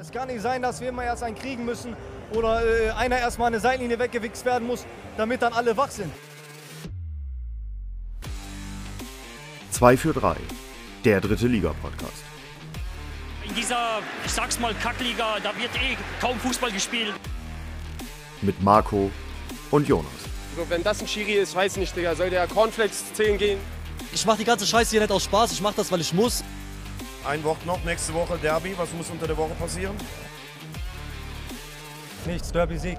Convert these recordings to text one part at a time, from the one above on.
Es kann nicht sein, dass wir immer erst einen kriegen müssen oder äh, einer erstmal eine Seitenlinie weggewichst werden muss, damit dann alle wach sind. 2 für 3, der dritte Liga-Podcast. In dieser, ich sag's mal, Kackliga, da wird eh kaum Fußball gespielt. Mit Marco und Jonas. So, wenn das ein Schiri ist, weiß nicht, Digga, soll der Cornflakes zählen gehen? Ich mach die ganze Scheiße hier nicht aus Spaß, ich mach das, weil ich muss. Ein Wort noch, nächste Woche Derby. Was muss unter der Woche passieren? Nichts, Derby-Sieg.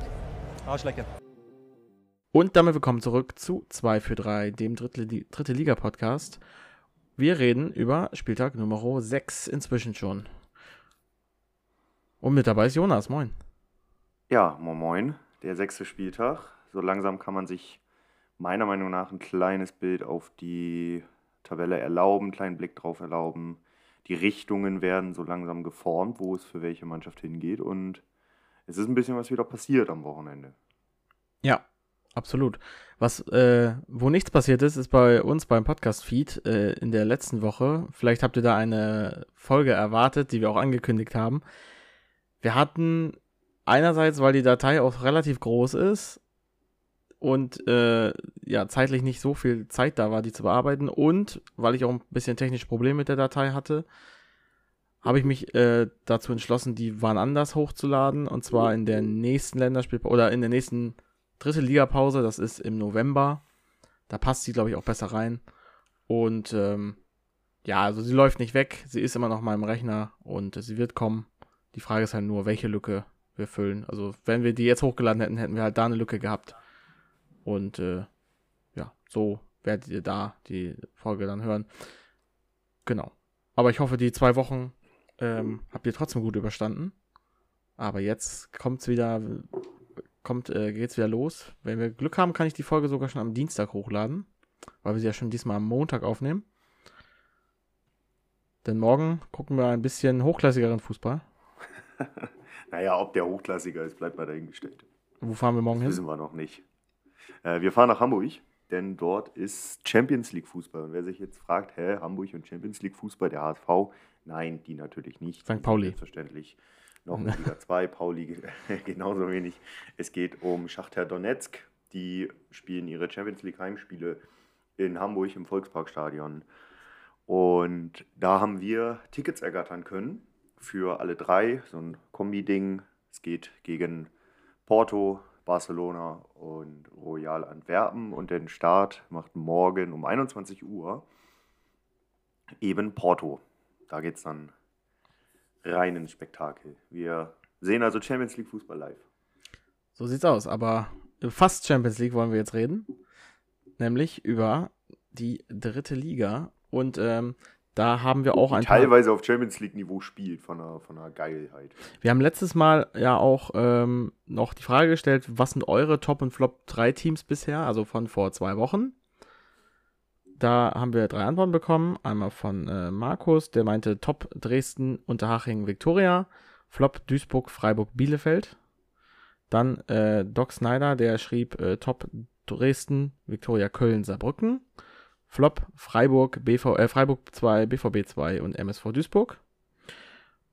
Arschlecke. Und damit willkommen zurück zu 2 für 3, dem dritte, dritte Liga-Podcast. Wir reden über Spieltag Nummer 6 inzwischen schon. Und mit dabei ist Jonas, moin. Ja, moin moin, der sechste Spieltag. So langsam kann man sich meiner Meinung nach ein kleines Bild auf die Tabelle erlauben, einen kleinen Blick drauf erlauben. Die Richtungen werden so langsam geformt, wo es für welche Mannschaft hingeht. Und es ist ein bisschen was wieder passiert am Wochenende. Ja, absolut. Was, äh, wo nichts passiert ist, ist bei uns beim Podcast-Feed äh, in der letzten Woche. Vielleicht habt ihr da eine Folge erwartet, die wir auch angekündigt haben. Wir hatten einerseits, weil die Datei auch relativ groß ist und äh, ja, zeitlich nicht so viel Zeit da war, die zu bearbeiten und weil ich auch ein bisschen technische Probleme mit der Datei hatte, habe ich mich äh, dazu entschlossen, die waren anders hochzuladen und zwar in der nächsten Länderspielpause oder in der nächsten dritte Ligapause, das ist im November. Da passt sie, glaube ich, auch besser rein. Und ähm, ja, also sie läuft nicht weg, sie ist immer noch mal im Rechner und äh, sie wird kommen. Die Frage ist halt nur, welche Lücke wir füllen. Also wenn wir die jetzt hochgeladen hätten, hätten wir halt da eine Lücke gehabt. Und äh, ja, so werdet ihr da die Folge dann hören. Genau. Aber ich hoffe, die zwei Wochen ähm, habt ihr trotzdem gut überstanden. Aber jetzt kommt's wieder, kommt, äh, geht's wieder los. Wenn wir Glück haben, kann ich die Folge sogar schon am Dienstag hochladen, weil wir sie ja schon diesmal am Montag aufnehmen. Denn morgen gucken wir ein bisschen hochklassigeren Fußball. naja, ob der hochklassiger ist, bleibt mal dahingestellt. Wo fahren wir morgen das hin? Wissen wir noch nicht. Äh, wir fahren nach Hamburg, denn dort ist Champions League Fußball. Und wer sich jetzt fragt, hä, Hamburg und Champions League Fußball, der HSV, nein, die natürlich nicht. St. Pauli. Selbstverständlich noch in Liga 2, Pauli genauso wenig. Es geht um Schachter Donetsk. Die spielen ihre Champions League Heimspiele in Hamburg im Volksparkstadion. Und da haben wir Tickets ergattern können für alle drei, so ein Kombi-Ding. Es geht gegen Porto, Barcelona und Royal Antwerpen und den Start macht morgen um 21 Uhr eben Porto. Da geht es dann rein ins Spektakel. Wir sehen also Champions League Fußball live. So sieht's aus, aber fast Champions League wollen wir jetzt reden. Nämlich über die dritte Liga. Und ähm, da haben wir auch ein teilweise auf Champions League Niveau spielt von der, von der Geilheit. Wir haben letztes Mal ja auch ähm, noch die Frage gestellt, was sind eure Top- und Flop 3 Teams bisher, also von vor zwei Wochen. Da haben wir drei Antworten bekommen. Einmal von äh, Markus, der meinte Top Dresden, Unterhaching, Viktoria. Flop Duisburg, Freiburg, Bielefeld. Dann äh, Doc Snyder, der schrieb äh, Top Dresden, Viktoria, Köln, Saarbrücken. Flop Freiburg, BV, äh, Freiburg 2, BVB 2 und MSV Duisburg.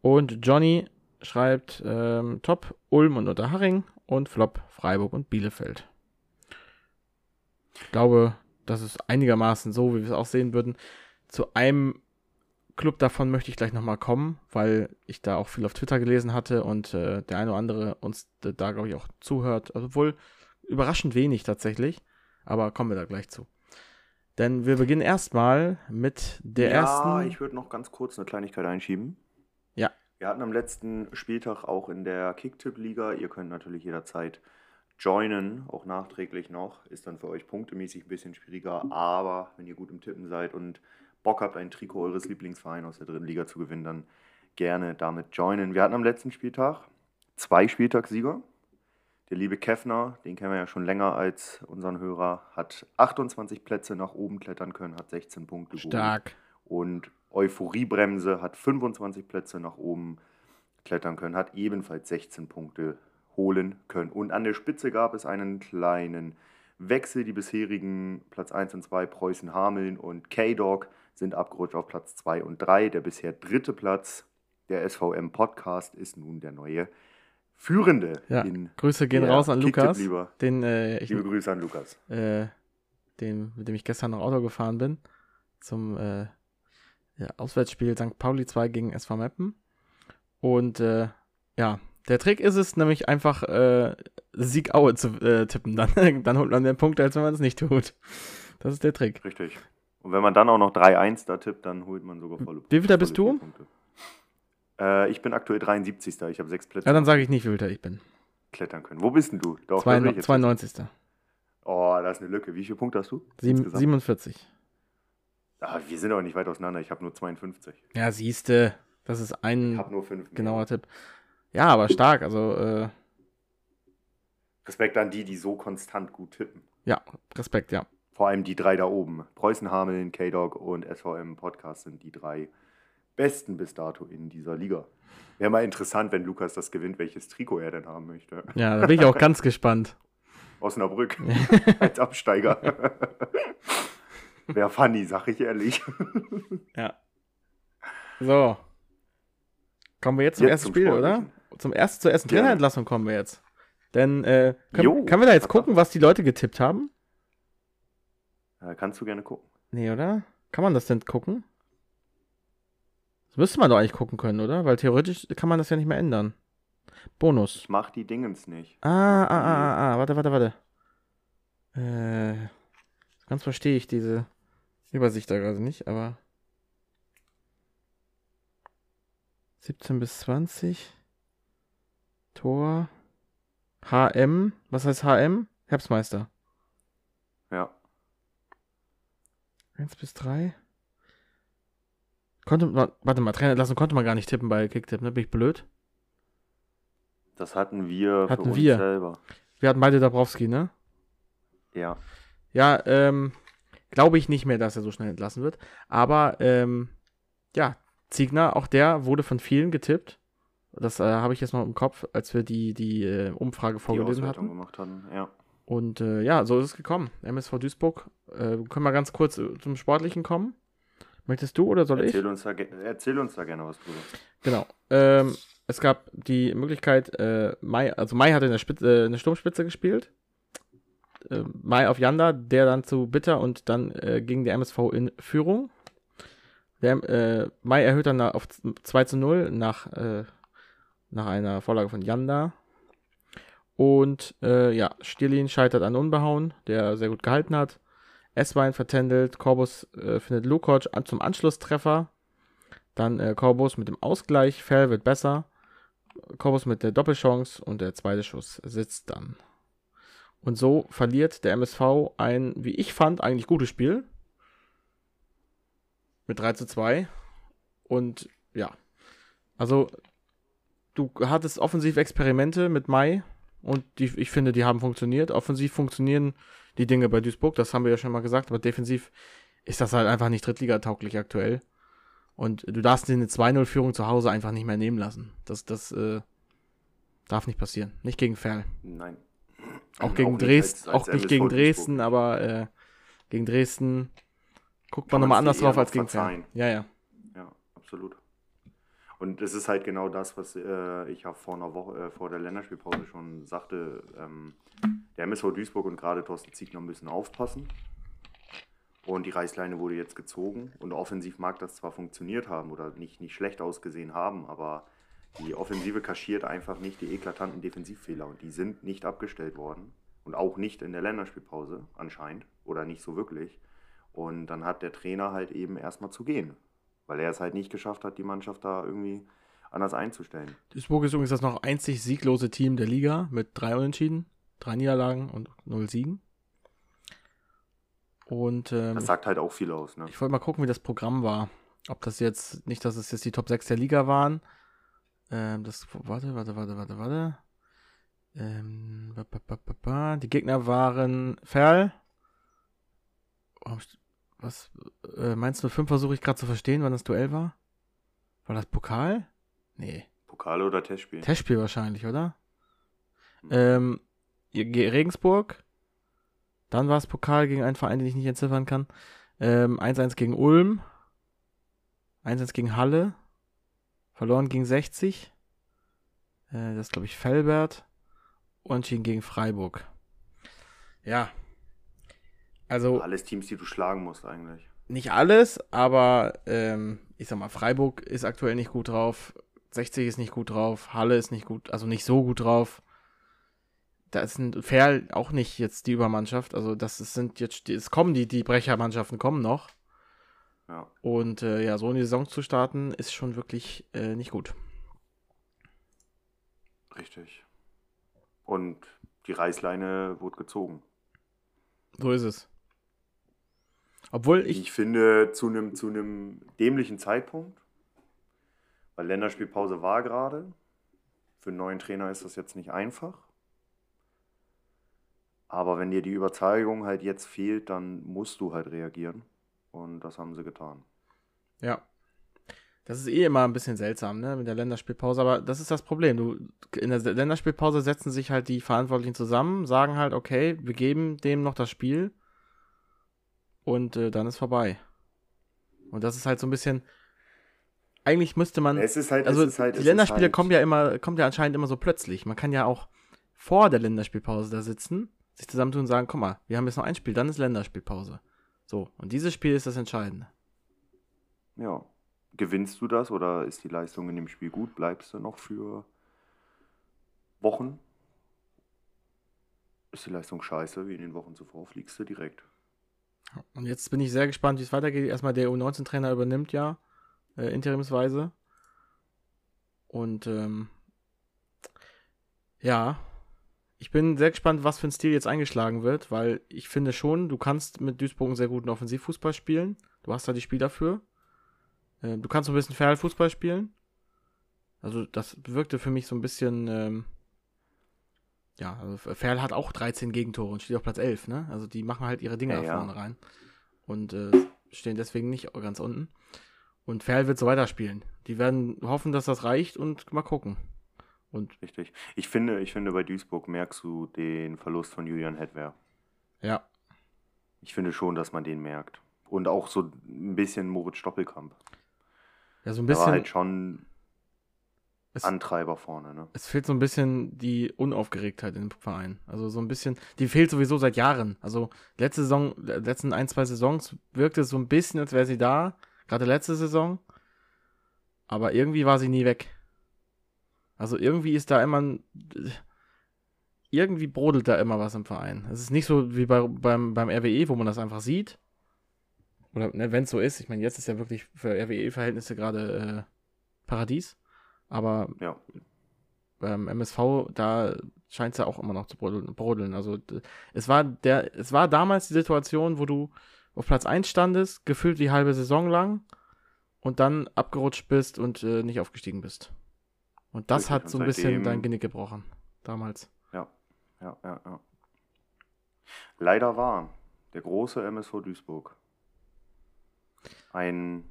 Und Johnny schreibt ähm, Top Ulm und Unterhaching und Flop Freiburg und Bielefeld. Ich glaube, das ist einigermaßen so, wie wir es auch sehen würden. Zu einem Club davon möchte ich gleich nochmal kommen, weil ich da auch viel auf Twitter gelesen hatte und äh, der eine oder andere uns da, glaube ich, auch zuhört. Also wohl überraschend wenig tatsächlich, aber kommen wir da gleich zu. Denn wir beginnen erstmal mit der ja, ersten. Ja, ich würde noch ganz kurz eine Kleinigkeit einschieben. Ja. Wir hatten am letzten Spieltag auch in der Kicktipp-Liga, ihr könnt natürlich jederzeit joinen, auch nachträglich noch. Ist dann für euch punktemäßig ein bisschen schwieriger, aber wenn ihr gut im Tippen seid und Bock habt, ein Trikot eures Lieblingsvereins aus der dritten Liga zu gewinnen, dann gerne damit joinen. Wir hatten am letzten Spieltag zwei Spieltagssieger. Der liebe Keffner, den kennen wir ja schon länger als unseren Hörer, hat 28 Plätze nach oben klettern können, hat 16 Punkte Stark. Und Euphoriebremse hat 25 Plätze nach oben klettern können, hat ebenfalls 16 Punkte holen können. Und an der Spitze gab es einen kleinen Wechsel. Die bisherigen Platz 1 und 2, Preußen Hameln und K-Dog, sind abgerutscht auf Platz 2 und 3. Der bisher dritte Platz Der SVM Podcast ist nun der neue Führende. Ja, in Grüße gehen raus an Lukas, den, äh, ich, Liebe Grüße an Lukas. äh, den, mit dem ich gestern noch Auto gefahren bin, zum äh, ja, Auswärtsspiel St. Pauli 2 gegen SV Meppen. Und äh, ja, der Trick ist es nämlich einfach äh, Sieg Aue zu äh, tippen. Dann, dann holt man den Punkt, als wenn man es nicht tut. Das ist der Trick. Richtig. Und wenn man dann auch noch 3-1 da tippt, dann holt man sogar volle Wie viel da bist du? Punkte. Äh, ich bin aktuell 73. Ich habe sechs Plätze Ja, dann sage ich nicht, wie viel ich bin. klettern können. Wo bist denn du? Doch, Zwei, da will ich jetzt 92. wissen. Oh, da ist eine Lücke. Wie viele Punkte hast du? Sieben, insgesamt? 47. Ah, wir sind aber nicht weit auseinander. Ich habe nur 52. Ja, siehste, das ist Ich ein habe nur 5. genauer Tipp. Ja, aber stark. Also, äh, Respekt an die, die so konstant gut tippen. ja, Respekt, ja. Vor allem die drei da oben. Preußen Hameln, K-Dog und SVM Podcast sind die drei besten bis dato in dieser Liga. Wäre mal interessant, wenn Lukas das gewinnt, welches Trikot er denn haben möchte. Ja, da bin ich auch ganz gespannt. Osnabrück als Absteiger. Wäre funny, sag ich ehrlich. Ja. So. Kommen wir jetzt zum Jetzt ersten zum Spiel, oder? Zum ersten, zur ersten Gerne. Trainerentlassung kommen wir jetzt. Denn, äh, können, können wir da jetzt gucken, was die Leute getippt haben? Äh, kannst du gerne gucken. Nee, oder? Kann man das denn gucken? Müsste man doch eigentlich gucken können, oder? Weil theoretisch kann man das ja nicht mehr ändern. Bonus. Ich mach die Dingens nicht. Ah, ah, ah, ah, ah, warte, warte, warte. Äh, ganz verstehe ich diese Übersicht da gerade nicht, aber 17 bis 20 Tor HM, was heißt HM? Herbstmeister. Ja. 1 bis 3. Konnte man, warte mal, Trainer lassen konnte man gar nicht tippen bei Kicktipp, ne? Bin ich blöd? Das hatten wir Hatten für uns wir. selber. Wir hatten beide Dabrowski, ne? Ja. Ja, ähm, glaube ich nicht mehr, dass er so schnell entlassen wird. Aber, ähm, ja, Ziegner, auch der wurde von vielen getippt. Das äh, habe ich jetzt noch im Kopf, als wir die, die äh, Umfrage Die vorgelesen Auswertung hatten. gemacht hatten. Ja. Und äh, ja, so ist es gekommen. MSV Duisburg. Äh, können wir ganz kurz äh, zum Sportlichen kommen? Möchtest du oder soll Erzähl ich? uns, da, erzähl uns da gerne was drüber. Genau. Ähm, es gab die Möglichkeit, äh, Mai, also Mai hatte eine, Spitze, äh, Sturmspitze gespielt. Äh, Mai auf Janda, der dann zu Bitter und dann äh, ging der MSV in Führung. Der, äh, Mai erhöht dann auf 2 zu 0 nach, äh, nach einer Vorlage von Janda. Und ja, Stirlin scheitert an Unbehauen, der sehr gut gehalten hat. Esswein vertändelt, Corbus äh, findet Lukoc an, zum Anschlusstreffer. Dann äh, Corbus mit dem Ausgleich, Fell wird besser. Corbus mit der Doppelchance und der zweite Schuss sitzt dann. Und so verliert der MSV ein, wie ich fand, eigentlich gutes Spiel. Mit 3 zu 2. Und ja. Also, du hattest offensiv Experimente mit Mai. Und die, ich finde, die haben funktioniert. Offensiv funktionieren die Dinge bei Duisburg, das haben wir ja schon mal gesagt. Aber defensiv ist das halt einfach nicht Drittligatauglich aktuell. Und du darfst dir eine 2-0-Führung zu Hause einfach nicht mehr nehmen lassen. Das, das äh, darf nicht passieren. Nicht gegen Ferl. Nein. Auch gegen nicht Dresden, als- als auch nicht gegen. Dresden, aber äh, gegen Dresden guckt man nochmal anders eher drauf als gegen Ferl. Ja, ja. Ja, absolut. Und es ist halt genau das, was äh, ich ja vor einer Woche, äh, vor der Länderspielpause schon sagte. Ähm, der MSV Duisburg und gerade Thorsten Ziegner müssen aufpassen. Und die Reißleine wurde jetzt gezogen. Und offensiv mag das zwar funktioniert haben oder nicht, nicht schlecht ausgesehen haben, aber die Offensive kaschiert einfach nicht die eklatanten Defensivfehler. Und die sind nicht abgestellt worden. Und auch nicht in der Länderspielpause anscheinend. Oder nicht so wirklich. Und dann hat der Trainer halt eben erstmal zu gehen. Weil er es halt nicht geschafft hat, die Mannschaft da irgendwie anders einzustellen. Duisburg ist übrigens das noch einzig sieglose Team der Liga mit drei Unentschieden, drei Niederlagen und null Siegen. Und ähm, Das sagt halt auch viel aus, ne? ich wollte mal gucken, wie das Programm war. Ob das jetzt, nicht, dass es jetzt die Top 6 der Liga waren. Ähm, das, warte, warte, warte, warte, warte. Ähm, ba, ba, ba. Die Gegner waren Ferl. Was, äh, meinst du, fünf versuche ich gerade zu verstehen, wann das Duell war? War das Pokal? Nee. Pokal oder Testspiel? Testspiel wahrscheinlich, oder? Ähm, Ge- Regensburg. Dann war es Pokal gegen einen Verein, den ich nicht entziffern kann. Ähm, 1-1 gegen Ulm. 1-1 gegen Halle. verloren gegen 60. Äh, das ist, glaube ich, Felbert. Unentschieden gegen Freiburg. Ja. Also Alles Teams, die du schlagen musst eigentlich. Nicht alles, aber ähm, ich sag mal, Freiburg ist aktuell nicht gut drauf. 60 ist nicht gut drauf. Halle ist nicht gut, also nicht so gut drauf. Da ist ein Ferl auch nicht jetzt die Übermannschaft. Also das ist- sind jetzt, es kommen die, die Brechermannschaften kommen noch. Ja. Und äh, ja, so in die Saison zu starten, ist schon wirklich äh, nicht gut. Richtig. Und die Reißleine wurde gezogen. So ist es. Obwohl Ich, ich, finde, zu einem zu einem dämlichen Zeitpunkt, weil Länderspielpause war gerade. Für einen neuen Trainer ist das jetzt nicht einfach. Aber wenn dir die Überzeugung halt jetzt fehlt, dann musst du halt reagieren. Und das haben sie getan. ja. Das ist eh immer ein bisschen seltsam, ne, mit der Länderspielpause, aber das ist das Problem. Du, in der Länderspielpause setzen sich halt die Verantwortlichen zusammen, sagen halt, okay, wir geben dem noch das Spiel und äh, dann ist vorbei. Und das ist halt so ein bisschen, eigentlich müsste man, Es ist halt, also es ist halt, die es Länderspiele halt, kommen ja immer, kommt ja anscheinend immer so plötzlich. Man kann ja auch vor der Länderspielpause da sitzen, sich zusammentun und sagen, guck mal, wir haben jetzt noch ein Spiel, dann ist Länderspielpause. So, und dieses Spiel ist das Entscheidende. Ja. Gewinnst du das oder ist die Leistung in dem Spiel gut? Bleibst du noch für Wochen? Ist die Leistung scheiße, wie in den Wochen zuvor, fliegst du direkt. Und jetzt bin ich sehr gespannt, wie es weitergeht. Erstmal der U19-Trainer übernimmt ja, äh, interimsweise. Und ähm, ja, ich bin sehr gespannt, was für ein Stil jetzt eingeschlagen wird, weil ich finde schon, du kannst mit Duisburg einen sehr guten Offensivfußball spielen. Du hast da die Spiel dafür. Äh, du kannst so ein bisschen Ferl-Fußball spielen. Also das wirkte für mich so ein bisschen, ähm, ja, also Ferl hat auch 13 Gegentore und steht auf Platz 11, ne? Also die machen halt ihre Dinger Ja, ja. vorne rein. Und äh, stehen deswegen nicht ganz unten. Und Ferl wird so weiterspielen. Die werden hoffen, dass das reicht und mal gucken. Und Richtig. Ich finde, ich finde, bei Duisburg merkst du den Verlust von Julian Hedwer. ja, Ich finde schon, dass man den merkt. Und auch so ein bisschen Moritz Stoppelkamp. ja, so ein Der war bisschen. halt schon es, Antreiber vorne, ne? es fehlt so ein bisschen die Unaufgeregtheit dem Verein. Also so ein bisschen, die fehlt sowieso seit Jahren. Also letzte Saison, letzten ein, zwei Saisons wirkte es so ein bisschen, als wäre sie da. Gerade letzte Saison. Aber irgendwie war sie nie weg. Also irgendwie ist da immer ein, irgendwie brodelt da immer was im Verein. Es ist nicht so wie bei, beim, beim RWE, wo man das einfach sieht. Oder ne, wenn es so ist. Ich meine, jetzt ist ja wirklich für RWE-Verhältnisse gerade äh, Paradies. Aber Ja. beim MSV, da scheint es ja auch immer noch zu brodeln. Also es war der, es war damals die Situation, wo du auf Platz 1 standest, gefühlt die halbe Saison lang und dann abgerutscht bist und äh, nicht aufgestiegen bist. Und das Richtig, hat so ein bisschen dein Genick gebrochen. Damals. Ja, ja, ja, ja. Leider war der große MSV Duisburg ein,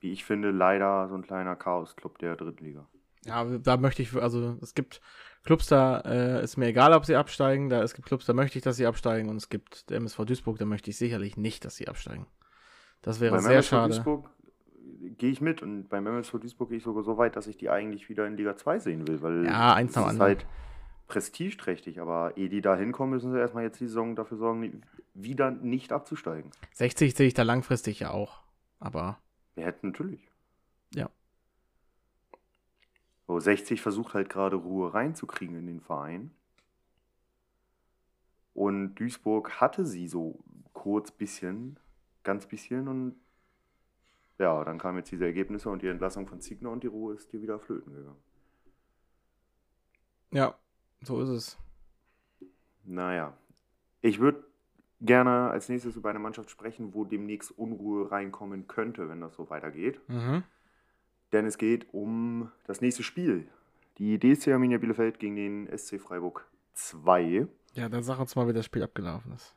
wie ich finde, leider so ein kleiner Chaos-Club der dritten Liga. Ja, da möchte ich, also es gibt Clubs, da äh, ist mir egal, ob sie absteigen. Da es gibt Clubs, da möchte ich, dass sie absteigen. Und es gibt der MSV Duisburg, da möchte ich sicherlich nicht, dass sie absteigen. Das wäre Beim sehr MSV schade. Duisburg gehe ich mit und beim MSV Duisburg gehe ich sogar so weit, dass ich die eigentlich wieder in Liga 2 sehen will, weil Ja, eins es nach ist anderen. halt prestigeträchtig, aber ehe die da hinkommen, müssen sie erstmal jetzt die Saison dafür sorgen, wieder nicht abzusteigen. 60 sehe ich da langfristig ja auch. Aber Wir hätten natürlich. So, 60 versucht halt gerade Ruhe reinzukriegen in den Verein. Und Duisburg hatte sie so kurz bisschen, ganz bisschen und ja, dann kamen jetzt diese Ergebnisse und die Entlassung von Ziegner und die Ruhe ist dir wieder flöten gegangen. ja, so ist es. Naja, ich würde gerne als nächstes über eine Mannschaft sprechen, wo demnächst Unruhe reinkommen könnte, wenn das so weitergeht. Mhm. Denn es geht um das nächste Spiel. Die DSC Arminia Bielefeld gegen den SC Freiburg 2. Ja, dann sag uns mal, wie das Spiel abgelaufen ist.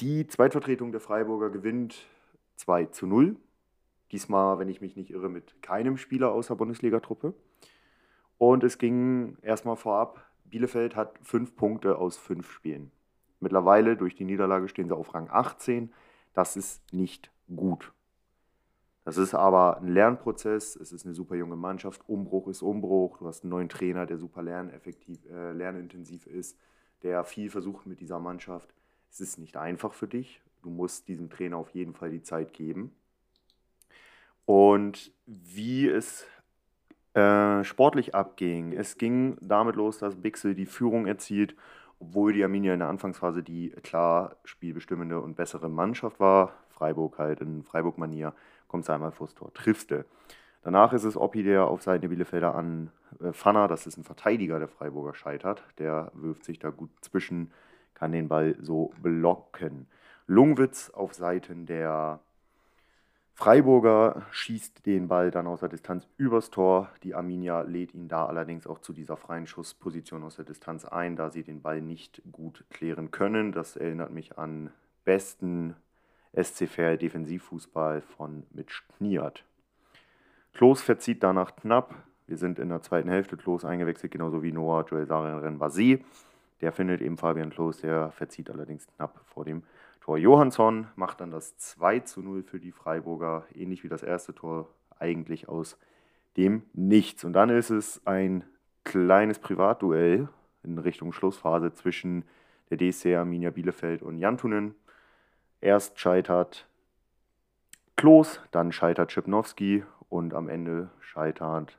Die Zweitvertretung der Freiburger gewinnt 2 zu 0. Diesmal, wenn ich mich nicht irre, mit keinem Spieler außer Bundesliga-Truppe. Und es ging erstmal vorab, Bielefeld hat fünf Punkte aus fünf Spielen. Mittlerweile durch die Niederlage stehen sie auf Rang 18. Das ist nicht gut. Das ist aber ein Lernprozess, es ist eine super junge Mannschaft, Umbruch ist Umbruch, du hast einen neuen Trainer, der super lerneffektiv, äh, lernintensiv ist, der viel versucht mit dieser Mannschaft. Es ist nicht einfach für dich, du musst diesem Trainer auf jeden Fall die Zeit geben. Und wie es äh, sportlich abging, es ging damit los, dass Bixel die Führung erzielt, obwohl die Arminia in der Anfangsphase die klar spielbestimmende und bessere Mannschaft war. Freiburg halt in Freiburg-Manier kommst du einmal vors Tor, triffst du. Danach ist es Oppi, der auf Seiten der Bielefelder an äh, Fanner, das ist ein Verteidiger der Freiburger, scheitert. Der wirft sich da gut zwischen, kann den Ball so blocken. Lungwitz auf Seiten der Freiburger schießt den Ball dann aus der Distanz übers Tor. Die Arminia lädt ihn da allerdings auch zu dieser freien Schussposition aus der Distanz ein, da sie den Ball nicht gut klären können. Das erinnert mich an besten SC Fair Defensivfußball von Mitch Kniat. Klos verzieht danach knapp. Wir sind in der zweiten Hälfte. Klos eingewechselt, genauso wie Noah Joel Saren Basé. Der findet eben Fabian Klos, der verzieht allerdings knapp vor dem Tor. Johansson macht dann das 2 zu 0 für die Freiburger, ähnlich wie das erste Tor, eigentlich aus dem Nichts. Und dann ist es ein kleines Privatduell in Richtung Schlussphase zwischen der DSC Arminia Bielefeld und Jantunen. Erst scheitert Klos, dann scheitert Schipnowski und am Ende scheitert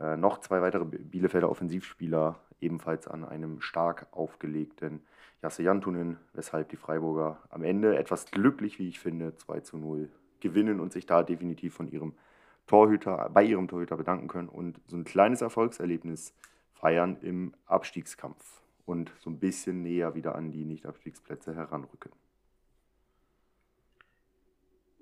äh, noch zwei weitere Bielefelder Offensivspieler ebenfalls an einem stark aufgelegten Jasse Jantunen, weshalb die Freiburger am Ende etwas glücklich, wie ich finde, 2 zu 0 gewinnen und sich da definitiv von ihrem Torhüter, bei ihrem Torhüter bedanken können und so ein kleines Erfolgserlebnis feiern im Abstiegskampf und so ein bisschen näher wieder an die Nicht-Abstiegsplätze heranrücken.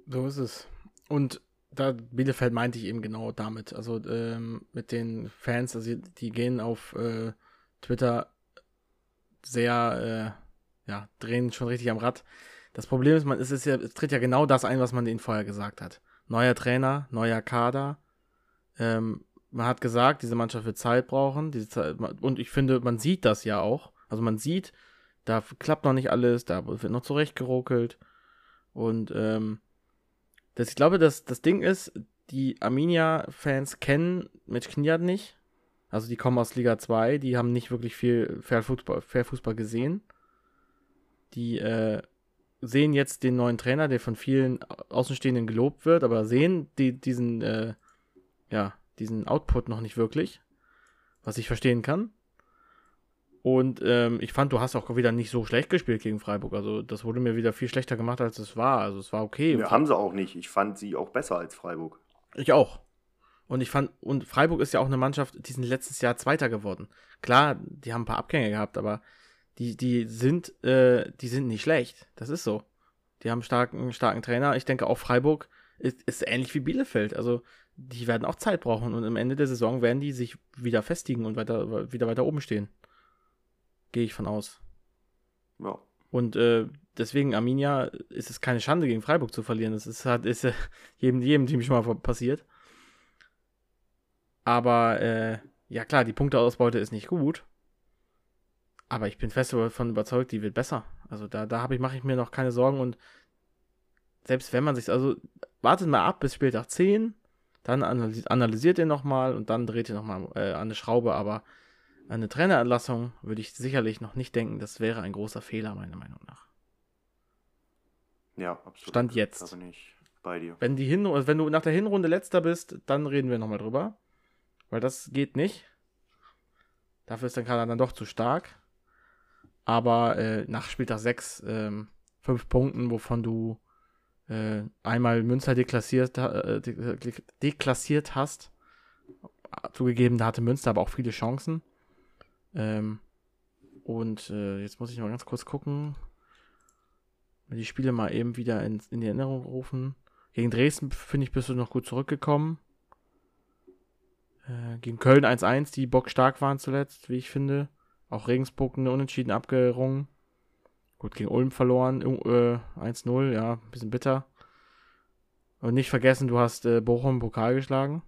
So ist es. Und da Bielefeld meinte ich eben genau damit. Also ähm, mit den Fans, also die gehen auf äh, Twitter sehr, äh, ja, drehen schon richtig am Rad. Das Problem ist, man es ist ja, es tritt ja genau das ein, was man denen vorher gesagt hat. Neuer Trainer, neuer Kader. Ähm, man hat gesagt, diese Mannschaft wird Zeit brauchen. Zeit, und ich finde, man sieht das ja auch. Also man sieht, da klappt noch nicht alles, da wird noch zurechtgeruckelt. Und ähm, das, ich glaube, dass das Ding ist, die Arminia-Fans kennen Mitch Kniat nicht. Also die kommen aus Liga 2, die haben nicht wirklich viel Fair Fußball, Fair Fußball gesehen. Die äh, sehen jetzt den neuen Trainer, der von vielen Außenstehenden gelobt wird, aber sehen die, diesen, äh, ja, diesen Output noch nicht wirklich. Was ich verstehen kann. Und ähm, ich fand, du hast auch wieder nicht so schlecht gespielt gegen Freiburg. Also das wurde mir wieder viel schlechter gemacht, als es war. Also es war okay. Ja, haben sie auch nicht. Ich fand sie auch besser als Freiburg. Ich auch. Und ich fand, und Freiburg ist ja auch eine Mannschaft, die sind letztes Jahr Zweiter geworden. Klar, die haben ein paar Abgänge gehabt, aber die, die sind, äh, die sind nicht schlecht. Das ist so. Die haben starken, starken Trainer. Ich denke auch Freiburg ist, ist ähnlich wie Bielefeld. Also die werden auch Zeit brauchen und am Ende der Saison werden die sich wieder festigen und weiter, wieder weiter oben stehen. Gehe ich von aus. Ja. Und äh, deswegen, Arminia, ist es keine Schande, gegen Freiburg zu verlieren. Das ist, halt, ist äh, jedem, jedem Team schon mal passiert. Aber, äh, ja klar, die Punkteausbeute ist nicht gut. Aber ich bin fest davon überzeugt, die wird besser. Also da, da ich, mache ich mir noch keine Sorgen und selbst wenn man sich, also wartet mal ab bis Spieltag 10, dann analysiert ihr nochmal und dann dreht ihr nochmal äh, an eine Schraube, aber eine Trainerentlassung würde ich sicherlich noch nicht denken. Das wäre ein großer Fehler, meiner Meinung nach. Ja, absolut. Stand jetzt. Da bin ich bei dir. Wenn, die wenn du nach der Hinrunde letzter bist, dann reden wir nochmal drüber. Weil das geht nicht. Dafür ist dein Kader dann doch zu stark. Aber äh, nach Spieltag 6, ähm, 5 Punkten, wovon du äh, einmal Münster deklassiert, äh, deklassiert hast. Zugegeben, da hatte Münster aber auch viele Chancen. Ähm, und äh, jetzt muss ich mal ganz kurz gucken. Die Spiele mal eben wieder in, in die Erinnerung rufen. Gegen Dresden, finde ich, bist du noch gut zurückgekommen. Äh, gegen Köln 1-1, die Bock stark waren zuletzt, wie ich finde. Auch Regensburg eine Unentschieden abgerungen. Gut, gegen Ulm verloren, äh, 1-0, ja, ein bisschen bitter. Und nicht vergessen, du hast äh, Bochum Pokal geschlagen.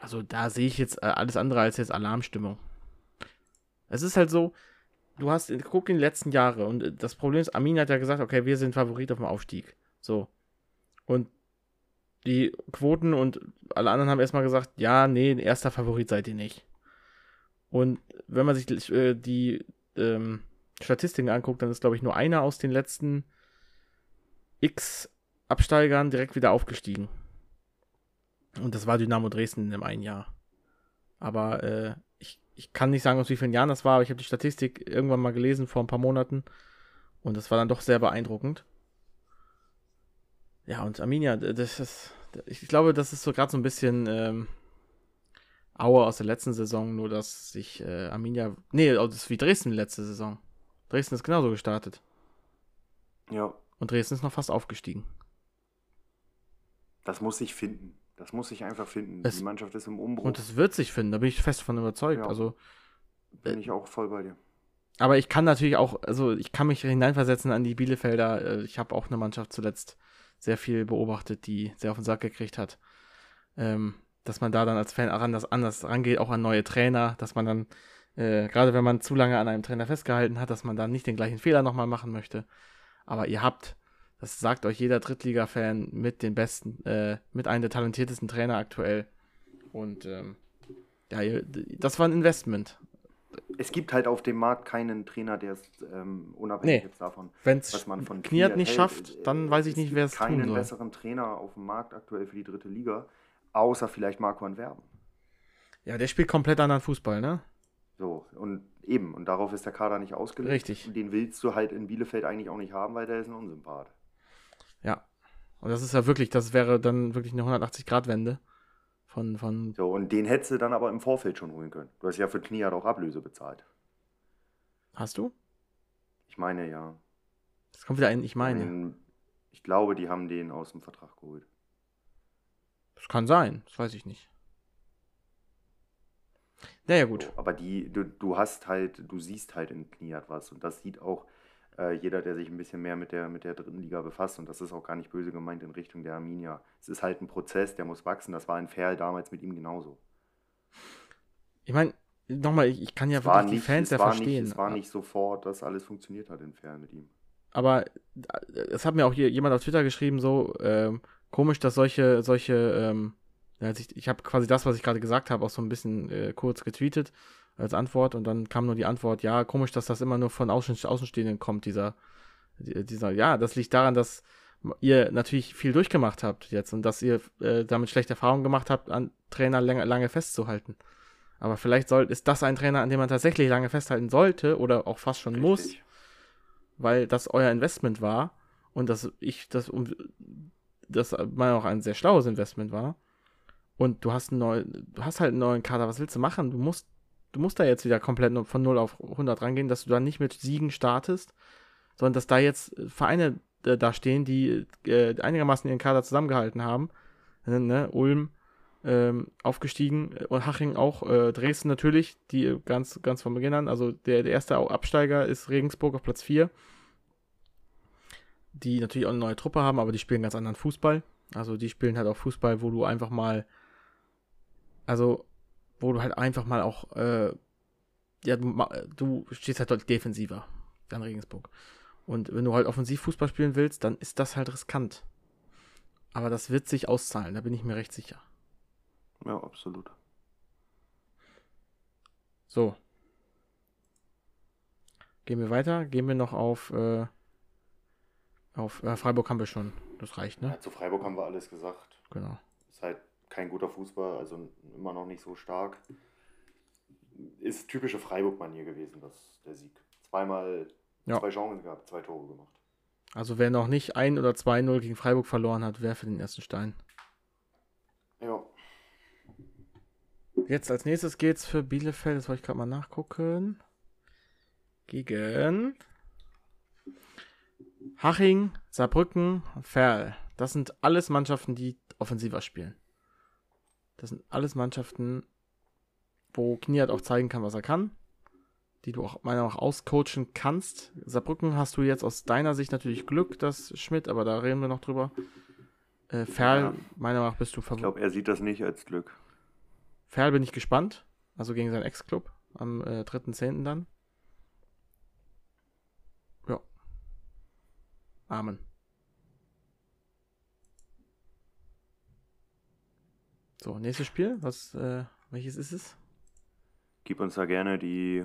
Also da sehe ich jetzt äh, alles andere als jetzt Alarmstimmung. Es ist halt so, du hast, guck in die letzten Jahre und äh, das Problem ist, Armin hat ja gesagt, okay, wir sind Favorit auf dem Aufstieg. So. Und die Quoten und alle anderen haben erstmal gesagt, ja, nee, erster Favorit seid ihr nicht. Und wenn man sich äh, die ähm, Statistiken anguckt, dann ist, glaube ich, nur einer aus den letzten X Absteigern direkt wieder aufgestiegen. Und das war Dynamo Dresden in dem einen Jahr. Aber äh, ich, ich kann nicht sagen, aus wie vielen Jahren das war, aber ich habe die Statistik irgendwann mal gelesen vor ein paar Monaten. Und das war dann doch sehr beeindruckend. Ja, und Arminia, das ist, ich glaube, das ist so gerade so ein bisschen ähm, Aue aus der letzten Saison, nur dass sich äh, Arminia, nee, das ist wie Dresden letzte Saison. Dresden ist genauso gestartet. Ja. Und Dresden ist noch fast aufgestiegen. Das muss sich finden. Das muss sich einfach finden. Es, die Mannschaft ist im Umbruch. Und es wird sich finden, da bin ich fest von überzeugt. Ja. Also bin ich auch voll bei dir. Aber ich kann natürlich auch, also ich kann mich hineinversetzen an die Bielefelder. Äh, Ich habe auch eine Mannschaft zuletzt sehr viel beobachtet, die sehr auf den Sack gekriegt hat. Ähm, dass man da dann als Fan anders, anders rangeht, auch an neue Trainer, dass man dann, äh, gerade wenn man zu lange an einem Trainer festgehalten hat, dass man dann nicht den gleichen Fehler nochmal machen möchte. Aber ihr habt, das sagt euch jeder Drittliga-Fan, mit den besten, äh, mit einem der talentiertesten Trainer aktuell. Und ähm, ja, das war ein Investment. Es gibt halt auf dem Markt keinen Trainer, der es ähm, unabhängig Nee. jetzt davon, Wenn's was man von Kniat nicht hält, schafft, äh, dann weiß ich nicht, wer es tun keinen soll. besseren Trainer auf dem Markt aktuell für die dritte Liga, außer vielleicht Marco Antwerpen. Ja, der spielt komplett anderen Fußball, ne? So, und eben, und darauf ist der Kader nicht ausgelegt. Richtig. Den willst du halt in Bielefeld eigentlich auch nicht haben, weil der ist ein Unsympath. Ja. Und das ist ja wirklich, das wäre dann wirklich eine 180-Grad-Wende von, von, So, und den hättest du dann aber im Vorfeld schon holen können. Du hast ja für Kniat auch Ablöse bezahlt. hast du? Ich meine ja. Das kommt wieder ein, ich meine. Den- Ich glaube, die haben den aus dem Vertrag geholt. Das kann sein, das weiß ich nicht. Naja, gut. So, aber die, du, du hast halt, du siehst halt in Kniat was. Und das sieht auch äh, jeder, der sich ein bisschen mehr mit der, mit der dritten Liga befasst. Und das ist auch gar nicht böse gemeint in Richtung der Arminia. Es ist halt ein Prozess, der muss wachsen. Das war in Ferl damals mit ihm genauso. Ich meine, nochmal, ich, ich kann ja es wirklich nicht, die Fans ja verstehen. Nicht, es war nicht sofort, dass alles funktioniert hat in Ferl mit ihm. aber es hat mir auch hier jemand auf Twitter geschrieben, so ähm, komisch, dass solche, solche, ähm, ja, als ich, ich habe quasi das, was ich gerade gesagt habe, auch so ein bisschen äh, kurz getweetet als Antwort und dann kam nur die Antwort, ja, komisch, dass das immer nur von Außen, Außenstehenden kommt, dieser, die- dieser, ja, das liegt daran, dass ihr natürlich viel durchgemacht habt jetzt und dass ihr äh, damit schlechte Erfahrungen gemacht habt, an Trainer länger, lange festzuhalten. Aber vielleicht soll, ist das ein Trainer, an dem man tatsächlich lange festhalten sollte oder auch fast schon muss, Richtig. weil das euer Investment war und dass ich das um das meiner auch ein sehr schlaues Investment war. Und du hast einen neuen, du hast halt einen neuen Kader, was willst du machen? Du musst, du musst da jetzt wieder komplett von 0 auf 100 rangehen, dass du da nicht mit Siegen startest, sondern dass da jetzt Vereine äh, da stehen, die äh, einigermaßen ihren Kader zusammengehalten haben. Äh, ne? Ulm ähm, aufgestiegen äh, und Haching auch, äh, Dresden natürlich, die äh, ganz, ganz von Beginn an. Also der, der erste Absteiger ist Regensburg auf Platz 4 die natürlich auch eine neue Truppe haben, aber die spielen ganz anderen Fußball. Also die spielen halt auch Fußball, wo du einfach mal, also wo du halt einfach mal auch, äh, ja, du, du stehst halt deutlich defensiver an Regensburg. Und wenn du halt offensiv Fußball spielen willst, dann ist das halt riskant. Aber das wird sich auszahlen, da bin ich mir recht sicher. Ja, absolut. So. Gehen wir weiter. Gehen wir noch auf, äh, auf äh, Freiburg haben wir schon. Das reicht, ne? Ja, zu Freiburg haben wir alles gesagt. Genau. Ist halt kein guter Fußball, also immer noch nicht so stark. Ist typische Freiburg-Manier gewesen, das, der Sieg. Zweimal Ja. zwei Chancen gehabt, zwei Tore gemacht. Also wer noch nicht 1 oder 2-0 gegen Freiburg verloren hat, werfe den ersten Stein. Ja. Jetzt als nächstes geht's für Bielefeld, das wollte ich gerade mal nachgucken. Gegen Haching, Saarbrücken, Ferl. Das sind alles Mannschaften, die offensiver spielen. Das sind alles Mannschaften, wo Kniat auch zeigen kann, was er kann. Die du auch meiner Meinung nach auscoachen kannst. Saarbrücken hast du jetzt aus deiner Sicht natürlich Glück, dass Schmidt, aber da reden wir noch drüber. Äh, Ferl, Ja. meiner Meinung nach bist du Ich verwundert. glaube, er sieht das nicht als Glück. Ferl bin ich gespannt. Also gegen seinen Ex-Club am äh, 3.10. dann. Ja. Amen. So, nächstes Spiel. Was, äh, welches ist es? Gib uns da gerne die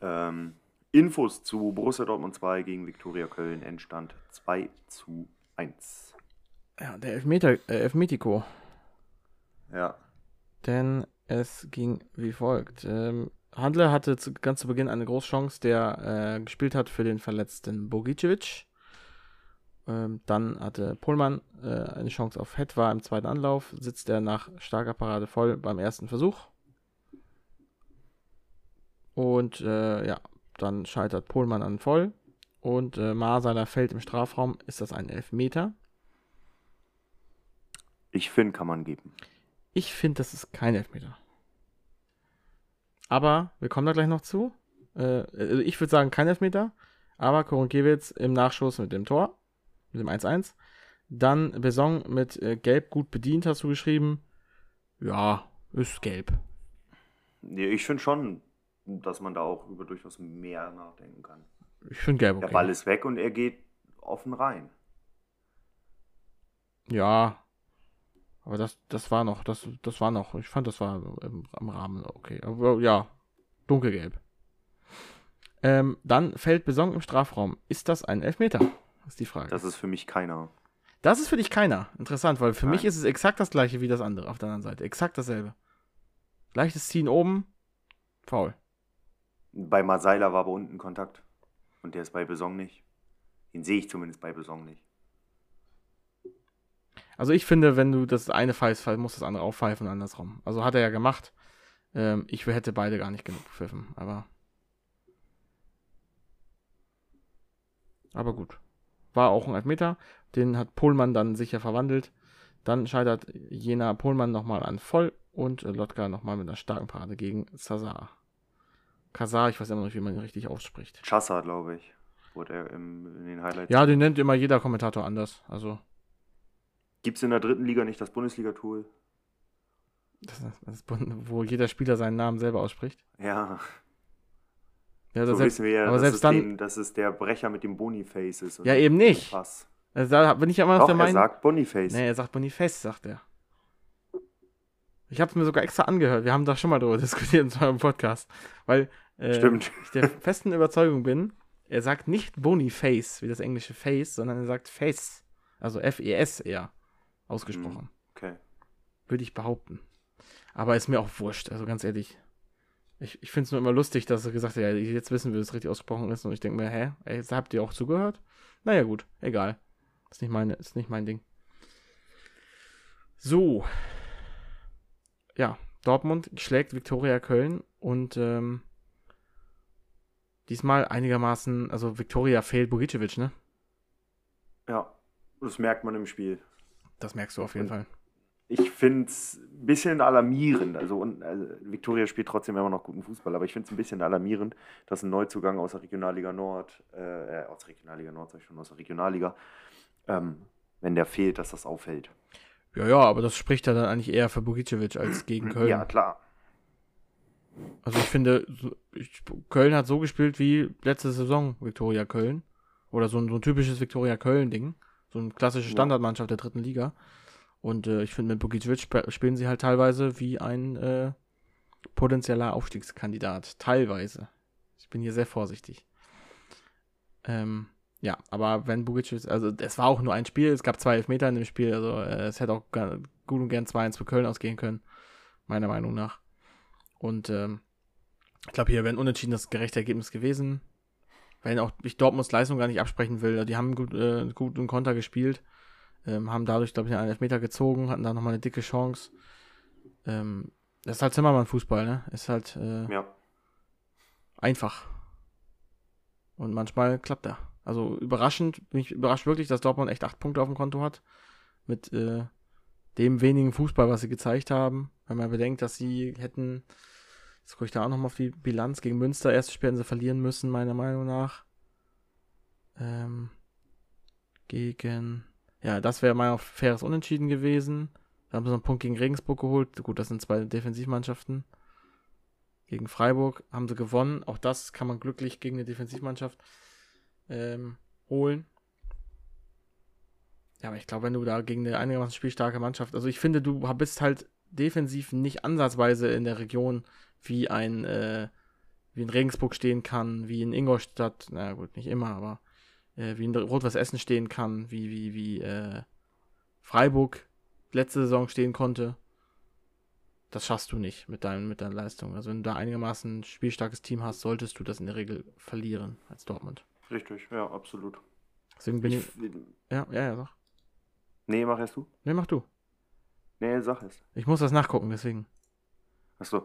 ähm, Infos zu Borussia Dortmund 2 gegen Viktoria Köln. Endstand 2 zu 1. Ja, der Elfmeter, äh, Elfmetico. Ja. Denn es ging wie folgt. Ähm, Handler hatte zu, ganz zu Beginn eine Großchance, der äh, gespielt hat für den verletzten Bogicevic. Ähm, dann hatte Pohlmann äh, eine Chance auf Head, war im zweiten Anlauf, sitzt er nach starker Parade voll beim ersten Versuch. Und äh, ja, dann scheitert Pohlmann an voll. Und äh, Marsaler fällt im Strafraum. Ist das ein Elfmeter? Ich finde, kann man geben. Ich finde, das ist kein Elfmeter. Aber wir kommen da gleich noch zu. Äh, also ich würde sagen, kein Elfmeter. Aber Koronkiewicz im Nachschuss mit dem Tor, mit dem 1-1. Dann Besong mit äh, Gelb gut bedient, hast du geschrieben. Ja, ist gelb. Nee, ich finde schon, dass man da auch über durchaus mehr nachdenken kann. Ich finde gelb okay. Der Ball ist weg und er geht offen rein. Ja. Aber das, das war noch, das, das war noch, ich fand, das war im, am Rahmen okay. Aber ja, dunkelgelb. Ähm, dann fällt Besong im Strafraum. Ist das ein Elfmeter? Ist die Frage. Das ist für mich keiner. Das ist für dich keiner. Interessant, weil für Nein. mich ist es exakt das gleiche wie das andere auf der anderen Seite. Exakt dasselbe. Leichtes Ziehen oben, faul. Bei Masaila war aber unten Kontakt. Und der ist bei Besong nicht. Den sehe ich zumindest bei Besong nicht. Also ich finde, wenn du das eine pfeifst, muss das andere auch pfeifen und andersrum. Also hat er ja gemacht. Ähm, ich hätte beide gar nicht genug gepfiffen, aber. Aber gut. War auch ein Elfmeter. Den hat Pohlmann dann sicher verwandelt. Dann scheitert jener Pohlmann nochmal an voll und äh, Lotka nochmal mit einer starken Parade gegen Sazar. Kazar, ich weiß immer noch nicht, wie man ihn richtig ausspricht. Chassa, glaube ich, wurde er im, in den Highlights. Ja, den nennt immer jeder Kommentator anders. Also, Gibt es in der dritten Liga nicht das Bundesliga-Tool? das, das, wo jeder Spieler seinen Namen selber ausspricht. Ja, Ja, so selbst, wissen wir ja, aber dass, selbst es dann- den, dass es der Brecher mit dem Boniface ist. und Ja, eben nicht. Pass. also da bin ich immer noch der er Meinung. sagt Boniface. Nee, er sagt Boniface, sagt er. Ich habe es mir sogar extra angehört. Wir haben da schon mal drüber diskutiert in unserem Podcast. Weil äh, Stimmt. ich der festen Überzeugung bin, er sagt nicht Boniface, wie das englische Face, sondern er sagt Face. Also F-E-S eher ausgesprochen. Okay. Würde ich behaupten. Aber ist mir auch wurscht, also ganz ehrlich. Ich, ich finde es nur immer lustig, dass er gesagt hat, ja, jetzt wissen wir, wie es richtig ausgesprochen ist. Und ich denke mir, hä? Ey, jetzt habt ihr auch zugehört? Naja, gut, egal. Ist nicht, meine, ist nicht mein Ding. So. Ja, Dortmund schlägt Viktoria Köln und ähm, diesmal einigermaßen, also Viktoria fehlt Bogicevic, ne? Ja, das merkt man im Spiel. Das merkst du auf jeden Fall. Ich finde es ein bisschen alarmierend. Also, und, also Viktoria spielt trotzdem immer noch guten Fußball, aber ich finde es ein bisschen alarmierend, dass ein Neuzugang aus der Regionalliga Nord, äh, äh, aus der Regionalliga Nord, sag ich schon, aus der Regionalliga, ähm, wenn der fehlt, dass das auffällt. Ja, ja, aber das spricht ja dann eigentlich eher für Bogicevic als gegen Köln. Ja, klar. Also ich finde, Köln hat so gespielt wie letzte Saison Viktoria Köln. Oder so ein, so ein typisches Viktoria Köln-Ding. So eine klassische. Standardmannschaft der dritten Liga. Und äh, ich finde, mit sp spielen sie halt teilweise wie ein äh, potenzieller Aufstiegskandidat. Teilweise. Ich bin hier sehr vorsichtig. Ähm, ja, aber wenn Bogicevic, also es war auch nur ein Spiel, es gab zwei Elfmeter in dem Spiel, also äh, es hätte auch gut und gern 2-1 für Köln ausgehen können, meiner Meinung nach. Und ähm, ich glaube, hier wäre ein unentschieden das Ergebnis gewesen. Wenn auch ich Dortmunds Leistung gar nicht absprechen will. Die haben gut, äh, gut einen Konter gespielt. Ähm, haben dadurch, glaube ich, einen Elfmeter gezogen, hatten da nochmal eine dicke Chance. Ähm, das ist halt Zimmermann-Fußball, ne? Ist halt äh, Ja. einfach. Und manchmal klappt er. Also überraschend, bin ich überrascht wirklich, dass Dortmund echt acht Punkte auf dem Konto hat. Mit äh, dem wenigen Fußball, was sie gezeigt haben. Wenn man bedenkt, dass sie hätten, jetzt gucke ich da auch nochmal auf die Bilanz gegen Münster, erstes Spiel hätten sie verlieren müssen, meiner Meinung nach. Ähm, gegen, ja, das wäre auf faires Unentschieden gewesen. Da haben sie noch einen Punkt gegen Regensburg geholt. Gut, das sind zwei Defensivmannschaften. Gegen Freiburg haben sie gewonnen. Auch das kann man glücklich gegen eine Defensivmannschaft ähm, holen. Ja, aber ich glaube, wenn du da gegen eine einigermaßen spielstarke Mannschaft, also ich finde, du bist halt defensiv nicht ansatzweise in der Region, wie ein, äh, wie in Regensburg stehen kann, wie in Ingolstadt, na gut, nicht immer, aber äh, wie in Rot-Weiß Essen stehen kann, wie, wie, wie äh, Freiburg letzte Saison stehen konnte. Das schaffst du nicht mit, deinem, mit deiner Leistung. Also wenn du da einigermaßen ein spielstarkes Team hast, solltest du das in der Regel verlieren als Dortmund. Richtig, ja, absolut. Deswegen bin ich. Ich, Ja, ja, ja, sag. nee, mach erst du. Nee, mach du. Nee, sag es. Ich muss das nachgucken, deswegen. Achso.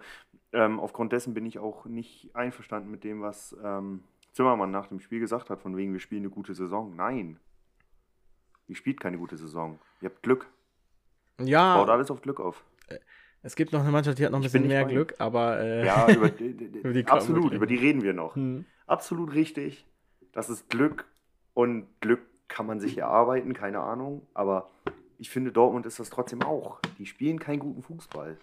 Ähm, aufgrund dessen bin ich auch nicht einverstanden mit dem, was ähm, Zimmermann nach dem Spiel gesagt hat, von wegen, wir spielen eine gute Saison. Nein. Ihr spielt keine gute Saison. Ihr habt Glück. Ja, Baut alles auf Glück auf. es gibt noch eine Mannschaft, die hat noch ein Ich bisschen mehr Glück, aber äh, Ja, über Über die absolut, über die reden wir noch. hm. Absolut richtig. Das ist Glück und Glück kann man sich erarbeiten, keine Ahnung. Aber ich finde, Dortmund ist das trotzdem auch. Die spielen keinen guten Fußball.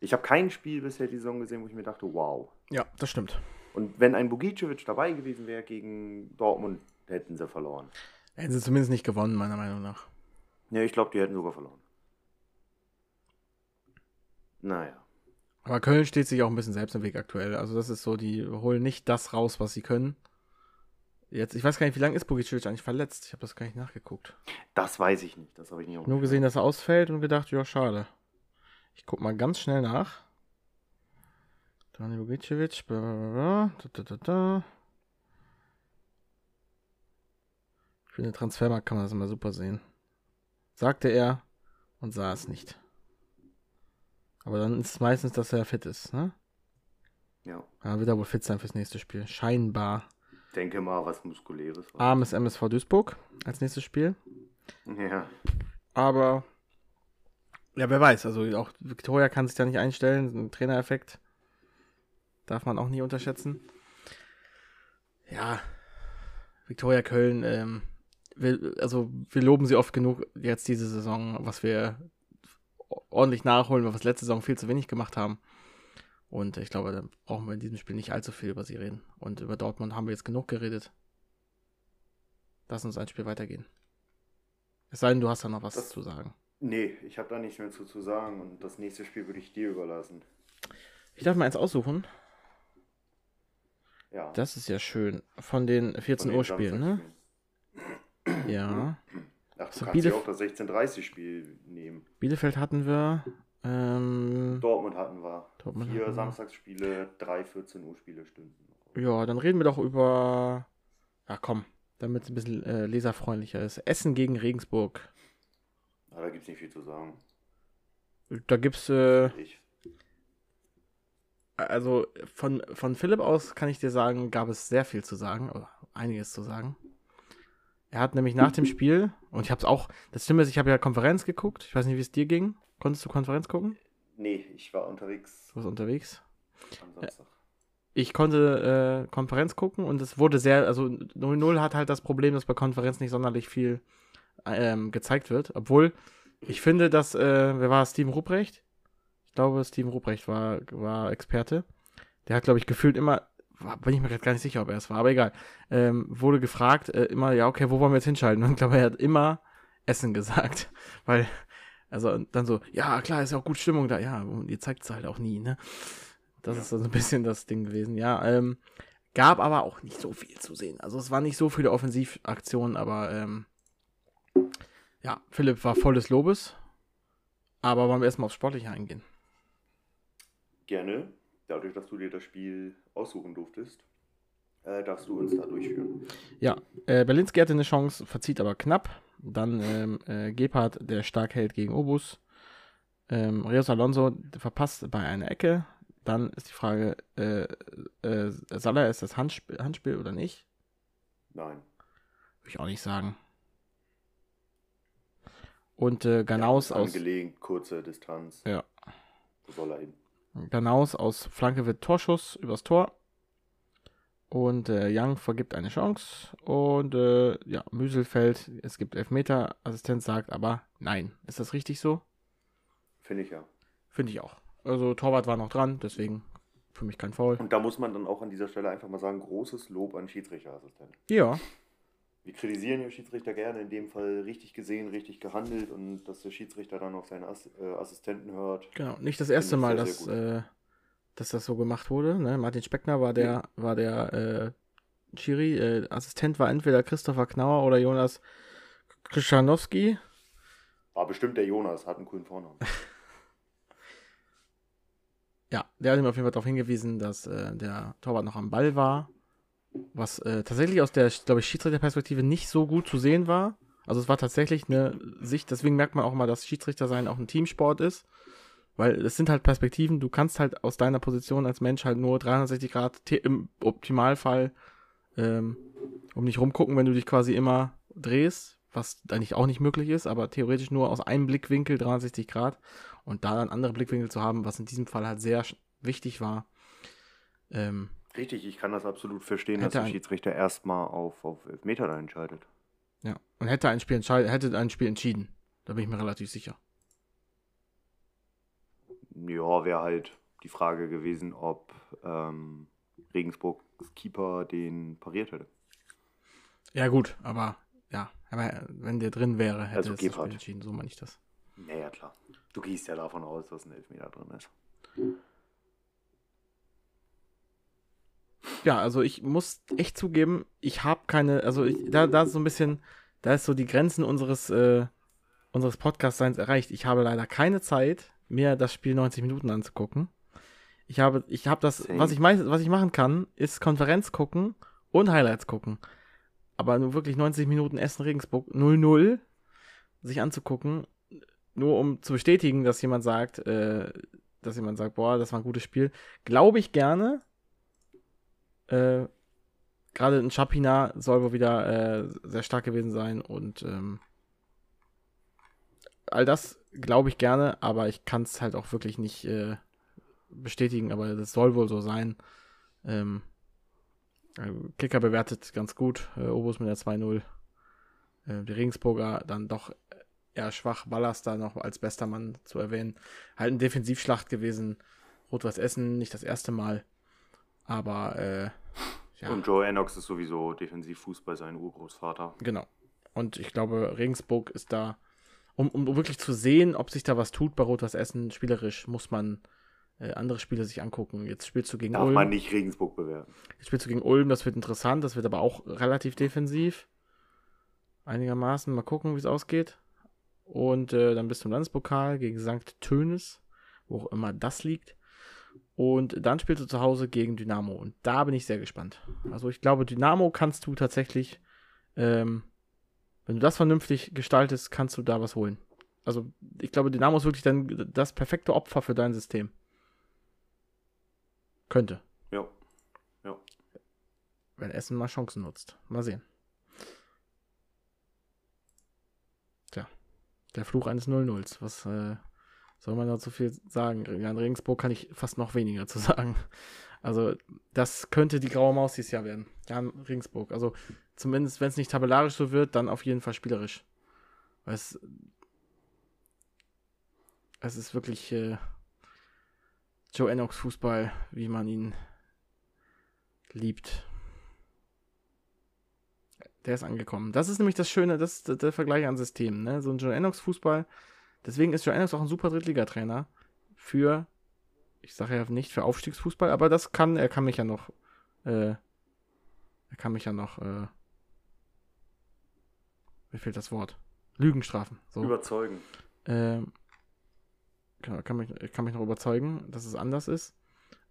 Ich habe kein Spiel bisher die Saison gesehen, wo ich mir dachte, wow. ja, das stimmt. Und wenn ein Bugicevic dabei gewesen wäre gegen Dortmund, hätten sie verloren. Hätten sie zumindest nicht gewonnen, meiner Meinung nach. Ja, ich glaube, die hätten sogar verloren. Naja. Aber Köln steht sich auch ein bisschen selbst im Weg aktuell. Also das ist so, die holen nicht das raus, was sie können. Jetzt, ich weiß gar nicht, wie lange ist Bogicic eigentlich verletzt? Ich habe das gar nicht nachgeguckt. Das weiß ich nicht. Das habe ich nicht Nur gesehen, dass er ausfällt und gedacht, ja, schade. Ich guck mal ganz schnell nach. Dani Bogicevic, bla, bla, bla, da, da. Für den Transfermarkt kann man das immer super sehen. Sagte er und sah es nicht. Aber dann ist es meistens, dass er fit ist, ne? Ja. Ja, wird er wohl fit sein fürs nächste Spiel. Scheinbar. Denke mal, was Muskuläres. Armes MSV Duisburg als nächstes Spiel. Ja. Aber ja, wer weiß. Also auch Victoria kann sich da nicht einstellen. Ein Trainereffekt darf man auch nie unterschätzen. Ja, Victoria Köln. Ähm, wir, also wir loben sie oft genug jetzt diese Saison, was wir ordentlich nachholen, weil wir es letzte Saison viel zu wenig gemacht haben. Und ich glaube, da brauchen wir in diesem Spiel nicht allzu viel über sie reden. Und über Dortmund haben wir jetzt genug geredet. Lass uns ein Spiel weitergehen. Es sei denn, du hast da noch was Das- zu sagen. Nee, ich habe da nichts mehr zu, zu sagen und das nächste Spiel würde ich dir überlassen. Ich darf mal eins aussuchen. Ja. Das ist ja schön. Von den 14 von den Uhr Spielen, ne? Ja. Ach, du So, kannst ja Bielef- auch das 16:30 Spiel nehmen. Bielefeld hatten wir. Ähm, Dortmund hatten wir. Dortmund Vier hatten. Samstagsspiele, drei 14 Uhr Spiele stünden. ja, dann reden wir doch über. Ja, komm. Damit es ein bisschen äh, leserfreundlicher ist. Essen gegen Regensburg. Aber da gibt es nicht viel zu sagen. Da gibt's. Äh, Ich. Also von, von Philipp aus kann ich dir sagen, gab es sehr viel zu sagen. Oder einiges zu sagen. Er hat nämlich nach dem Spiel, und ich habe es auch, das Stimme ist, ich habe ja Konferenz geguckt. Ich weiß nicht, wie es dir ging. Konntest du Konferenz gucken? Nee, ich war unterwegs Du warst unterwegs. am Samstag. ich konnte äh, Konferenz gucken und es wurde sehr, also 0-0 hat halt das Problem, dass bei Konferenz nicht sonderlich viel ähm, gezeigt wird. Obwohl, ich finde, dass, äh, wer war es, Steven Ruprecht? Ich glaube, Steven Ruprecht war, war Experte. Der hat, glaube ich, gefühlt immer, war, bin ich mir gerade gar nicht sicher, ob er es war, aber egal, ähm, wurde gefragt, äh, immer, ja, okay, wo wollen wir jetzt hinschalten? Und ich glaube, er hat immer Essen gesagt, weil, also dann so, ja, klar, ist ja auch gut Stimmung da, ja, und ihr zeigt es halt auch nie, ne? Das ist so ein bisschen das Ding gewesen, ja. Ähm, gab aber auch nicht so viel zu sehen. Also es waren nicht so viele Offensivaktionen, aber ähm, ja, Philipp war voll des Lobes. Aber wollen wir erstmal aufs Sportliche eingehen. Gerne. Dadurch, dass du dir das Spiel aussuchen durftest, äh, darfst du uns da durchführen. Ja, äh, Berlinski hatte eine Chance, verzieht aber knapp. Dann ähm, äh, Gebhardt, der stark hält gegen Obus. Ähm, Reus Alonso verpasst bei einer Ecke. Dann ist die Frage, äh, äh, Salah, ist das Handspiel, Handspiel oder nicht? Nein. Würde ich auch nicht sagen. Und äh, Ganaus Ja, aus Angelegt, kurze Distanz. Ja. Wo soll er hin? Ganaus aus Flanke wird Torschuss übers Tor. Und äh, Young vergibt eine Chance. Und äh, ja, Müselfeld, es gibt Elfmeter. Assistent sagt aber nein. Ist das richtig so? Finde ich ja. Finde ich auch. Also Torwart war noch dran, deswegen für mich kein Foul. Und da muss man dann auch an dieser Stelle einfach mal sagen, großes Lob an Schiedsrichterassistenten. Ja. Wir kritisieren ja Schiedsrichter gerne, in dem Fall richtig gesehen, richtig gehandelt und dass der Schiedsrichter dann auf seine Ass äh, Assistenten hört. Genau, nicht das erste Mal, sehr, dass, sehr äh, dass das so gemacht wurde. Ne? Martin Speckner war der, war der äh, Schiri. Äh, Assistent war entweder Christopher Knauer oder Jonas Krischanowski. War bestimmt der Jonas, hat einen coolen Vornamen. Ja, der hat ihm auf jeden Fall darauf hingewiesen, dass äh, der Torwart noch am Ball war. Was äh, tatsächlich aus der, glaube ich, Schiedsrichterperspektive nicht so gut zu sehen war. Also es war tatsächlich eine Sicht, deswegen merkt man auch mal, dass Schiedsrichter sein auch ein Teamsport ist. Weil es sind halt Perspektiven, du kannst halt aus deiner Position als Mensch halt nur 360 Grad im Optimalfall ähm, um dich rumgucken, wenn du dich quasi immer drehst, was eigentlich auch nicht möglich ist, aber theoretisch nur aus einem Blickwinkel 360 Grad und da dann andere Blickwinkel zu haben, was in diesem Fall halt sehr wichtig war. Ähm, Richtig, ich kann das absolut verstehen, Hätte dass der Schiedsrichter erstmal auf, auf Elfmeter da entscheidet. ja, und hätte ein Spiel hätte ein Spiel entschieden. Da bin ich mir relativ sicher. Ja, wäre halt die Frage gewesen, ob ähm, Regensburgs Keeper den pariert hätte. Ja, gut, aber ja, aber wenn der drin wäre, hätte Also es das Spiel entschieden, so meine ich das. Naja, klar. Du gehst ja davon aus, dass ein Elfmeter drin ist. Ja, also ich muss echt zugeben, ich habe keine, also ich, da, da ist so ein bisschen, da ist so die Grenzen unseres, äh, unseres Podcast-Seins erreicht. Ich habe leider keine Zeit, mir das Spiel 90 Minuten anzugucken. Ich habe, ich habe das, Same. was ich meist, was ich machen kann, ist Konferenz gucken und Highlights gucken. Aber nur wirklich 90 Minuten Essen Regensburg 0-0 sich anzugucken, nur um zu bestätigen, dass jemand sagt, äh, dass jemand sagt, boah, das war ein gutes Spiel, glaube ich gerne. Äh, Gerade ein Chapina soll wohl wieder äh, sehr stark gewesen sein und ähm, all das glaube ich gerne, aber ich kann es halt auch wirklich nicht äh, bestätigen, aber das soll wohl so sein. Ähm, äh, Kicker bewertet ganz gut, äh, Obus mit der 2-0. Äh, die Regensburger dann doch eher schwach, Ballas da noch als bester Mann zu erwähnen. Halt eine Defensivschlacht gewesen. Rot-Weiß Essen, nicht das erste Mal. Aber, äh, ja. Und Joe Enox ist sowieso Defensivfußball sein Urgroßvater. Genau. Und ich glaube, Regensburg ist da, um, um wirklich zu sehen, ob sich da was tut bei Rot-Weiß Essen, spielerisch, muss man äh, andere Spiele sich angucken. Jetzt spielst du gegen Darf Ulm. man nicht Regensburg bewerten. Jetzt spielst du gegen Ulm, das wird interessant, das wird aber auch relativ defensiv. Einigermaßen, mal gucken, wie es ausgeht. Und äh, dann bist du im Landespokal gegen St. Tönis, wo auch immer das liegt. Und dann spielst du zu Hause gegen Dynamo. Und da bin ich sehr gespannt. Also ich glaube, Dynamo kannst du tatsächlich, ähm, wenn du das vernünftig gestaltest, kannst du da was holen. Also ich glaube, Dynamo ist wirklich dann das perfekte Opfer für dein System. Könnte. Ja. Ja. wenn Essen mal Chancen nutzt. Mal sehen. Tja, der Fluch eines 0-0s. Was äh, soll man dazu viel sagen? An Regensburg kann ich fast noch weniger zu sagen. Also, das könnte die graue Maus dieses Jahr werden. Jan Regensburg. Also, zumindest, wenn es nicht tabellarisch so wird, dann auf jeden Fall spielerisch. Weil es, es ist wirklich äh, Joe Enox Fußball, wie man ihn liebt. Der ist angekommen. Das ist nämlich das Schöne, das ist der- Vergleich an Systemen. Ne? So ein Joe Enox Fußball. Deswegen ist Joe auch ein super Drittligatrainer für, ich sage ja nicht für Aufstiegsfußball, aber das kann, er kann mich ja noch, äh, er kann mich ja noch, äh, mir fehlt das Wort. Lügenstrafen. So. Überzeugen. Ähm, genau, kann mich, ich kann mich noch überzeugen, dass es anders ist.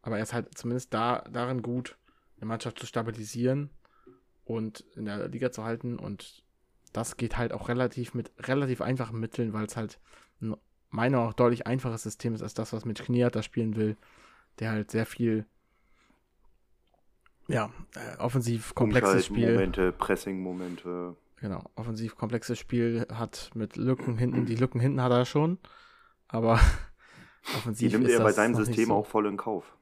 Aber er ist halt zumindest da, darin gut, eine Mannschaft zu stabilisieren und in der Liga zu halten. Und das geht halt auch relativ mit relativ einfachen Mitteln, weil es halt ein meiner Meinung nach deutlich einfaches System ist als das, was mit Kniat da spielen will, der halt sehr viel ja, äh, offensiv komplexes Spiel. Momente, Pressing-Momente. Genau, offensiv komplexes Spiel hat mit Lücken hinten, die Lücken hinten hat er schon, aber Die offensiv nimmt ist er bei seinem System so. auch voll in Kauf.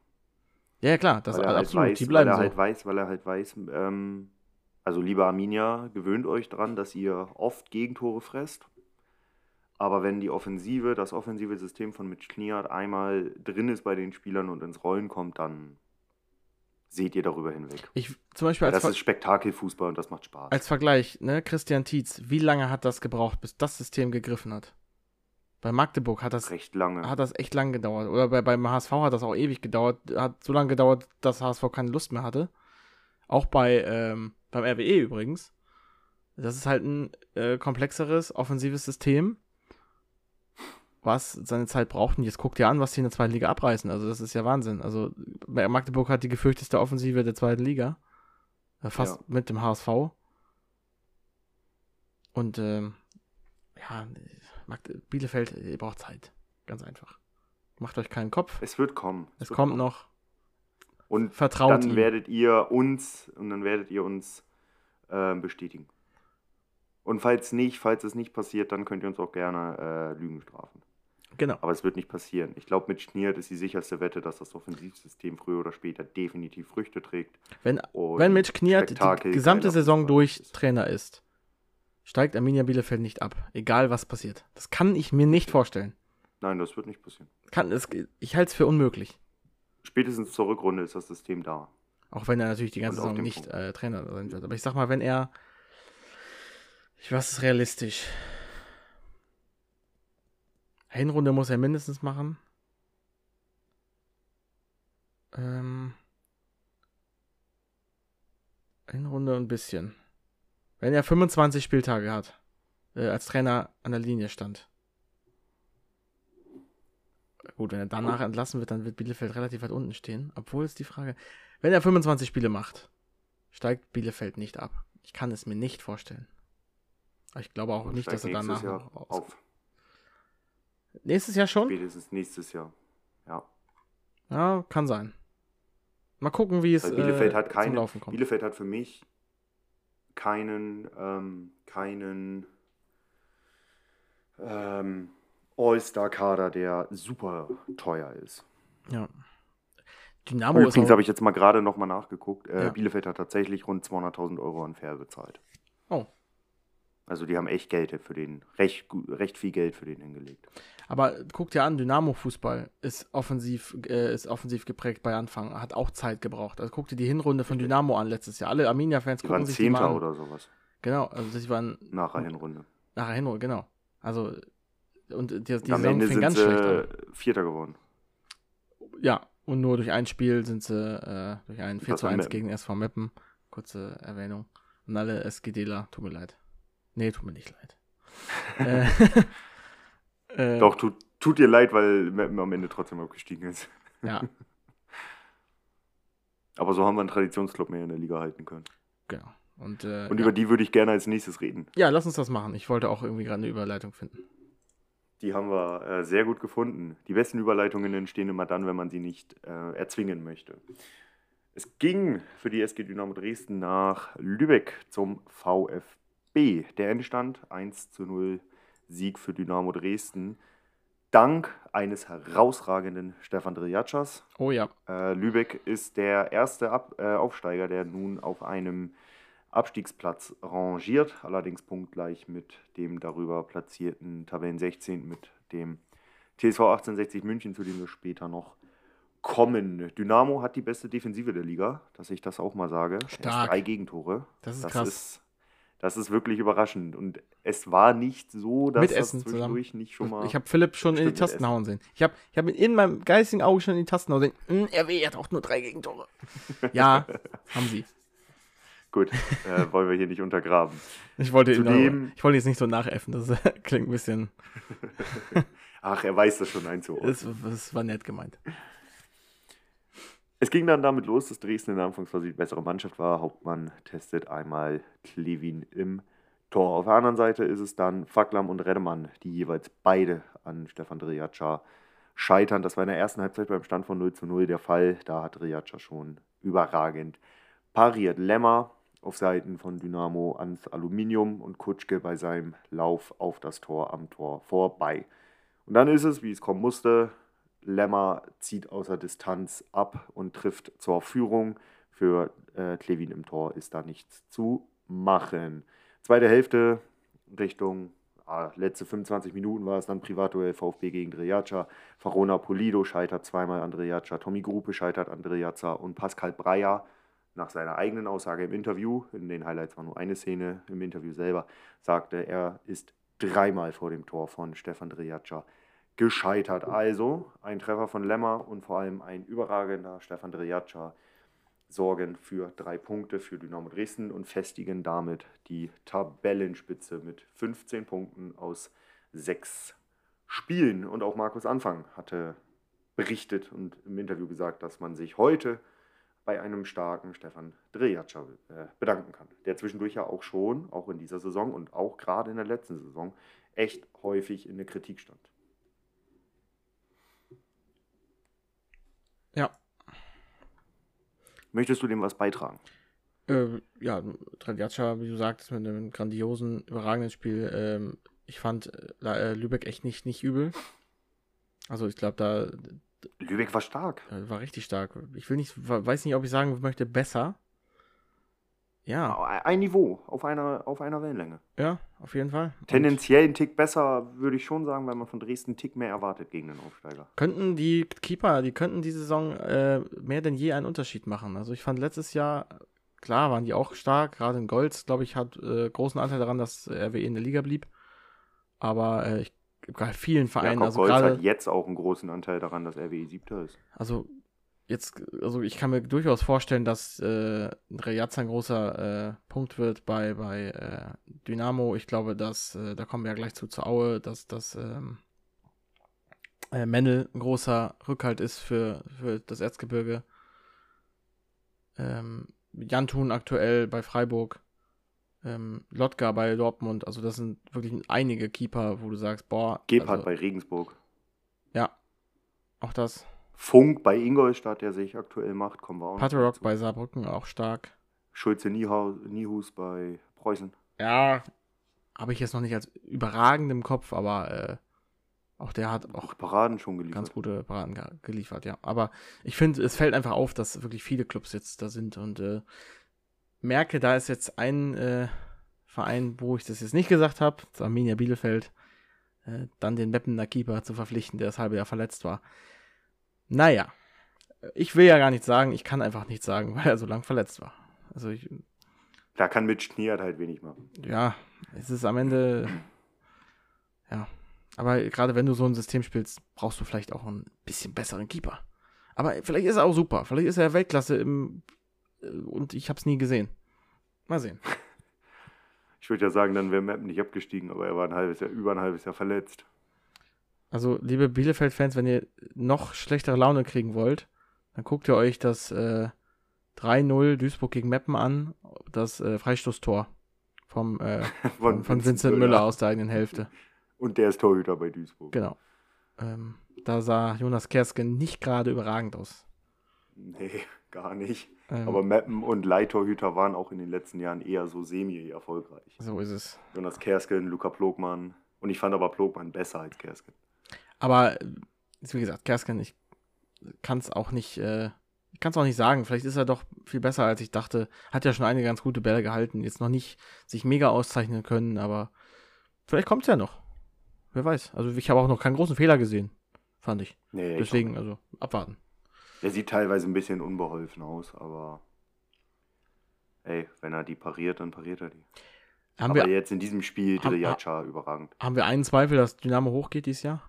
Ja, ja, klar, das weil er halt absolut, weiß, die bleiben weil er so. halt weiß, weil er halt weiß, ähm, also liebe Arminia, gewöhnt euch daran, dass ihr oft Gegentore fresst. Aber wenn die Offensive, das offensive System von Mitch Kniat einmal drin ist bei den Spielern und ins Rollen kommt, dann seht ihr darüber hinweg. Ich, zum Beispiel als, das Ver ist Spektakelfußball und das macht Spaß. als Vergleich, ne, Christian Tietz, wie lange hat das gebraucht, bis das System gegriffen hat? Bei Magdeburg hat das, Recht lange. hat das echt lang gedauert. Oder bei, beim HSV hat das auch ewig gedauert. Hat so lange gedauert, dass HSV keine Lust mehr hatte. Auch bei, ähm, beim RWE übrigens. Das ist halt ein äh, komplexeres, offensives System, was seine Zeit braucht. Und jetzt guckt ihr an, was die in der zweiten Liga abreißen. Also das ist ja Wahnsinn. Also Magdeburg hat die gefürchteste Offensive der zweiten Liga. Äh, Fast Ja. mit dem HSV. Und ähm, ja, Magde Bielefeld, ihr braucht Zeit. Ganz einfach. Macht euch keinen Kopf. es wird kommen. Es wird kommt kommen. noch. Und Vertraut dann ihm. werdet ihr uns und dann werdet ihr uns ähm, bestätigen. Und falls nicht, falls es nicht passiert, dann könnt ihr uns auch gerne äh, Lügen strafen. Genau. Aber es wird nicht passieren. Ich glaube, mit Schniert ist die sicherste Wette, dass das Offensivsystem früher oder später definitiv Früchte trägt. Wenn, wenn Mitch Kniat die gesamte Saison durch ist. Trainer ist, steigt Arminia Bielefeld nicht ab. Egal was passiert. Das kann ich mir nicht vorstellen. Nein, das wird nicht passieren. Kann, es, ich halte es für unmöglich. Spätestens zur Rückrunde ist das System da. Auch wenn er natürlich die ganze Saison nicht äh, Trainer sein wird. Aber ich sag mal, wenn er. Ich weiß, es ist realistisch. Hinrunde muss er mindestens machen. Ähm. Hinrunde ein bisschen. Wenn er 25 Spieltage hat, äh, als Trainer an der Linie stand. Gut, wenn er danach entlassen wird, dann wird Bielefeld relativ weit unten stehen. Obwohl es die Frage. Wenn er 25 Spiele macht, steigt Bielefeld nicht ab. Ich kann es mir nicht vorstellen. Aber ich glaube auch Und nicht, dass er danach Jahr auf. Nächstes Jahr schon? Spätestens nächstes Jahr. Ja. Ja, kann sein. Mal gucken, wie es Weil Bielefeld äh, hat zum keine, Laufen kommt. Bielefeld hat für mich keinen, ähm, keinen ähm, All-Star-Kader, der super teuer ist. Ja. Dynamo Übrigens habe ich jetzt mal gerade nochmal nachgeguckt. Äh, Ja. Bielefeld hat tatsächlich rund 200.000 Euro an Fair bezahlt. Oh. Also die haben echt Geld für den, recht, recht viel Geld für den hingelegt. Aber guck dir an, Dynamo-Fußball ist offensiv, äh, ist offensiv geprägt bei Anfang, hat auch Zeit gebraucht. Also guck dir die Hinrunde von Dynamo an letztes Jahr. Alle Arminia-Fans gucken waren sich die mal Zehnter an. oder sowas Genau, also sie waren nach der Hinrunde. nachher Hinrunde, genau. Also und die, die am Saison Ende fing sind ganz sie schlecht an. Vierter geworden. Ja, und nur durch ein Spiel sind sie äh, durch ein 4 Das zu war 1 Meppen. gegen SV Meppen. Kurze Erwähnung. Und alle SGDler, tut mir leid. Nee, tut mir nicht leid. äh, äh, Doch, tut, tut dir leid, weil Meppen am Ende trotzdem abgestiegen ist. Ja, Aber so haben wir einen Traditionsclub mehr in der Liga halten können. genau. Und, äh, Und ja. über die würde ich gerne als nächstes reden. ja, lass uns das machen. Ich wollte auch irgendwie gerade eine Überleitung finden. Die haben wir äh, sehr gut gefunden. Die besten Überleitungen entstehen immer dann, wenn man sie nicht äh, erzwingen möchte. Es ging für die SG Dynamo Dresden nach Lübeck zum VfB. Der Endstand 1 zu 0 Sieg für Dynamo Dresden. Dank eines herausragenden Stefan Driatschas. Oh ja, Äh, Lübeck ist der erste Ab äh, Aufsteiger, der nun auf einem Abstiegsplatz rangiert, allerdings punktgleich mit dem darüber platzierten Tabellen 16 mit dem TSV 1860 München, zu dem wir später noch kommen. Dynamo hat die beste Defensive der Liga, dass ich das auch mal sage. Stark. drei Gegentore. Das ist krass. Ist, das ist wirklich überraschend. Und es war nicht so, dass Mit das Essen zwischendurch nicht schon mal. ich habe Philipp schon in die Tasten hauen sehen. Ich habe ich hab in meinem geistigen Auge schon in die Tasten hauen sehen. Hm, RW hat auch nur drei Gegentore. ja, haben sie. Gut, äh, wollen wir hier nicht untergraben. Ich wollte, ihn Zudem- aber- ich wollte jetzt nicht so nachäffen. Das klingt ein bisschen. Ach, er weiß das schon einzuordnen. Das, das war nett gemeint. Es ging dann damit los, dass Dresden in der Anfangsphase die bessere Mannschaft war. Hauptmann testet einmal Klevin im Tor. Auf der anderen Seite ist es dann Faklam und Redemann, die jeweils beide an Stefan Driaca scheitern. Das war in der ersten Halbzeit beim Stand von 0 zu 0 der Fall. Da hat Driaca schon überragend pariert. Lemmer auf Seiten von Dynamo ans Aluminium und Kutschke bei seinem Lauf auf das Tor am Tor vorbei. Und dann ist es, wie es kommen musste. Lemmer zieht außer Distanz ab und trifft zur Führung. Für äh, Klevin im Tor ist da nichts zu machen. Zweite Hälfte Richtung ah, letzte 25 Minuten war es dann Privatduell VfB gegen Drejaca. Farona Polido scheitert zweimal an Drejaca. Tommy Gruppe scheitert an Drejaca. Und Pascal Breyer nach seiner eigenen Aussage im Interview, in den Highlights war nur eine Szene im Interview selber, sagte, er ist dreimal vor dem Tor von Stefan Drejaca gescheitert. Also ein Treffer von Lemmer und vor allem ein überragender Stefan Drejaca sorgen für drei Punkte für Dynamo Dresden und festigen damit die Tabellenspitze mit 15 Punkten aus sechs Spielen. Und auch Markus Anfang hatte berichtet und im Interview gesagt, dass man sich heute bei einem starken Stefan Drejaca äh, bedanken kann, der zwischendurch ja auch schon, auch in dieser Saison und auch gerade in der letzten Saison, echt häufig in der Kritik stand. Ja. Möchtest du dem was beitragen? Äh, ja, Tradiaca, wie du sagtest, mit einem grandiosen, überragenden Spiel. Ähm, ich fand äh, Lübeck echt nicht, nicht übel. Also ich glaube, da Lübeck war stark. war richtig stark. Ich will nicht, weiß nicht, ob ich sagen möchte, besser. Ja, Ein Niveau, auf einer, auf einer Wellenlänge. ja, auf jeden Fall. Tendenziell ein Tick besser, würde ich schon sagen, weil man von Dresden einen Tick mehr erwartet gegen den Aufsteiger. könnten die Keeper, die könnten diese Saison äh, mehr denn je einen Unterschied machen. Also ich fand letztes Jahr, klar, waren die auch stark. Gerade in Golds, glaube ich, hat äh, großen Anteil daran, dass RWE in der Liga blieb. Aber äh, ich vielen Vereinen, Jakob also Golz hat jetzt auch einen großen Anteil daran, dass RWE Siebter ist. Also jetzt, also ich kann mir durchaus vorstellen, dass äh, Rejazza ein großer äh, Punkt wird bei, bei äh, Dynamo. Ich glaube, dass, äh, da kommen wir ja gleich zu, zu Aue, dass, dass ähm, äh, Mendel ein großer Rückhalt ist für, für das Erzgebirge. Ähm, Jantun aktuell bei Freiburg. Ähm, Lotka bei Dortmund. Also das sind wirklich einige Keeper, wo du sagst, boah. Gebhardt also, bei Regensburg. Ja, auch das. Funk bei Ingolstadt, der sich aktuell macht, kommen wir auch dazu. bei Saarbrücken auch stark. Schulze Niehus bei Preußen. Ja, habe ich jetzt noch nicht als überragend im Kopf, aber äh, auch der hat auch Paraden schon geliefert. ganz gute Paraden ge geliefert, ja. Aber ich finde, es fällt einfach auf, dass wirklich viele Clubs jetzt da sind und äh, merke, da ist jetzt ein äh, Verein, wo ich das jetzt nicht gesagt habe, das Arminia Bielefeld, äh, dann den Meppener Keeper zu verpflichten, der das halbe Jahr verletzt war. Naja, ich will ja gar nichts sagen, ich kann einfach nichts sagen, weil er so lang verletzt war. Also ich, Da kann Mitch Kniert halt wenig machen. ja, es ist am Ende, ja. Aber gerade wenn du so ein System spielst, brauchst du vielleicht auch einen bisschen besseren Keeper. Aber vielleicht ist er auch super. Vielleicht ist er Weltklasse im, und ich habe es nie gesehen. Mal sehen. Ich würde ja sagen, dann wäre Meppen nicht abgestiegen, aber er war ein halbes Jahr, über ein halbes Jahr verletzt. Also, liebe Bielefeld-Fans, wenn ihr noch schlechtere Laune kriegen wollt, dann guckt ihr euch das äh, 3-0 Duisburg gegen Meppen an, das äh, Freistoßtor vom, äh, von, von Vincent Müller aus der eigenen Hälfte. Und der ist Torhüter bei Duisburg. Genau. Ähm, da sah Jonas Kerske nicht gerade überragend aus. Nee, gar nicht. Ähm, Aber Meppen und Leihtorhüter waren auch in den letzten Jahren eher so semi-erfolgreich. so ist es. Jonas Kersken, Luca Plogmann. Und ich fand aber Plogmann besser als Kersken. Aber äh, wie gesagt, Kersken, ich kann es auch nicht, äh, ich kann es auch nicht sagen. Vielleicht ist er doch viel besser, als ich dachte. Hat ja schon einige ganz gute Bälle gehalten. Jetzt noch nicht sich mega auszeichnen können, aber vielleicht kommt es ja noch. Wer weiß. Also ich habe auch noch keinen großen Fehler gesehen, fand ich. Nee, ich Deswegen, auch also abwarten. Der sieht teilweise ein bisschen unbeholfen aus, aber ey, wenn er die pariert, dann pariert er die. Haben aber wir, jetzt in diesem Spiel Drijacha überragend. haben wir einen Zweifel, dass Dynamo hochgeht dieses Jahr?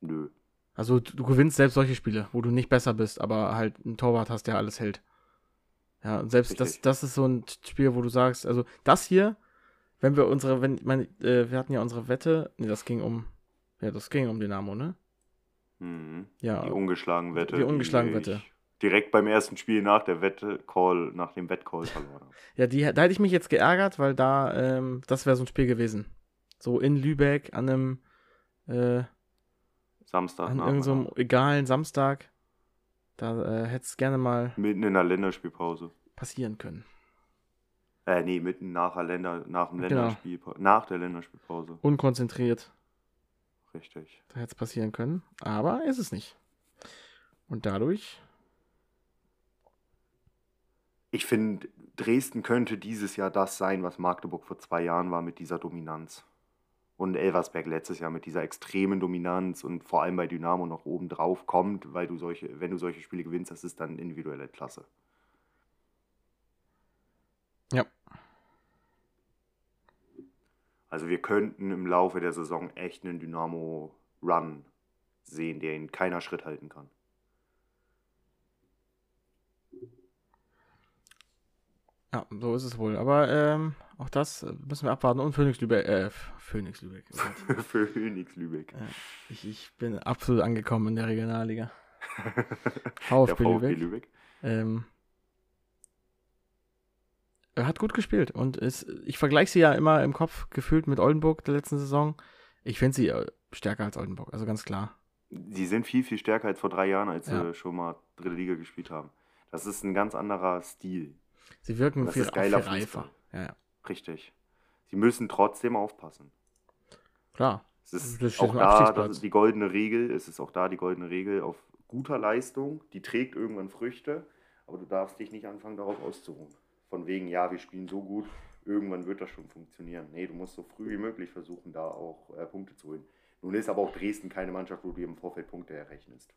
Nö. Also du, du gewinnst selbst solche Spiele, wo du nicht besser bist, aber halt einen Torwart hast, der alles hält. Ja, und selbst das, das ist so ein Spiel, wo du sagst, also das hier, wenn wir unsere, wenn, meine, äh, wir hatten ja unsere Wette, nee, das ging um, ja, das ging um Dynamo, ne? Mhm. Ja, Die ungeschlagen Wette. Die ungeschlagen Wette. Direkt beim ersten Spiel nach der Wette Call, nach dem Wettcall verloren habe. ja, die, da hätte ich mich jetzt geärgert, weil da, ähm, das wäre so ein Spiel gewesen. So in Lübeck an einem, äh, Samstag an irgendeinem egalen Samstag. Da äh, hätte es gerne mal Mitten in der Länderspielpause. passieren können. Äh, nee, mitten nach, der Länder, nach dem Genau. Länderspiel, nach der Länderspielpause. Unkonzentriert. Richtig. Da hätte es passieren können, aber ist es nicht. Und dadurch Ich finde, Dresden könnte dieses Jahr das sein, was Magdeburg vor zwei Jahren war mit dieser Dominanz. Und Elversberg letztes Jahr mit dieser extremen Dominanz und vor allem bei Dynamo noch oben drauf kommt, weil du solche, wenn du solche Spiele gewinnst, das ist dann individuelle Klasse. Ja. Also wir könnten im Laufe der Saison echt einen Dynamo-Run sehen, der ihn keiner Schritt halten kann. Ja, so ist es wohl. Aber ähm, auch das müssen wir abwarten. Und Phoenix Lübeck, äh, Phoenix Lübeck. Phoenix Lübeck. Ja, ich, ich bin absolut angekommen in der Regionalliga. Der VfB, VfB Lübeck. Lübeck. Ähm, er hat gut gespielt und ist, ich vergleiche sie ja immer im Kopf gefühlt mit Oldenburg der letzten Saison. Ich finde sie äh, stärker als Oldenburg, also ganz klar. Die sind viel, viel stärker als vor drei Jahren, als Ja. sie schon mal dritte Liga gespielt haben. Das ist ein ganz anderer Stil. Sie wirken Das viel, ist geiler viel reifer. Ja, ja, Richtig. Sie müssen trotzdem aufpassen. klar. Es ist Das auch da, das ist die goldene Regel, es ist auch da die goldene Regel auf guter Leistung, die trägt irgendwann Früchte, aber du darfst dich nicht anfangen, darauf auszuruhen. Von wegen, ja, wir spielen so gut, irgendwann wird das schon funktionieren. Nee, du musst so früh wie möglich versuchen, da auch äh, Punkte zu holen. Nun ist aber auch Dresden keine Mannschaft, wo du im Vorfeld Punkte errechnest.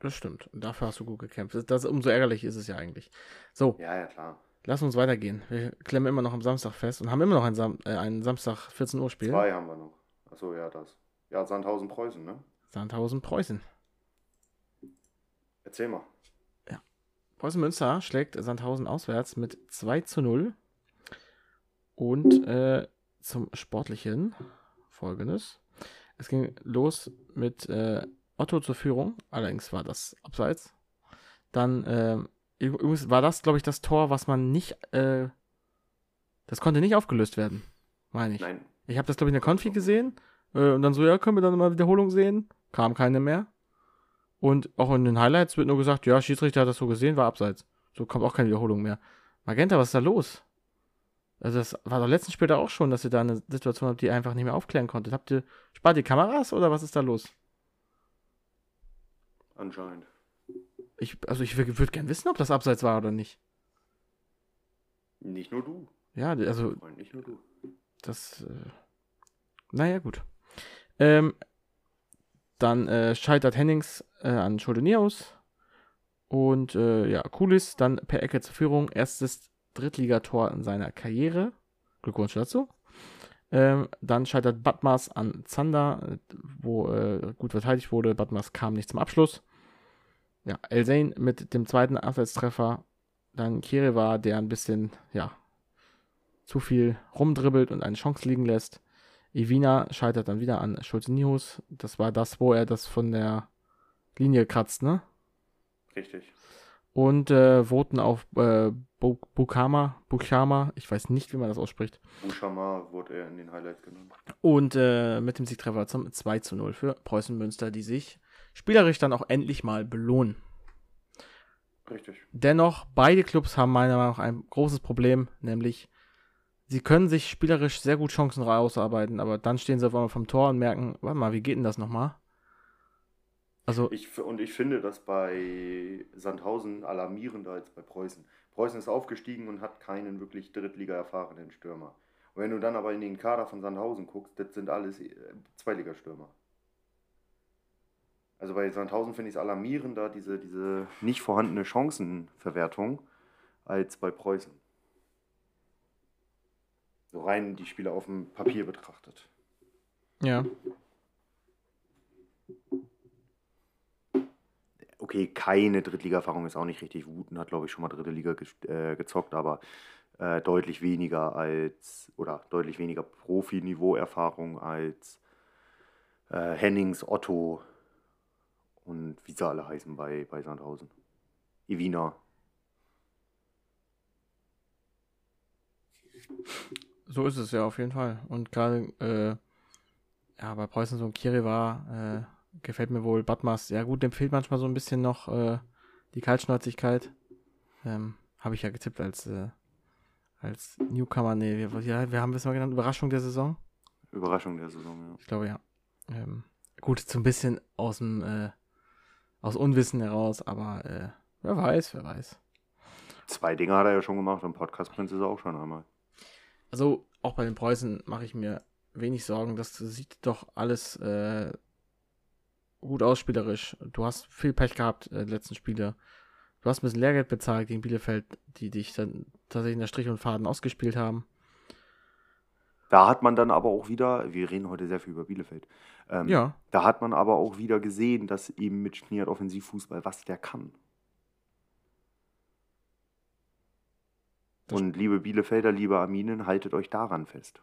Das stimmt. Dafür hast du gut gekämpft. Das, das, umso ärgerlich ist es ja eigentlich. So, Ja, ja, klar. lass uns weitergehen. Wir klemmen immer noch am Samstag fest und haben immer noch ein, Sam äh, ein Samstag 14 Uhr Spiel. Zwei haben wir noch. Achso, ja, das. Ja, Sandhausen Preußen, ne? Sandhausen Preußen. Erzähl mal. Preußen Münster schlägt Sandhausen auswärts mit 2 zu 0. Und äh, zum Sportlichen folgendes. Es ging los mit äh, Otto zur Führung, allerdings war das abseits. Dann äh, übrigens war das, glaube ich, das Tor, was man nicht, äh, das konnte nicht aufgelöst werden, meine ich. Nein. Ich habe das, glaube ich, in der Konfi gesehen. Äh, und dann so, ja, können wir dann mal Wiederholung sehen? Kam keine mehr. Und auch in den Highlights wird nur gesagt, ja, Schiedsrichter hat das so gesehen, war abseits. So kommt auch keine Wiederholung mehr. Magenta, was ist da los? Also das war doch letzten später auch schon, dass ihr da eine Situation habt, die ihr einfach nicht mehr aufklären konntet. Habt ihr, spart ihr Kameras oder was ist da los? Anscheinend. Ich, also ich würde gern wissen, ob das abseits war oder nicht. Nicht nur du. Ja, also Freund, nicht nur du. Das, äh, naja, gut. Ähm, dann äh, scheitert Hennings äh, an Schuldeniaus. Und äh, ja, Kulis dann per Ecke zur Führung. Erstes Drittligator in seiner Karriere. Glückwunsch dazu. Ähm, dann scheitert Batmas an Zander, wo äh, gut verteidigt wurde. Batmas kam nicht zum Abschluss. Ja, Elsein mit dem zweiten Abseitstreffer. Dann Kireva, der ein bisschen, ja, zu viel rumdribbelt und eine Chance liegen lässt. Evina scheitert dann wieder an Schulze Nihus. Das war das, wo er das von der Linie kratzt, ne? Richtig. Und äh, voten auf äh, Bu- Bukama, Bukama, ich weiß nicht, wie man das ausspricht. Buschamar wurde er in den Highlights genannt. Und äh, mit dem Siegtreffer zum 2 zu 0 für Preußen Münster, die sich spielerisch dann auch endlich mal belohnen. Richtig. Dennoch, beide Clubs haben meiner Meinung nach ein großes Problem, nämlich sie können sich spielerisch sehr gut Chancen rausarbeiten, aber dann stehen sie auf einmal vom Tor und merken, warte mal, wie geht denn das nochmal? Also, Ich, und ich finde das bei Sandhausen alarmierender als bei Preußen. Preußen ist aufgestiegen und hat keinen wirklich Drittliga-erfahrenen Stürmer. Und wenn du dann aber in den Kader von Sandhausen guckst, das sind alles äh, Zweitligastürmer. Also bei Sandhausen finde ich es alarmierender, diese, diese nicht vorhandene Chancenverwertung, als bei Preußen. So rein die Spieler auf dem Papier betrachtet. ja. Okay, keine Drittliga-Erfahrung ist auch nicht richtig. Wuten hat, glaube ich, schon mal dritte Liga ges- äh, gezockt, aber äh, deutlich weniger als, oder deutlich weniger Profiniveau-Erfahrung als äh, Hennings, Otto und wie sie alle heißen bei, bei Sandhausen. Evina. So ist es ja auf jeden Fall. Und gerade, äh, ja, bei Preußen so ein Kiri war, äh, gefällt mir wohl Batmas. Ja gut, dem fehlt manchmal so ein bisschen noch äh, die Kaltschnäuzigkeit. Ähm, Habe ich ja getippt als, äh, als Newcomer. Nee, wir, ja, wir haben es mal genannt, Überraschung der Saison. Überraschung der Saison, ja. Ich glaube ja. Ähm, gut, so ein bisschen aus dem, äh, aus Unwissen heraus, aber äh, wer weiß, wer weiß. Zwei Dinge hat er ja schon gemacht und Podcast Prinz ist er auch schon einmal. Also auch bei den Preußen mache ich mir wenig Sorgen. Das sieht doch alles äh, gut aus spielerisch. Du hast viel Pech gehabt, äh, die letzten Spiele. Du hast ein bisschen Lehrgeld bezahlt gegen Bielefeld, die dich dann tatsächlich in der Strich und Faden ausgespielt haben. Da hat man dann aber auch wieder, wir reden heute sehr viel über Bielefeld, ähm, Ja. da hat man aber auch wieder gesehen, dass eben mit Schniert Offensivfußball, was der kann. Das- Und liebe Bielefelder, liebe Arminen, haltet euch daran fest.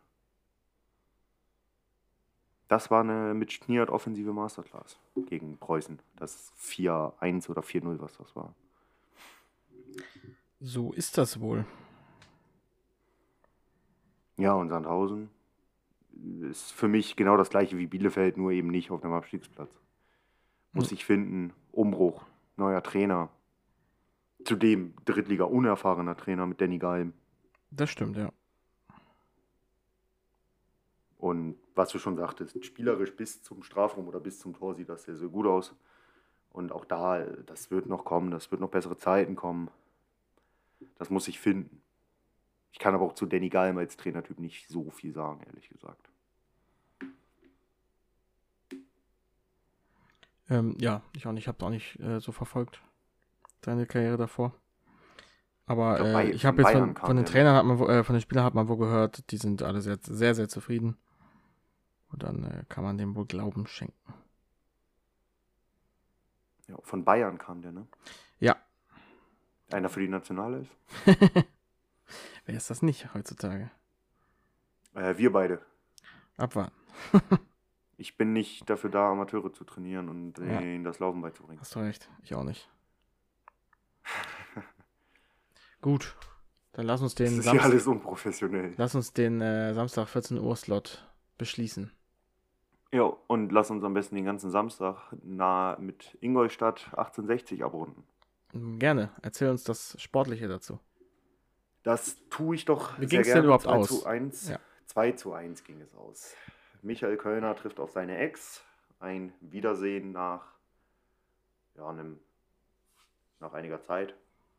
Das war eine mit Schniert offensive Masterclass gegen Preußen. Das 4-1 oder 4-0, was das war. So ist das wohl. Ja, und Sandhausen ist für mich genau das gleiche wie Bielefeld, nur eben nicht auf einem Abstiegsplatz. Muss Hm. ich finden, Umbruch, neuer Trainer. Zudem Drittliga unerfahrener Trainer mit Danny Galm. Das stimmt, ja. Und was du schon sagtest, spielerisch bis zum Strafraum oder bis zum Tor sieht das sehr, sehr gut aus. Und auch da, das wird noch kommen, das wird noch bessere Zeiten kommen. Das muss ich finden. Ich kann aber auch zu Danny Galm als Trainertyp nicht so viel sagen, ehrlich gesagt. Ähm, ja, ich auch nicht. Ich habe auch nicht äh, so verfolgt. Seine Karriere davor. Aber äh, ich habe jetzt von, von den ne? Trainern, hat man, äh, von den Spielern hat man wohl gehört, die sind alle sehr, sehr, sehr zufrieden. Und dann äh, kann man dem wohl Glauben schenken. Ja, von Bayern kam der, ne? Ja. Einer für die Nationalelf? Wer ist das nicht heutzutage? Äh, wir beide. Abwarten. Ich bin nicht dafür da, Amateure zu trainieren und Ja. ihnen das Laufen beizubringen. Hast du recht. Ich auch nicht. Gut. Dann lass uns Das den, ist ja Samstag, alles unprofessionell. lass uns den äh, Samstag 14 Uhr Slot beschließen. Ja, und lass uns am besten den ganzen Samstag nah mit Ingolstadt 1860 abrunden. Gerne. Erzähl uns das Sportliche dazu. Das tue ich doch Wie sehr ging's denn überhaupt 2 aus? Zu 1, Ja. 2 zu 1 ging es aus. Michael Kölner trifft auf seine Ex. Ein Wiedersehen nach, ja, einem, nach einiger Zeit.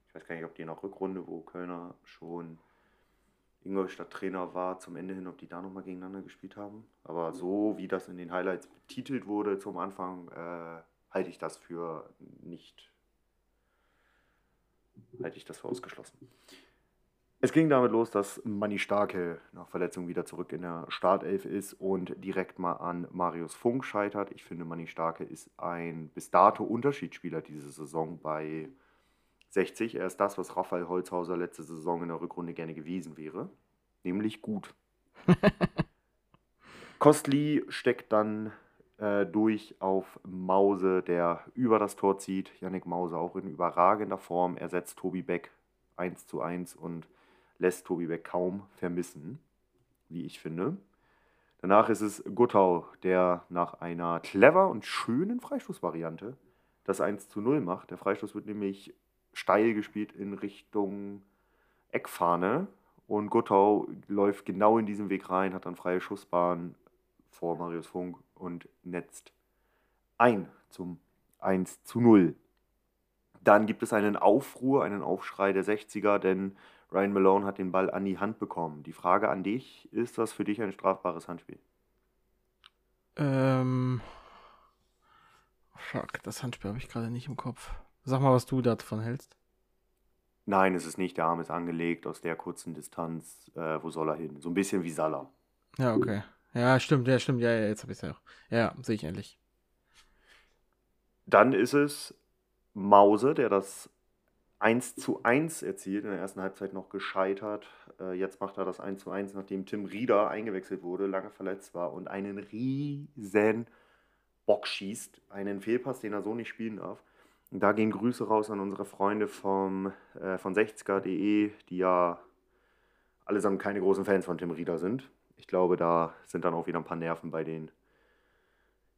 Ich weiß gar nicht, ob die der Rückrunde, wo Kölner schon Ingolstadt Trainer war, zum Ende hin, ob die da nochmal gegeneinander gespielt haben. Aber so wie das in den Highlights betitelt wurde zum Anfang, äh, halte ich das für nicht, halte ich das für ausgeschlossen. Es ging damit los, dass Manni Starke nach Verletzung wieder zurück in der Startelf ist und direkt mal an Marius Funk scheitert. Ich finde, Manni Starke ist ein bis dato Unterschiedsspieler diese Saison bei 60. Er ist das, was Raphael Holzhauser letzte Saison in der Rückrunde gerne gewesen wäre, nämlich gut. Kostli steckt dann äh, durch auf Mause, der über das Tor zieht. Yannick Mause auch in überragender Form ersetzt Tobi Beck 1 zu 1 und lässt Tobi Beck kaum vermissen, wie ich finde. Danach ist es Guttau, der nach einer clever und schönen Freistoßvariante das 1 zu 0 macht. Der Freistoß wird nämlich steil gespielt in Richtung Eckfahne und Guttau läuft genau in diesen Weg rein, hat dann freie Schussbahn vor Marius Funk und netzt ein zum 1 zu 0. Dann gibt es einen Aufruhr, einen Aufschrei der 60er, denn Ryan Malone hat den Ball an die Hand bekommen. Die Frage an dich, ist das für dich ein strafbares Handspiel? Ähm. Fuck, das Handspiel habe ich gerade nicht im Kopf. Sag mal, was du davon hältst. Nein, es ist nicht. Der Arm ist angelegt aus der kurzen Distanz. Äh, wo soll er hin? So ein bisschen wie Salah. Ja, okay. Ja, stimmt, ja, stimmt. Ja, ja, jetzt habe ich es ja auch. Ja, sehe ich endlich. Dann ist es Mause, der das 1 zu 1 erzielt, in der ersten Halbzeit noch gescheitert. Äh, jetzt macht er das 1 zu 1, nachdem Tim Rieder eingewechselt wurde, lange verletzt war und einen riesen Bock schießt. Einen Fehlpass, den er so nicht spielen darf. Da gehen Grüße raus an unsere Freunde vom, äh, von 60er.de, die ja allesamt keine großen Fans von Tim Rieder sind. Ich glaube, da sind dann auch wieder ein paar Nerven bei den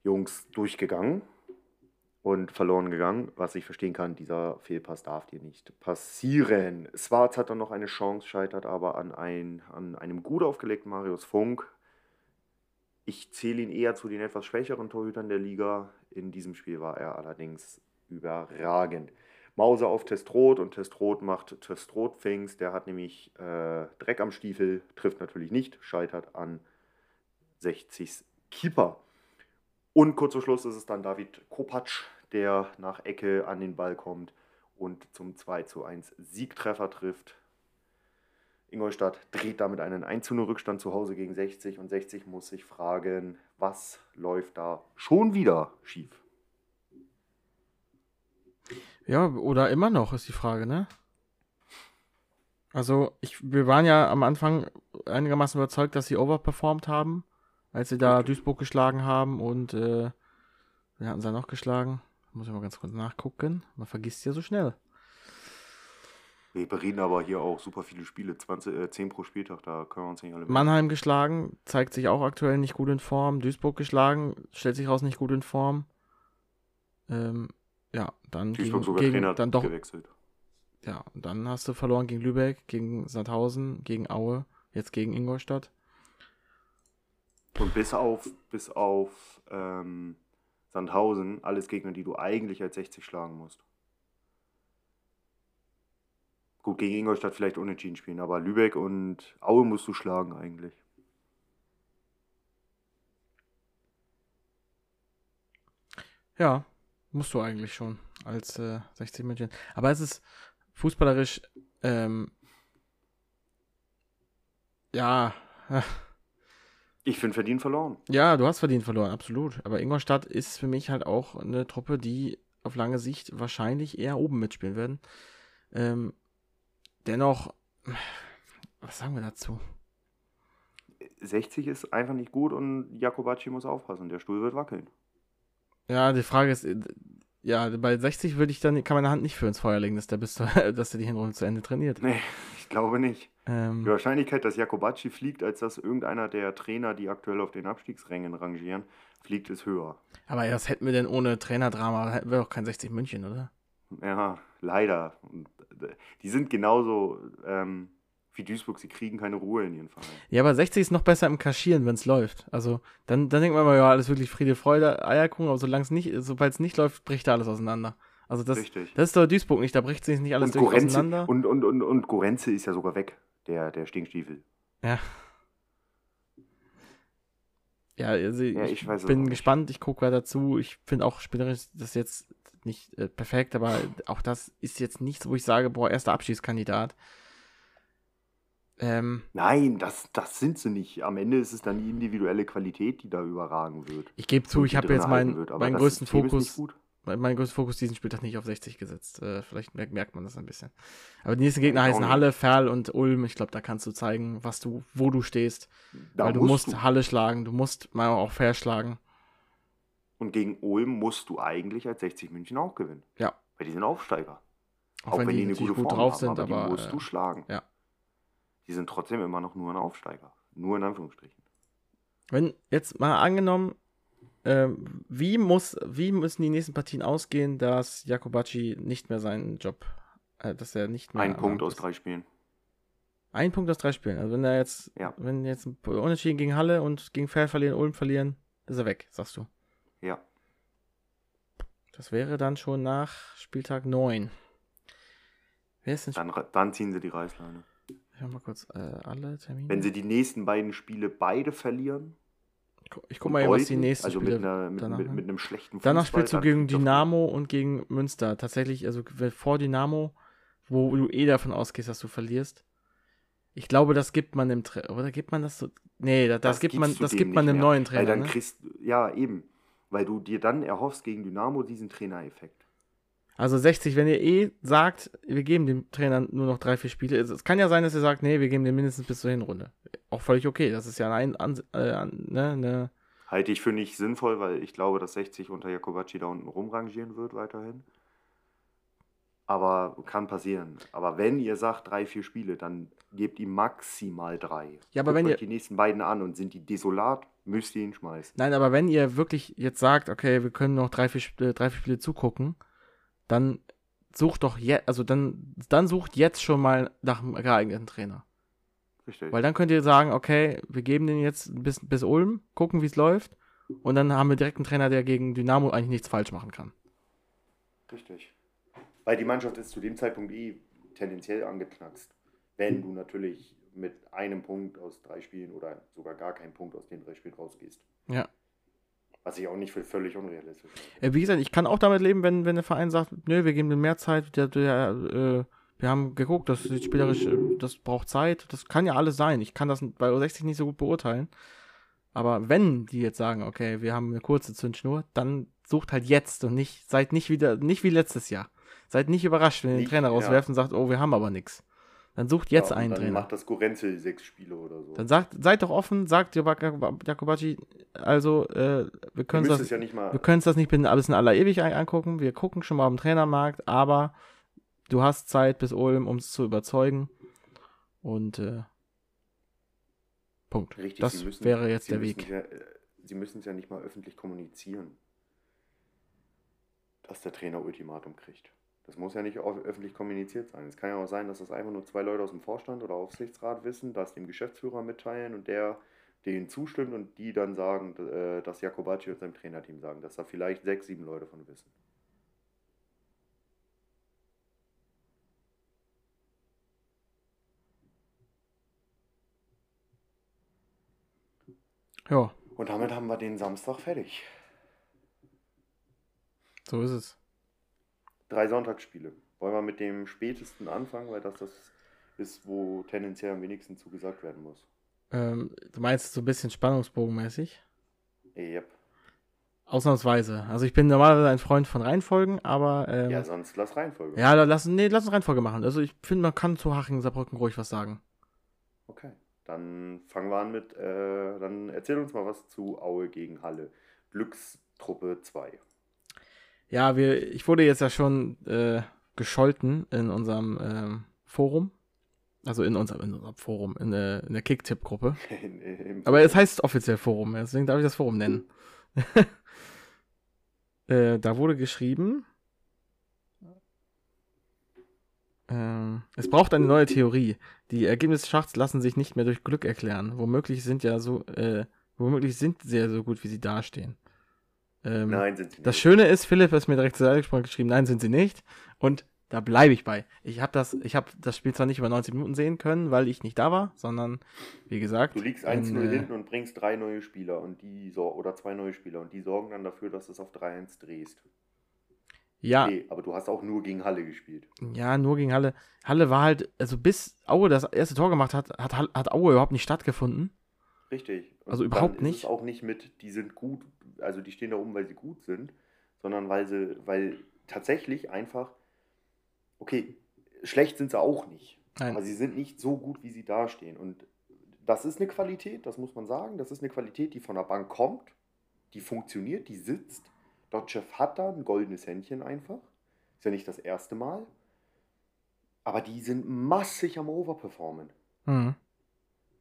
Jungs durchgegangen und verloren gegangen. Was ich verstehen kann, dieser Fehlpass darf dir nicht passieren. Schwarz hat dann noch eine Chance, scheitert aber an, ein, an einem gut aufgelegten Marius Funk. Ich zähle ihn eher zu den etwas schwächeren Torhütern der Liga. In diesem Spiel war er allerdings überragend. Mause auf Testrot und Testrot macht Testrot Things. Der hat nämlich äh, Dreck am Stiefel, trifft natürlich nicht, scheitert an 60 Keeper. Und kurz vor Schluss ist es dann David Kopacz, der nach Ecke an den Ball kommt und zum 2 zu 1 Siegtreffer trifft. Ingolstadt dreht damit einen 1 zu 0 Rückstand zu Hause gegen 60 und 60 muss sich fragen, was läuft da schon wieder schief? Ja, oder immer noch ist die Frage, ne? Also, ich, wir waren ja am Anfang einigermaßen überzeugt, dass sie overperformed haben, als sie da Duisburg geschlagen haben und äh, wir hatten sie noch geschlagen. Muss ich mal ganz kurz nachgucken. Man vergisst ja so schnell. Wir bereden aber hier auch super viele Spiele, 20, äh, 10 pro Spieltag, da können wir uns nicht alle Mannheim geschlagen, zeigt sich auch aktuell nicht gut in Form. Duisburg geschlagen, stellt sich raus nicht gut in Form. Ähm, ja, dann Duisburg gegen, gegen Trainer dann doch gewechselt. Ja, und dann hast du verloren gegen Lübeck, gegen Sandhausen, gegen Aue, jetzt gegen Ingolstadt. Und bis auf, bis auf ähm, Sandhausen, alles Gegner, die du eigentlich als 60 schlagen musst. Gut, gegen Ingolstadt vielleicht unentschieden spielen, aber Lübeck und Aue musst du schlagen eigentlich. Ja, musst du eigentlich schon als äh, 60 München. Aber es ist fußballerisch, ähm, ja, Ich finde verdient verloren. ja, du hast verdient verloren, absolut. Aber Ingolstadt ist für mich halt auch eine Truppe, die auf lange Sicht wahrscheinlich eher oben mitspielen werden. Ähm, dennoch, was sagen wir dazu? 60 ist einfach nicht gut und Jakobacci muss aufpassen. Der Stuhl wird wackeln. Ja, die Frage ist, äh, ja, bei 60 würde ich dann, kann meine Hand nicht für ins Feuer legen, dass der bis, zur- dass der die Hinrunde zu Ende trainiert. Nee, ich glaube nicht. Ähm, Die Wahrscheinlichkeit, dass Jakobacci fliegt, als dass irgendeiner der Trainer, die aktuell auf den Abstiegsrängen rangieren, fliegt, ist höher. aber was hätten wir denn ohne Trainerdrama? Hätten wir doch kein 60 München, oder? Ja, leider. Äh, Die sind genauso ähm, wie Duisburg, sie kriegen keine Ruhe in ihren Verein. Ja, aber 60 ist noch besser im Kaschieren, wenn es läuft. Also, dann, dann denkt man mal, ja, alles wirklich Friede, Freude, Eierkuchen, aber solange es nicht, sobald es nicht läuft, bricht da alles auseinander. Also das, Richtig. das ist doch Duisburg nicht, da bricht sich nicht alles und, durch Gorenze, auseinander. und, und, und, und Gorenze ist ja sogar weg, der, der Stinkstiefel. ja. Ja, also Ja, ich, ich bin nicht. gespannt, ich gucke weiter zu. Ich finde auch spielerisch das jetzt nicht äh, perfekt, aber auch das ist jetzt nichts, wo ich sage, boah, erster Abschiedskandidat. Ähm, Nein, das, das sind sie nicht. Am Ende ist es dann die individuelle Qualität, die da überragen wird. ich gebe zu, ich die habe jetzt meinen, wird. Meinen größten Fokus mein, größter Fokus diesen Spieltag nicht auf 60 gesetzt. Äh, vielleicht merkt, man das ein bisschen. Aber die nächsten Gegner auch heißen nicht. Halle, Ferl und Ulm. Ich glaube, da kannst du zeigen, was du, wo du stehst. Da weil du musst, Halle schlagen, du musst mal auch fair schlagen. Und gegen Ulm musst du eigentlich als 60 München auch gewinnen. Ja. Weil die sind Aufsteiger. Auch, wenn, die, natürlich gut Form drauf haben, sind, aber, aber, die musst äh, du schlagen. ja. Die sind trotzdem immer noch nur ein Aufsteiger. Nur in Anführungsstrichen. wenn jetzt mal angenommen, ähm, wie muss, wie müssen die nächsten Partien ausgehen, dass Jakobacci nicht mehr seinen Job, äh, dass er nicht mehr Ein Punkt aus ist? drei Spielen. Ein Punkt aus drei Spielen. Also wenn er jetzt, Ja. wenn jetzt Unentschieden gegen Halle und gegen Fair verlieren, Ulm verlieren, ist er weg, sagst du. Ja. Das wäre dann schon nach Spieltag 9. Wer ist denn Dann, dann ziehen sie die Reißleine. Ich mach mal kurz äh, alle Termine. Wenn sie die nächsten beiden Spiele beide verlieren. ich gu- ich guck mal, was die nächsten Also Spiele mit, einer, mit, danach, mit, mit einem schlechten Danach Fußball, spielst du gegen Dynamo und gegen Münster. Tatsächlich, also vor Dynamo, wo du eh davon ausgehst, dass du verlierst. Ich glaube, das gibt man dem Tra oder gibt man das so? Nee, das, das gibt man, das gibt man dem neuen Trainer. Weil dann ne? kriegst ja eben, weil du dir dann erhoffst gegen Dynamo diesen Trainereffekt. Also 60, wenn ihr eh sagt, wir geben dem Trainer nur noch drei, vier Spiele. Es kann ja sein, dass ihr sagt, nee, wir geben dem mindestens bis zur Hinrunde. Auch völlig okay. Das ist ja ein, an, äh, ne, ne, Halte ich für nicht sinnvoll, weil ich glaube, dass 60 unter Jakobacci da unten rumrangieren wird weiterhin. Aber kann passieren. Aber wenn ihr sagt drei, vier Spiele, dann gebt ihm maximal drei. Ja, aber Guckt wenn ihr- die nächsten beiden an und sind die desolat, müsst ihr ihn schmeißen. Nein, aber wenn ihr wirklich jetzt sagt, okay, wir können noch drei, vier, äh, drei, vier Spiele zugucken, dann sucht doch jetzt, also dann, dann sucht jetzt schon mal nach einem geeigneten Trainer. Richtig. Weil dann könnt ihr sagen, okay, wir geben den jetzt bis, bis Ulm, gucken, wie es läuft. Und dann haben wir direkt einen Trainer, der gegen Dynamo eigentlich nichts falsch machen kann. Richtig. Weil die Mannschaft ist zu dem Zeitpunkt eh tendenziell angeknackst. Wenn du natürlich mit einem Punkt aus drei Spielen oder sogar gar keinen Punkt aus den drei Spielen rausgehst. Ja. Was ich auch nicht für völlig unrealistisch Äh, Wie gesagt, ich kann auch damit leben, wenn, wenn der Verein sagt, nö, wir geben ihm mehr Zeit, der, der, äh, wir haben geguckt, das ist spielerisch, äh, das braucht Zeit, das kann ja alles sein. Ich kann das bei U60 nicht so gut beurteilen. Aber wenn die jetzt sagen, okay, wir haben eine kurze Zündschnur, dann sucht halt jetzt und nicht, seid nicht wieder, nicht wie letztes Jahr. Seid nicht überrascht, wenn ihr den Trainer ja. rauswerft und sagt, oh, wir haben aber nichts. Dann sucht jetzt Ja, einen dann Trainer. macht das Gorenzel sechs Spiele oder so. Dann sagt, seid doch offen, sagt Jakobacci, also äh, wir können das, ja nicht mal. wir können das nicht bis in aller Ewig ein- angucken. Wir gucken schon mal am Trainermarkt, aber du hast Zeit bis Ulm, um es zu überzeugen. Und äh, Punkt. Richtig, das müssen- wäre jetzt der Weg. Ja, äh, sie müssen es ja nicht mal öffentlich kommunizieren, dass der Trainer Ultimatum kriegt. Das muss ja nicht öffentlich kommuniziert sein. Es kann ja auch sein, dass das einfach nur zwei Leute aus dem Vorstand oder Aufsichtsrat wissen, das dem Geschäftsführer mitteilen und der denen zustimmt und die dann sagen, äh, dass Jakobacci und seinem Trainerteam sagen, dass da vielleicht sechs, sieben Leute von wissen. Ja, Und damit haben wir den Samstag fertig. so ist es. Drei Sonntagsspiele. Wollen wir mit dem spätesten anfangen, weil das das ist, wo tendenziell am wenigsten zugesagt werden muss. Ähm, du meinst so ein bisschen spannungsbogenmäßig? Yep. Ausnahmsweise. Also ich bin normalerweise ein Freund von Reihenfolgen, aber ähm, Ja, sonst lass Reihenfolge. ja, lass, nee, lass uns Reihenfolge machen. Also ich finde, man kann zu Haching, Saarbrücken ruhig was sagen. Okay. Dann fangen wir an mit, äh, dann erzähl uns mal was zu Aue gegen Halle. Glückstruppe 2. Ja, wir, ich wurde jetzt ja schon äh, gescholten in unserem ähm, Forum. Also in unserem, in unserem Forum, in der, in der Kicktipp-Gruppe. Aber es heißt offiziell Forum, deswegen darf ich das Forum nennen. äh, da wurde geschrieben, ähm, es braucht eine neue Theorie. Die Ergebnisse Schachts lassen sich nicht mehr durch Glück erklären. Womöglich sind ja so, äh, womöglich sind sie ja so gut, wie sie dastehen. Ähm, Nein, sind sie das nicht. Schöne ist, Philipp ist mir direkt zur Seite gesprungen geschrieben, nein, sind sie nicht. Und da bleibe ich bei. Ich habe das, ich habe das Spiel zwar nicht über 90 Minuten sehen können, weil ich nicht da war, sondern wie gesagt, Du liegst in, 1-0 äh, hinten und bringst drei neue Spieler und die oder zwei neue Spieler und die sorgen dann dafür, dass du es auf 3-1 drehst. Ja, Okay, aber du hast auch nur gegen Halle gespielt. ja, nur gegen Halle. Halle war halt, also bis Aue das erste Tor gemacht hat, hat, hat Aue überhaupt nicht stattgefunden. Richtig. Und Also überhaupt nicht? Auch nicht mit, die sind gut, also die stehen da oben, weil sie gut sind, sondern weil sie, weil tatsächlich einfach, okay, schlecht sind sie auch nicht. Nein. Aber sie sind nicht so gut, wie sie dastehen. Und das ist eine Qualität, das muss man sagen. Das ist eine Qualität, die von der Bank kommt, die funktioniert, die sitzt. Dotchev hat da ein goldenes Händchen einfach. Ist ja nicht das erste Mal. Aber die sind massig am Overperformen. Mhm.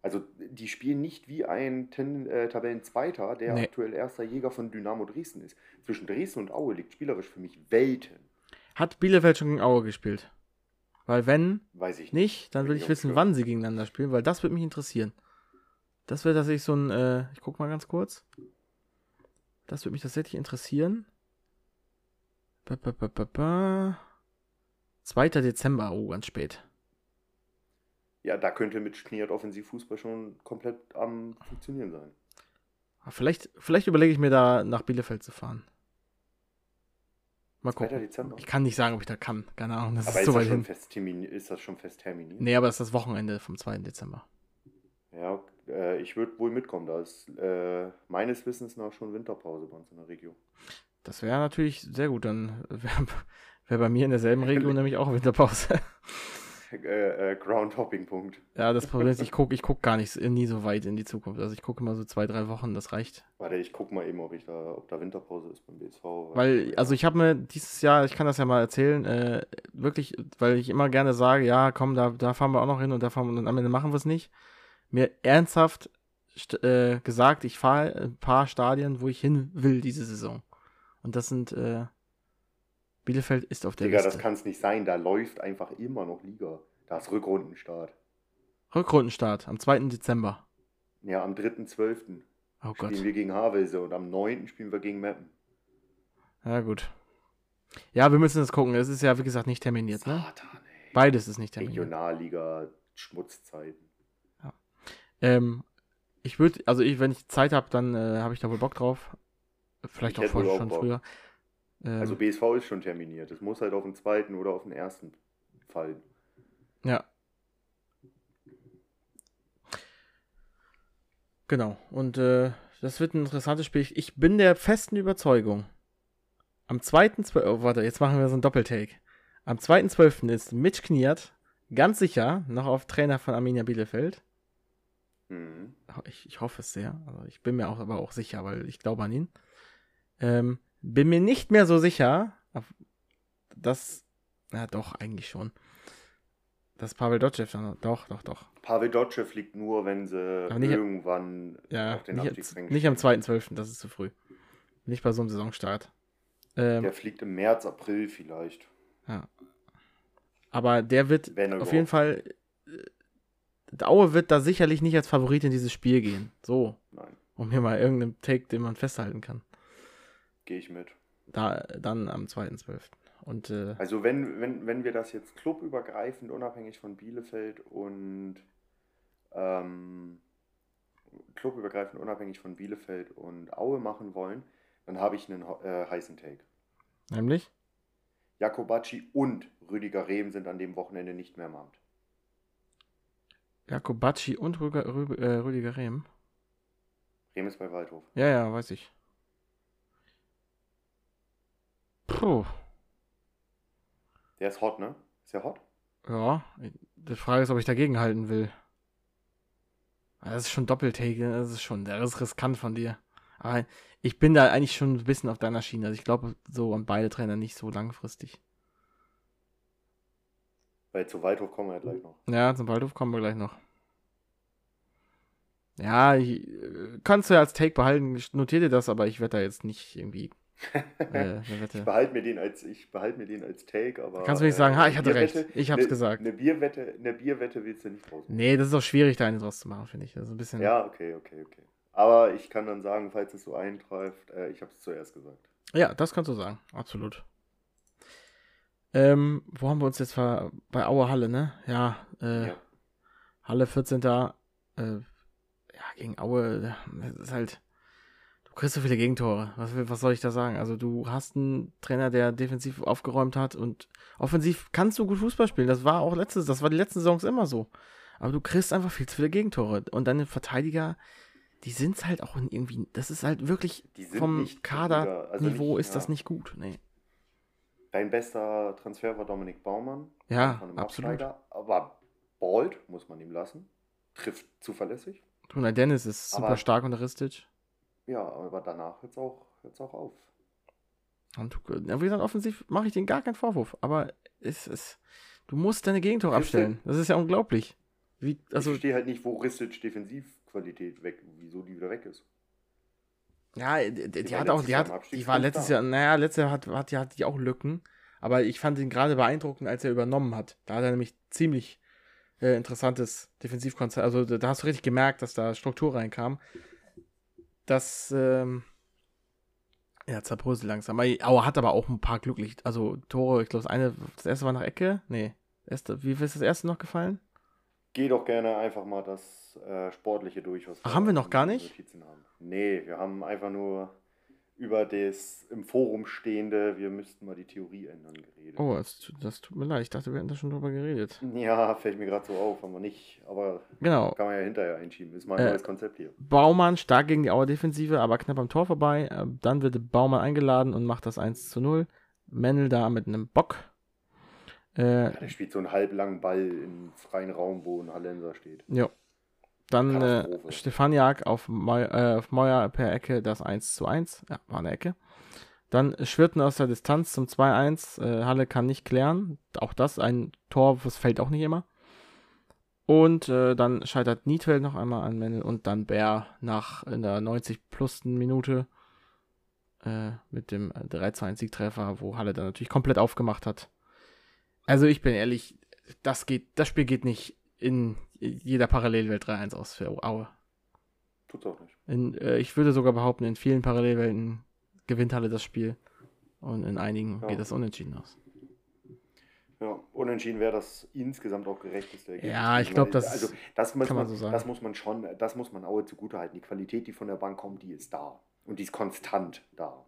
Also die spielen nicht wie ein Ten, äh, Tabellenzweiter, der Nee. aktuell erster Jäger von Dynamo Dresden ist. Zwischen Dresden und Aue liegt spielerisch für mich Welten. Hat Bielefeld schon gegen Aue gespielt? Weil wenn Weiß ich nicht. nicht, dann will ich wissen, wann sie gegeneinander spielen, weil das würde mich interessieren. Das wäre tatsächlich so ein, äh, ich guck mal ganz kurz. Das würde mich tatsächlich interessieren. Ba, ba, ba. 2. Dezember, oh, ganz spät. Ja, da könnte mit Schniert Offensivfußball schon komplett am Funktionieren sein. Aber vielleicht, vielleicht überlege ich mir da nach Bielefeld zu fahren. Mal 2. gucken. Ich kann nicht sagen, ob ich da kann. Keine Ahnung, das Aber ist ist, so das hin. fest ist das schon fest terminiert? Nee, aber das ist das Wochenende vom 2. Dezember. Ja, äh, ich würde wohl mitkommen. Da ist äh, meines Wissens nach schon Winterpause bei uns in der Region. Das wäre natürlich sehr gut. Dann wäre wär bei mir in derselben Region nämlich auch Winterpause. Äh, äh, Groundhopping-Punkt. Ja, das Problem ist, ich gucke ich guck gar nicht nie so weit in die Zukunft. Also ich gucke immer so zwei, drei Wochen, das reicht. Warte, ich guck mal eben, ob, ich da, ob da Winterpause ist beim BSV. Weil, also ich habe mir dieses Jahr, ich kann das ja mal erzählen, äh, wirklich, weil ich immer gerne sage, ja, komm, da, da fahren wir auch noch hin und da fahren wir und am Ende machen wir es nicht. Mir ernsthaft st- äh, gesagt, ich fahre ein paar Stadien, wo ich hin will diese Saison. Und das sind, äh, Bielefeld ist auf der Digga, das Liste. kann es nicht sein. Da läuft einfach immer noch Liga. Da ist Rückrundenstart. Rückrundenstart am 2. Dezember. Ja, am 3.12. Oh Gott. spielen wir gegen Havelse und am 9. spielen wir gegen Meppen. Ja, gut. Ja, wir müssen das gucken. Es ist ja, wie gesagt, nicht terminiert, ne? Satan, ey. Beides ist nicht terminiert. Regionalliga, Schmutzzeiten. Ähm, ich würde, also ich, wenn ich Zeit habe, dann äh, habe ich da wohl Bock drauf. Vielleicht Ich auch vorher schon Bock. früher. Ähm, Also BSV ist schon terminiert. Es muss halt auf den zweiten oder auf den ersten fallen. ja. Genau. Und äh, das wird ein interessantes Spiel. Ich- Ich bin der festen Überzeugung. Am 2.12. Oh, warte, jetzt machen wir so einen Doppeltake. Am 2.12. ist Mitch Kniert ganz sicher noch auf Trainer von Arminia Bielefeld. Mhm. Ich, ich hoffe es sehr. Also ich bin mir auch aber auch sicher, weil ich glaube an ihn. Ähm, bin mir nicht mehr so sicher, dass. Na doch, eigentlich schon. Dass Pavel Dotschew dann. Doch, doch, doch. Pavel Dotschew liegt nur, wenn sie nicht- irgendwann Ja, auf den nicht, nicht am stehen. 2.12., das ist zu früh. Nicht bei so einem Saisonstart. Ähm, Der fliegt im März, April vielleicht. aber der wird Wenn auf jeden. Fall. Äh, Aue wird da sicherlich nicht als Favorit in dieses Spiel gehen. So, Nein, um hier mal irgendeinen Take, den man festhalten kann. Gehe ich mit. Da, dann am 2.12. Und äh, Also wenn, wenn, wenn wir das jetzt clubübergreifend, unabhängig von Bielefeld und ähm, clubübergreifend, unabhängig von Bielefeld und Aue machen wollen, dann habe ich einen äh, heißen Take. nämlich. Jakobacci und Rüdiger Rehm sind an dem Wochenende nicht mehr im Amt. Jakobacci und Rüger, Rü, äh, Rüdiger Rehm. Rehm ist bei Waldhof. Ja, ja, weiß ich. Puh. Der ist hot, ne? Ist der hot? Ja, die Frage ist, ob ich dagegen halten will. Das ist schon Doppeltake, ne? das ist schon, das ist riskant von dir. Aber ich bin da eigentlich schon ein bisschen auf deiner Schiene. Also ich glaube so an beide Trainer nicht so langfristig. Weil zu Waldhof kommen wir ja gleich noch. Ja, zum Waldhof kommen wir gleich noch. Ja, ich, äh, kannst du ja als Take behalten, ich notiere dir das, aber ich werde da jetzt nicht irgendwie äh. Ich behalte mir den als, ich behalte mir den als Take, aber. Kannst du nicht sagen, ha, ich hatte recht. Ich hab's ne, gesagt. Eine Bierwette, eine Bierwette willst du nicht raus. Nee, das ist auch schwierig, da eine draus zu machen, finde ich. Das ein bisschen. Ja, okay, okay, okay. Aber ich kann dann sagen, falls es so eintrifft, äh, ich habe es zuerst gesagt. Ja, das kannst du sagen, absolut. Ähm, wo haben wir uns jetzt ver bei Aue Halle, ne? Ja, äh, Ja. Halle 14. Äh, ja, gegen Aue, das ist halt. Du kriegst so viele Gegentore. Was, was soll ich da sagen? Also, du hast einen Trainer, der defensiv aufgeräumt hat und offensiv kannst du gut Fußball spielen. Das war auch letztes, das war die letzten Saisons immer so. Aber du kriegst einfach viel zu viele Gegentore. Und deine Verteidiger, die sind halt auch irgendwie. Das ist halt wirklich vom nicht Kaderniveau also ist das ja. nicht gut. Nee. Dein bester Transfer war Dominik Baumann. Ja, von einem absolut. Absteiger, Aber bald, muss man ihm lassen. Trifft zuverlässig. Tuna Dennis ist super Aber- stark unter Ristic. Ja, aber danach hört es auch, hört's auch auf. Und ja, wie gesagt, offensiv mache ich denen gar keinen Vorwurf. Aber es ist, du musst deine Gegentore abstellen. Das ist ja unglaublich. Wie, also, ich verstehe halt nicht, wo Ristic Defensivqualität weg, wieso die wieder weg ist. ja, die, die, Die hat auch, die hat, die war letztes. Jahr, naja, letztes Jahr hat, hat, die, hat die auch Lücken. Aber ich fand ihn gerade beeindruckend, als er übernommen hat. Da hat er nämlich ziemlich äh, interessantes Defensivkonzept. Also da hast du richtig gemerkt, dass da Struktur reinkam. Das, ähm, ja, zerbröselt langsam. Aber hat aber auch ein paar glücklich, also Tore, ich glaube, das eine, das erste war nach Ecke. Nee. Erste, wie ist das erste noch gefallen? Geh doch gerne einfach mal das äh, Sportliche durch, was Ach, haben wir noch gar nicht? Notizen haben. Nee, wir haben einfach nur über das im Forum stehende, wir müssten mal die Theorie ändern, geredet. Oh, das, tut- das tut mir leid. Ich dachte, wir hätten da schon drüber geredet. Ja, fällt mir gerade so auf, haben wir nicht. Aber Genau. kann man ja hinterher einschieben. Ist mal ein Äh, neues Konzept hier. Baumann stark gegen die Auer Defensive, aber knapp am Tor vorbei. Äh, Dann wird Baumann eingeladen und macht das 1 zu 0. Mendel da mit einem Bock. Äh, Ja, der spielt so einen halblangen Ball im freien Raum, wo ein Hallenser steht. jo. Dann äh. Stefaniak auf, Meu äh, auf Meuer per Ecke das 1 zu 1. Ja, war eine Ecke. Dann Schwirten aus der Distanz zum 2-1. Äh, Halle kann nicht klären. Auch das ein Tor, das fällt auch nicht immer. Und äh, dann scheitert Niedfeld noch einmal an Mendel und dann Bär nach in der 90 plus Minute äh, mit dem 3-2 Siegtreffer, wo Halle dann natürlich komplett aufgemacht hat. Also ich bin ehrlich, das geht, das Spiel geht nicht in jeder Parallelwelt 3-1 aus für Aue. Tut's auch nicht. In, äh, ich würde sogar behaupten, in vielen Parallelwelten gewinnt Halle das Spiel. Und in einigen Ja. geht das unentschieden aus. Ja, unentschieden wäre das insgesamt auch gerechteste Ergebnis. Ja, ich gewesen, glaub, weil- das also, das muss kann man man, so sagen. Das muss man schon, das muss man Aue zugutehalten. Die Qualität, die von der Bank kommt, die ist da. Und die ist konstant da.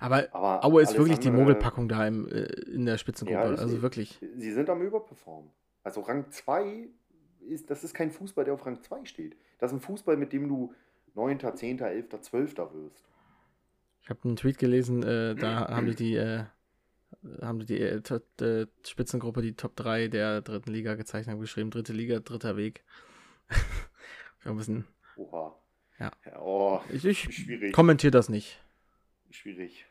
Aber Aber Aue ist wirklich die andere- Mogelpackung da im, äh, in der Spitzengruppe. Ja, also sie. wirklich. Sie sind am Überperformen. Also Rang 2 ist, das ist kein Fußball, der auf Rang 2 steht. Das ist ein Fußball, mit dem du 9., 10., 11., 12. wirst. Ich habe einen Tweet gelesen, äh, da haben die die, äh, haben die, die äh, äh, Spitzengruppe die Top 3 der dritten Liga gezeichnet, haben geschrieben, dritte Liga, dritter Weg. ich ein bisschen, Oha. Ja. Oh, ich, ich kommentiere das nicht. Schwierig.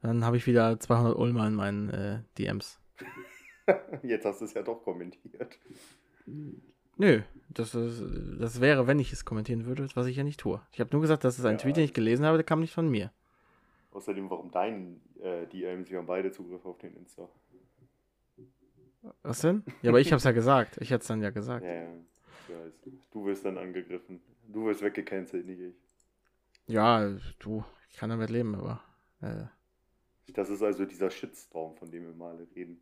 Dann habe ich wieder 200 Ulmer in meinen äh, DMs. Jetzt hast du es ja doch kommentiert. Nö, das, ist, das wäre, wenn ich es kommentieren würde, was ich ja nicht tue. Ich habe nur gesagt, dass es ein Ja. Tweet, den ich gelesen habe, der kam nicht von mir. Außerdem, warum dein äh, DMs? Wir haben beide Zugriff auf den Insta. Was denn? Ja, aber ich habe es ja gesagt. Ich hätte es dann ja gesagt. Ja, ja. Du wirst dann angegriffen. Du wirst weggecancelt, nicht ich. Ja, du, ich kann damit leben, aber. Äh, Das ist also dieser Shitstorm, von dem wir mal reden.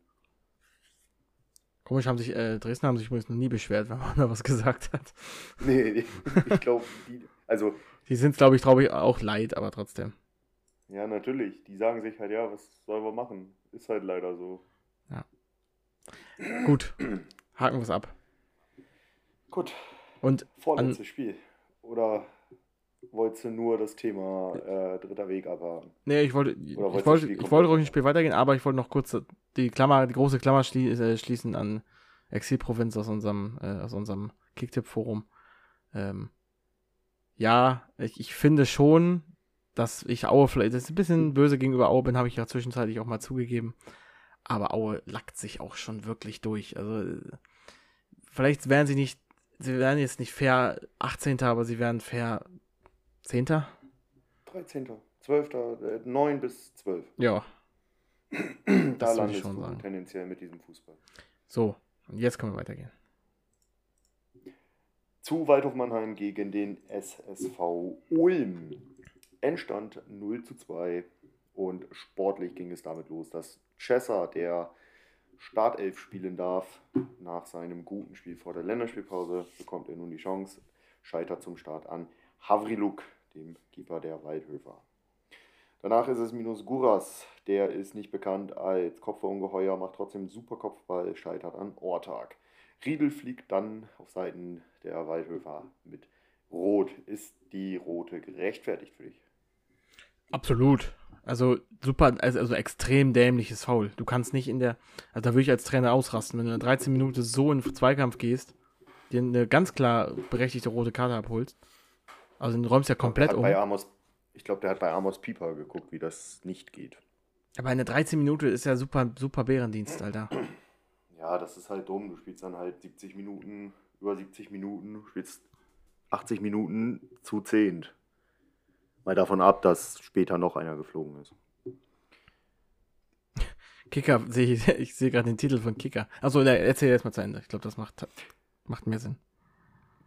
Komisch haben sich, äh, Dresden haben sich übrigens noch nie beschwert, wenn man da was gesagt hat. Nee, ich glaube, die. Also, Die sind, glaube ich, glaube ich, auch leid, aber trotzdem. ja, natürlich. Die sagen sich halt, ja, was sollen wir machen? Ist halt leider so. Gut, haken wir es ab. Gut, Und vorletztes Spiel. Oder wolltest du nur das Thema äh, dritter Weg abhaken? Nee, ich wollte, ich wollte, ich wollte ruhig ein? Spiel weitergehen, aber ich wollte noch kurz die Klammer, die große Klammer schlie äh, schließen an Exilprovinz aus unserem, äh, aus unserem Kicktipp-Forum. Ähm, ja, ich, ich finde schon, dass ich Aue vielleicht, das ist ein bisschen böse gegenüber Aue bin, habe ich ja zwischenzeitlich auch mal zugegeben. Aber Aue lackt sich auch schon wirklich durch. Also, vielleicht wären sie nicht, sie wären jetzt nicht fair 18. aber sie wären fair 10. 13., 12., äh, 9 bis 12. Ja, Da landest schon du sagen. tendenziell mit diesem Fußball. So, und jetzt können wir weitergehen. Zu Waldhof Mannheim gegen den SSV Ulm. Endstand 0 zu 2 und sportlich ging es damit los, dass Chesser, der Startelf spielen darf, nach seinem guten Spiel vor der Länderspielpause, bekommt er nun die Chance, scheitert zum Start an Havriluk, dem Keeper der Waldhöfer. Danach ist es Minus Guras, der ist nicht bekannt als Kopfballungeheuer, macht trotzdem super Kopfball, scheitert an Ortag. Riedel fliegt dann auf Seiten der Waldhöfer mit Rot. Ist die rote gerechtfertigt für dich? Absolut. Also super, also, also extrem dämliches Foul. Du kannst nicht in der, also da würde ich als Trainer ausrasten, wenn du in der 13 Minuten so in den Zweikampf gehst, dir eine ganz klar berechtigte rote Karte abholst. Also du räumst ja komplett um. Amos, ich glaube, der hat bei Amos Pieper geguckt, wie das nicht geht. Aber in der 13 Minute ist ja super, super Bärendienst, Alter. Ja, das ist halt dumm. Du spielst dann halt 70 Minuten, über 70 Minuten, du spielst 80 Minuten zu 10. Mal davon ab, dass später noch einer geflogen ist. Kicker, sehe ich, ich sehe gerade den Titel von Kicker. Achso, erzähl jetzt mal zu Ende. Ich glaube, das macht, macht mehr Sinn.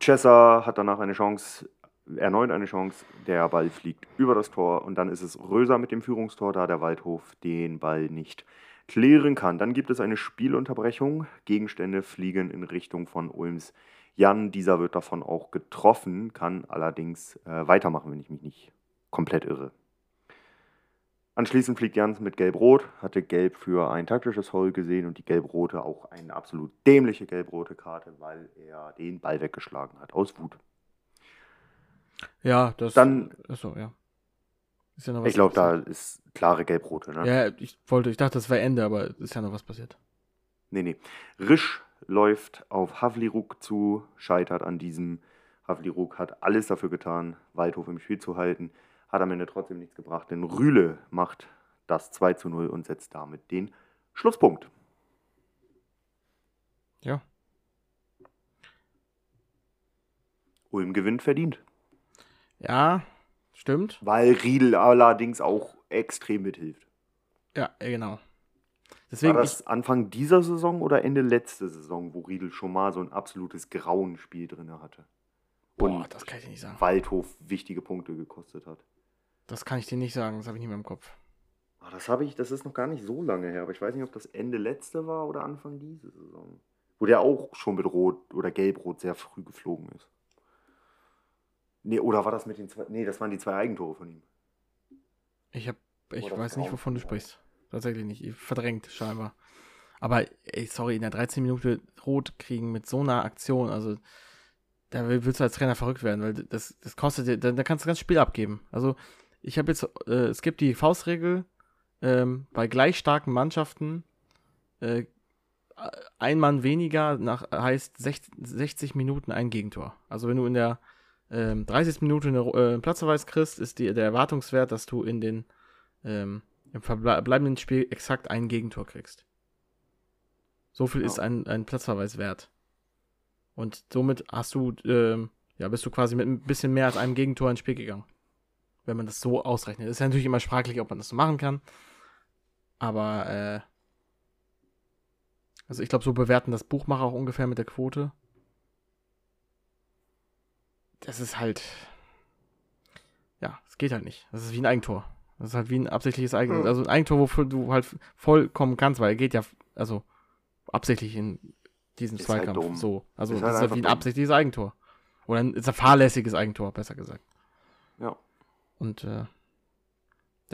Chessa hat danach eine Chance, erneut eine Chance. Der Ball fliegt über das Tor und dann ist es Röser mit dem Führungstor, da der Waldhof den Ball nicht klären kann. Dann gibt es eine Spielunterbrechung. Gegenstände fliegen in Richtung von Ulms Jan. Dieser wird davon auch getroffen, kann allerdings äh, weitermachen, wenn ich mich nicht komplett irre. Anschließend fliegt Jans mit Gelb-Rot, hatte Gelb für ein taktisches Foul gesehen und die Gelb-Rote auch eine absolut dämliche Gelb-Rote Karte, weil er den Ball weggeschlagen hat, aus Wut. Ja, das. Dann- Achso, ja. Ist ja noch was Ich glaube, da ist klare Gelb-Rote, ne? Ja, ich wollte, ich dachte, das wäre Ende, aber ist ja noch was passiert. Nee, nee. Risch läuft auf Havliruk zu, scheitert an diesem. Havliruk hat alles dafür getan, Waldhof im Spiel zu halten, hat am Ende trotzdem nichts gebracht, denn Rühle macht das 2 zu 0 und setzt damit den Schlusspunkt. Ja. Ulm gewinnt verdient. Ja, stimmt. Weil Riedel allerdings auch extrem mithilft. Ja, genau. Deswegen, War das Anfang dieser Saison oder Ende letzte Saison, wo Riedel schon mal so ein absolutes Grauenspiel drin hatte? boah, Und das kann ich dir nicht sagen. Waldhof wichtige Punkte gekostet hat. Das kann ich dir nicht sagen, das habe ich nicht mehr im Kopf. Ah, das habe ich, das ist noch gar nicht so lange her, aber ich weiß nicht, ob das Ende letzte war oder Anfang diese Saison. Wo der auch schon mit Rot oder Gelb-Rot sehr früh geflogen ist. Nee, oder war das mit den zwei. Nee, das waren die zwei Eigentore von ihm. Ich hab, ich Oder weiß nicht, wovon du sprichst. Tatsächlich nicht. Verdrängt, scheinbar. Aber, ey, sorry, in der 13 Minute rot kriegen mit so einer Aktion, also, da will- willst du als Trainer verrückt werden, weil das, das kostet dir, da, da kannst du das ganze Spiel abgeben. Also, ich habe jetzt, äh, es gibt die Faustregel, ähm, bei gleich starken Mannschaften, äh, ein Mann weniger nach, heißt 60, 60 Minuten ein Gegentor. Also, wenn du in der ähm, 30. Minute eine äh, Platzverweis kriegst, ist die, der Erwartungswert, dass du in den ähm, im verbleibenden Spiel exakt ein Gegentor kriegst. So viel Ja. ist ein, ein Platzverweis wert. Und somit hast du, ähm, ja, bist du quasi mit ein bisschen mehr als einem Gegentor ins Spiel gegangen. Wenn man das so ausrechnet. Ist ja natürlich immer sprachlich, ob man das so machen kann. Aber, äh, also ich glaube, so bewerten das Buchmacher auch ungefähr mit der Quote. Das ist halt, ja, es geht halt nicht. Das ist wie ein Eigentor. Das ist halt wie ein absichtliches Eigentor. Ja. Also ein Eigentor, wofür du halt vollkommen kannst, weil er geht ja, also absichtlich in diesen Ist halt Zweikampf. dumm. so. Also Ist das halt ist halt wie ein dumm. absichtliches Eigentor. Oder ein, ist ein fahrlässiges Eigentor, besser gesagt. Ja. Und äh,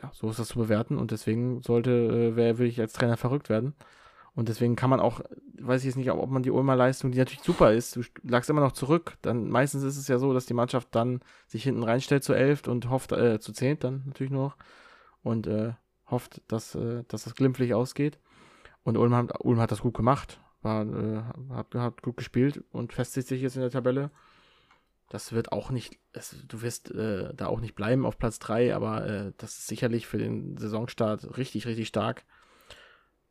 ja, so ist das zu bewerten und deswegen sollte, äh, wer will ich als Trainer verrückt werden. Und deswegen kann man auch, weiß ich jetzt nicht, ob man die Ulmer Leistung, die natürlich super ist, du lagst immer noch zurück, dann meistens ist es ja so, dass die Mannschaft dann sich hinten reinstellt zu elft und hofft, äh, zu zehnt dann natürlich noch und äh, hofft, dass, äh, dass das glimpflich ausgeht. Und Ulm hat, Ulm hat das gut gemacht, war, äh, hat, hat gut gespielt und festigt sich jetzt in der Tabelle. Das wird auch nicht, es, du wirst äh, da auch nicht bleiben auf Platz 3, aber äh, das ist sicherlich für den Saisonstart richtig, richtig stark.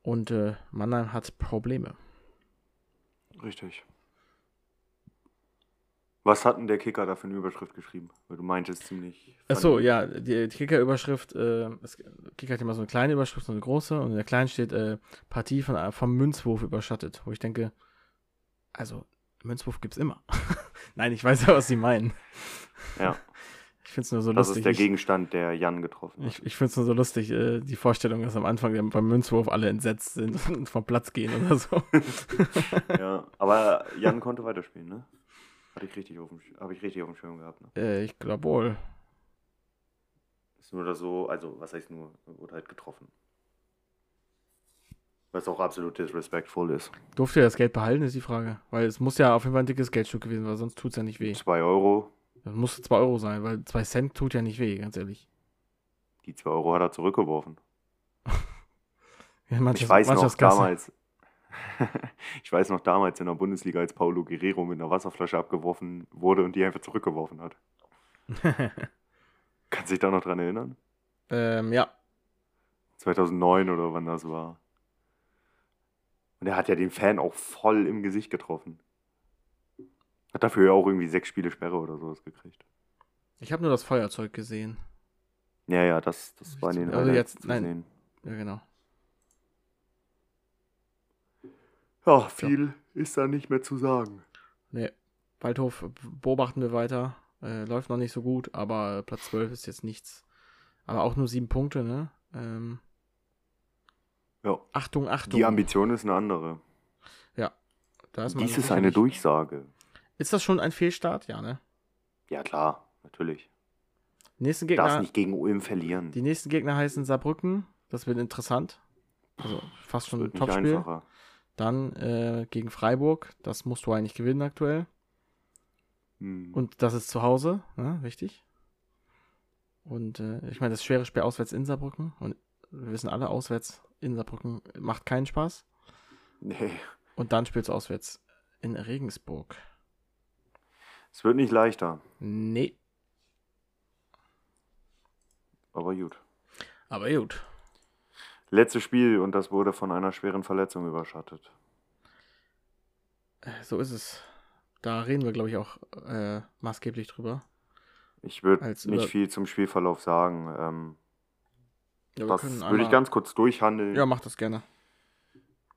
Und äh, Mannheim hat Probleme. Richtig. Was hat denn der Kicker da für eine Überschrift geschrieben? Weil du meintest ziemlich. Achso, ja, die, die Kicker-Überschrift, äh, Kicker hat immer so eine kleine Überschrift, so eine große, und in der kleinen steht äh, Partie von, vom Münzwurf überschattet, wo ich denke, also, Münzwurf gibt's immer. Nein, ich weiß ja, was sie meinen. Ja. Ich find's nur so Das lustig. ist der Gegenstand, der Jan getroffen hat. Ich, ich finde es nur so lustig, äh, die Vorstellung, dass am Anfang beim Münzwurf alle entsetzt sind und vom Platz gehen oder so. ja, aber Jan konnte weiterspielen, ne? Hatte ich richtig auf dem, habe ich richtig auf dem Schirm gehabt. Ne? äh, ich glaube wohl. Ist nur das so, also was heißt nur, wurde halt getroffen. Was auch absolut disrespectful ist. Durfte er das Geld behalten, ist die Frage. Weil es muss ja auf jeden Fall ein dickes Geldstück gewesen, weil sonst tut's ja nicht weh. 2 Euro, Das muss 2 Euro sein, weil 2 Cent tut ja nicht weh, ganz ehrlich. die 2 Euro hat er zurückgeworfen. Ja, manches- ich weiß noch damals, ich weiß noch damals in der Bundesliga, als Paulo Guerrero mit einer Wasserflasche abgeworfen wurde und die einfach zurückgeworfen hat. Kannst du dich da noch dran erinnern? ähm, ja. 2009 oder wann das war. Und er hat ja den Fan auch voll im Gesicht getroffen. Hat dafür ja auch irgendwie sechs Spiele Sperre oder sowas gekriegt. Ich habe nur das Feuerzeug gesehen. Ja, ja, das, das war in den Also jetzt- nein. sehen. Ja, genau. Ja, viel ist da nicht mehr zu sagen. Nee. Waldhof beobachten wir weiter. Äh, läuft noch nicht so gut, aber Platz 12 ist jetzt nichts. Aber auch nur sieben Punkte, ne? Ähm, Ja, Achtung, Achtung. die Ambition ist eine andere. Da ist man Dies ist eine Durchsage. Ist das schon ein Fehlstart? Ja, ne? Ja, klar, natürlich. Nächsten Du darfst Gegner, nicht gegen Ulm verlieren. die nächsten Gegner heißen Saarbrücken. Das wird interessant. Also fast schon ein Topspiel. Dann äh, gegen Freiburg. Das musst du eigentlich gewinnen aktuell. Hm. Und das ist zu Hause, ne? Wichtig. Und äh, ich meine, das schwere Spiel auswärts in Saarbrücken. Und wir wissen alle, auswärts in Saarbrücken macht keinen Spaß. Nee, Und dann spielst du auswärts in Regensburg. Es wird nicht leichter, Nee, aber gut. aber gut. Letztes Spiel und das wurde von einer schweren Verletzung überschattet. Äh, So ist es. Da reden wir, glaube ich, auch äh, maßgeblich drüber. Ich würde nicht über- viel zum Spielverlauf sagen. Ähm, Ja, das würde einmal- ich ganz kurz durchhandeln. Ja, mach das gerne.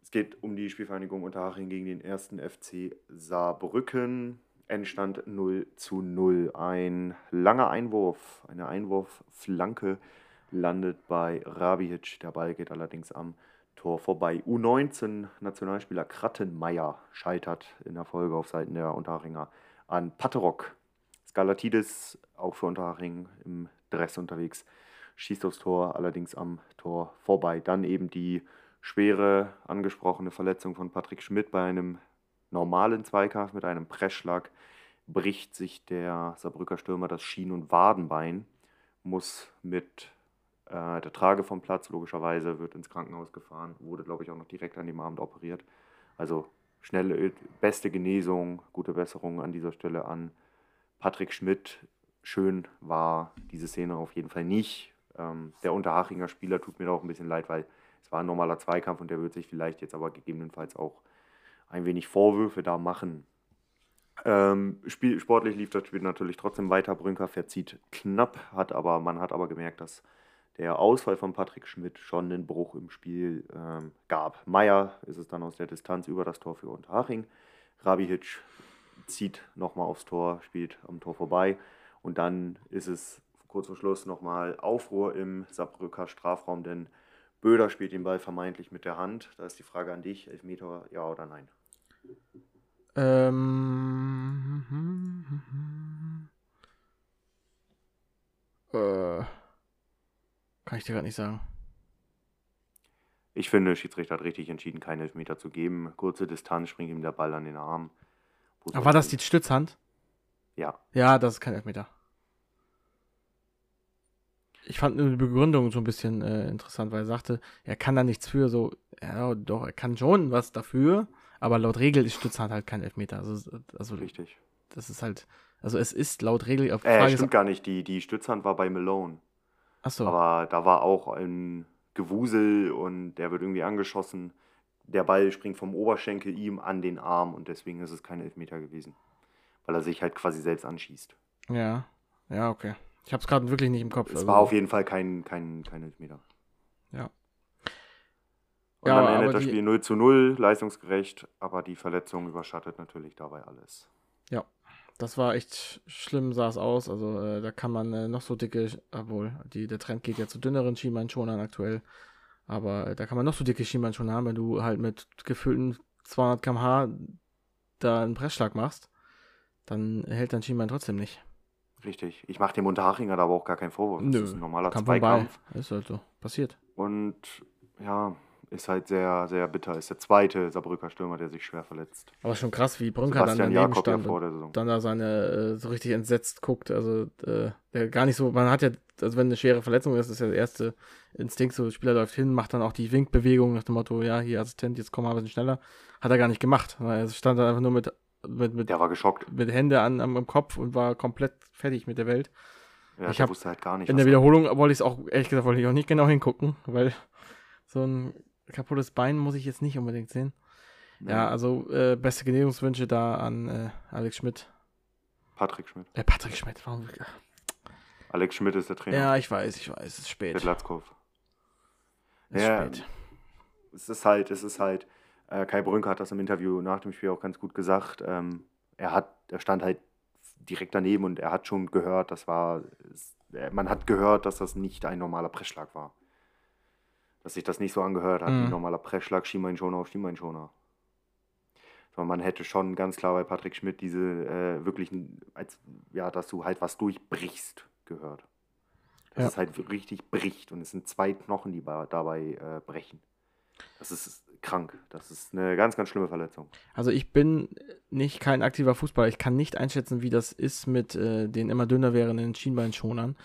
Es geht um die Spielvereinigung Unterhaching gegen den ersten FC Saarbrücken. Endstand 0 zu 0. Ein langer Einwurf, eine Einwurfflanke landet bei Rabihic. Der Ball geht allerdings am Tor vorbei. U19 Nationalspieler Krattenmeier scheitert in der Folge auf Seiten der Unterhachinger an Paterok. Skalatidis, auch für Unterhaching im Dress unterwegs, schießt aufs Tor, allerdings am Tor vorbei. Dann eben die schwere angesprochene Verletzung von Patrick Schmidt bei einem normalen Zweikampf mit einem Pressschlag bricht sich der Saarbrücker Stürmer das Schien- und Wadenbein, muss mit äh, der Trage vom Platz, logischerweise, wird ins Krankenhaus gefahren, wurde, glaube ich, auch noch direkt an dem Abend operiert. Also schnelle, beste Genesung, gute Besserung an dieser Stelle an Patrick Schmidt. Schön war diese Szene auf jeden Fall nicht. Ähm, der Unterhachinger Spieler tut mir da auch ein bisschen leid, weil es war ein normaler Zweikampf und der wird sich vielleicht jetzt aber gegebenenfalls auch ein wenig Vorwürfe da machen. Ähm, Spiel, sportlich lief das Spiel natürlich trotzdem weiter. Brünker verzieht knapp, hat aber, man hat aber gemerkt, dass der Ausfall von Patrick Schmidt schon einen Bruch im Spiel ähm, gab. Meier ist es dann aus der Distanz über das Tor für Unterhaching. Rabihic zieht nochmal aufs Tor, spielt am Tor vorbei. Und dann ist es kurz vor Schluss nochmal Aufruhr im Saarbrücker Strafraum, denn Böder spielt den Ball vermeintlich mit der Hand. Da ist die Frage an dich, Elfmeter, ja oder nein? Ähm. Äh, kann ich dir gerade nicht sagen. Ich finde, Schiedsrichter hat richtig entschieden, keinen Elfmeter zu geben. Kurze Distanz, springt ihm der Ball an den Arm. Ach, war das die Stützhand? Ja. Ja, das ist kein Elfmeter. Ich fand die Begründung so ein bisschen äh, interessant, weil er sagte, er kann da nichts für, so, ja, doch, er kann schon was dafür, aber laut Regel ist Stützhand halt kein Elfmeter. Also, also Richtig. das ist halt, also es ist laut Regel auf Äh, Frage stimmt gar nicht. Die, die Stützhand war bei Malone. achso, Aber da war auch ein Gewusel und der wird irgendwie angeschossen. Der Ball springt vom Oberschenkel ihm an den Arm und deswegen ist es kein Elfmeter gewesen. Weil er sich halt quasi selbst anschießt. ja, ja, okay. Ich hab's gerade wirklich nicht im Kopf. Es also- war auf jeden Fall kein, kein, kein Elfmeter. Ja. Und Ja, dann endet das Spiel 0 zu 0, leistungsgerecht, aber die Verletzung überschattet natürlich dabei alles. Ja, das war echt schlimm, sah es aus. Also äh, da kann man äh, noch so dicke, obwohl die, der Trend geht ja zu dünneren Schienbeinschonern aktuell. Aber äh, da kann man noch so dicke Schienbeinschoner haben, wenn du halt mit gefüllten 200 km/h da einen Pressschlag machst, dann hält dein Schienbein trotzdem nicht. Richtig. Ich mache dem Unterhachinger da aber auch gar keinen Vorwurf. Das Nö, ist ein normaler Kam vorbei. Zweikampf. Ist halt so. Passiert. Und ja, ist halt sehr, sehr bitter. Ist der zweite Saarbrücker Stürmer, der sich schwer verletzt. Aber schon krass, wie Brünker dann daneben Jakob ja stand vor und der Saison. dann da seine äh, so richtig entsetzt guckt. Also äh, der gar nicht so, man hat ja, also wenn eine schwere Verletzung ist, ist ja der erste Instinkt, so der Spieler läuft hin, macht dann auch die Winkbewegung nach dem Motto, ja, hier Assistent, jetzt komm mal ein bisschen schneller. Hat er gar nicht gemacht. Er stand dann einfach nur mit, mit, mit, Der war geschockt. mit Hände an, am, am Kopf und war komplett fertig mit der Welt. Ja, Ich hab wusste halt gar nicht. In der er- Wiederholung wollte ich es auch, ehrlich gesagt, wollte ich auch nicht genau hingucken, weil so ein kaputtes Bein muss ich jetzt nicht unbedingt sehen. Ja, also äh, beste Genehmigungswünsche da an äh, Alex Schmidt. Patrick Schmidt. Äh, Patrick Schmidt, warum? Alex Schmidt ist der Trainer. Ja, ich weiß, ich weiß, es ist Der spät. Glatzkopf. Es ist Ja, spät. Es ist halt, es ist halt, äh, Kai Brünker hat das im Interview nach dem Spiel auch ganz gut gesagt. Ähm, er hat, er stand halt direkt daneben und er hat schon gehört, das war, äh, man hat gehört, dass das nicht ein normaler Pressschlag war. Dass sich das nicht so angehört hat, wie Mhm. ein normaler Pressschlag, Schienbeinschoner auf Schienbeinschoner. Sondern man hätte schon ganz klar bei Patrick Schmidt diese äh, wirklichen, als, ja, dass du halt was durchbrichst, gehört. Dass Ja. es halt richtig bricht und es sind zwei Knochen, die dabei äh, brechen. Das ist krank. Das ist eine ganz, ganz schlimme Verletzung. Also ich bin nicht kein aktiver Fußballer. Ich kann nicht einschätzen, wie das ist mit äh, den immer dünner werdenden Schienbeinschonern.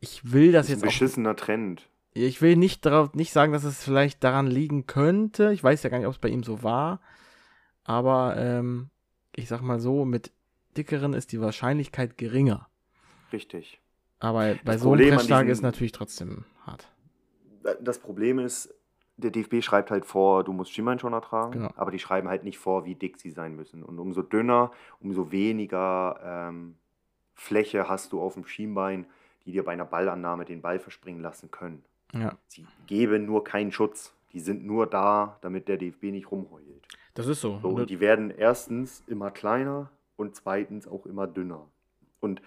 Ich will das Das ist ein jetzt auch beschissener Trend. Ich will nicht darauf nicht sagen, dass es vielleicht daran liegen könnte. Ich weiß ja gar nicht, ob es bei ihm so war. Aber ähm, ich sag mal so, mit dickeren ist die Wahrscheinlichkeit geringer. Richtig. Aber bei Das so einem Problem an Pressschlag ist natürlich trotzdem hart. Das Problem ist, der DFB schreibt halt vor, du musst Schienbeinschoner tragen, Genau. aber die schreiben halt nicht vor, wie dick sie sein müssen. Und umso dünner, umso weniger ähm, Fläche hast du auf dem Schienbein, die dir bei einer Ballannahme den Ball verspringen lassen können. Ja, Sie geben nur keinen Schutz. Die sind nur da, damit der DFB nicht rumheult. das ist so. So, Und die werden erstens immer kleiner und zweitens auch immer dünner. Und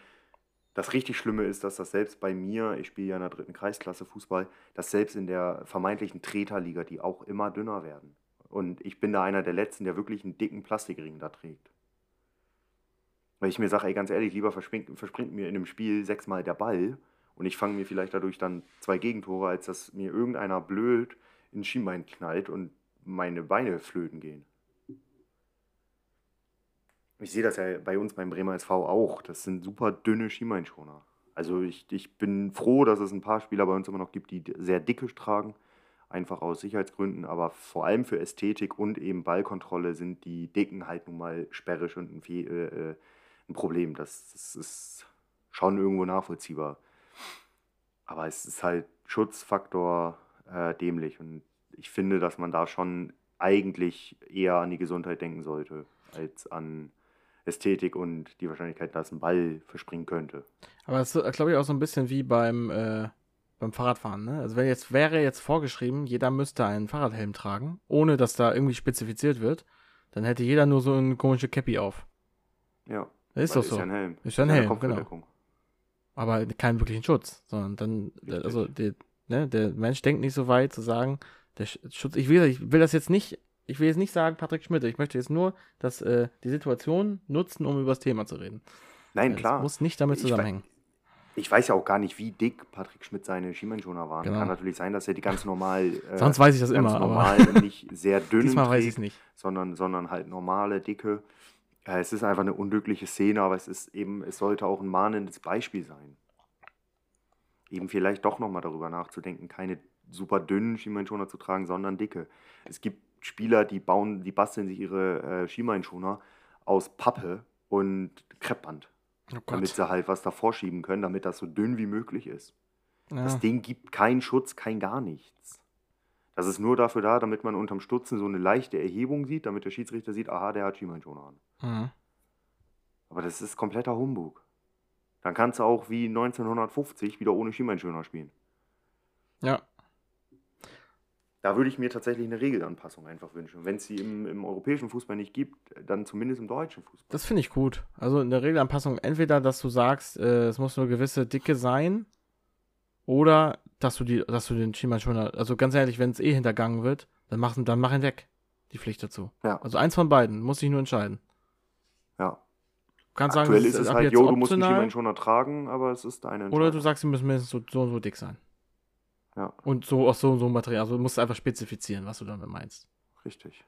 Das richtig Schlimme ist, dass das selbst bei mir, ich spiele ja in der dritten Kreisklasse Fußball, dass selbst in der vermeintlichen Treterliga die auch immer dünner werden. Und ich bin da einer der Letzten, der wirklich einen dicken Plastikring da trägt. Weil ich mir sage, ey, ganz ehrlich, lieber verspringt, verspringt mir in einem Spiel sechsmal der Ball und ich fange mir vielleicht dadurch dann zwei Gegentore, als dass mir irgendeiner blöd in den Schienbein knallt und meine Beine flöten gehen. Ich sehe das ja bei uns beim Bremer SV auch. Das sind super dünne Schienbeinschoner. Also ich, ich bin froh, dass es ein paar Spieler bei uns immer noch gibt, die sehr dicke tragen. Einfach aus Sicherheitsgründen, aber vor allem für Ästhetik und eben Ballkontrolle sind die Dicken halt nun mal sperrig und ein, äh, äh ein Problem. Das, das ist schon irgendwo nachvollziehbar. Aber es ist halt Schutzfaktor äh, dämlich. Und ich finde, dass man da schon eigentlich eher an die Gesundheit denken sollte, als an Ästhetik und die Wahrscheinlichkeit, dass ein Ball verspringen könnte. Aber es ist, glaube ich, auch so ein bisschen wie beim, äh, beim Fahrradfahren. Ne? Also wenn jetzt wäre jetzt vorgeschrieben, jeder müsste einen Fahrradhelm tragen, ohne dass da irgendwie spezifiziert wird, dann hätte jeder nur so eine komische Cappy auf. Ja. Das ist doch so. Ist ja ein Helm. Ist ja ein Helm, genau. Aber keinen wirklichen Schutz, sondern dann, Richtig. also der, ne, der Mensch denkt nicht so weit zu sagen, der Sch- Schutz, ich will, ich will das jetzt nicht, ich will jetzt nicht sagen Patrick Schmidt, ich möchte jetzt nur dass, äh, die Situation nutzen, um über das Thema zu reden. Nein, Es klar. muss nicht damit zusammenhängen. Ich weiß ja auch gar nicht, wie dick Patrick Schmidt seine Schienbeinschoner waren. Genau. Kann natürlich sein, dass er die ganz normal. Äh, Sonst weiß ich das immer, aber normal und nicht sehr dünn diesmal weiß ich trägt, es nicht. sondern, sondern halt normale, dicke. Ja, es ist einfach eine unglückliche Szene, aber es ist eben, es sollte auch ein mahnendes Beispiel sein. Eben vielleicht doch nochmal darüber nachzudenken, keine super dünnen Schienbeinschoner zu tragen, sondern dicke. Es gibt Spieler, die bauen, die basteln sich ihre äh, Schienbeinschoner aus Pappe und Kreppband, Oh damit sie halt was davor schieben können, damit das so dünn wie möglich ist. Ja. Das Ding gibt keinen Schutz, kein gar nichts. Das ist nur dafür da, damit man unterm Stutzen so eine leichte Erhebung sieht, damit der Schiedsrichter sieht, aha, der hat Schienbeinschoner an. Mhm. Aber das ist kompletter Humbug. Dann kannst du auch wie 1950 wieder ohne Schienbeinschoner spielen. ja. Da würde ich mir tatsächlich eine Regelanpassung einfach wünschen. Wenn es sie im, im europäischen Fußball nicht gibt, dann zumindest im deutschen Fußball. Das finde ich gut. Also eine Regelanpassung, entweder, dass du sagst, äh, es muss nur gewisse Dicke sein, oder dass du die, dass du den Schienbeinschoner, also ganz ehrlich, wenn es eh hintergangen wird, dann mach, dann mach ihn weg. Die Pflicht dazu. Ja. Also eins von beiden, muss ich nur entscheiden. Ja. Du kannst Aktuell sagen, ist es halt, jo, du musst einen optional, Schienbeinschoner tragen, aber es ist deine Oder du sagst, sie müssen mindestens so, so und so dick sein. Ja, Und so aus so und so Material. Also du musst einfach spezifizieren, was du damit meinst. richtig.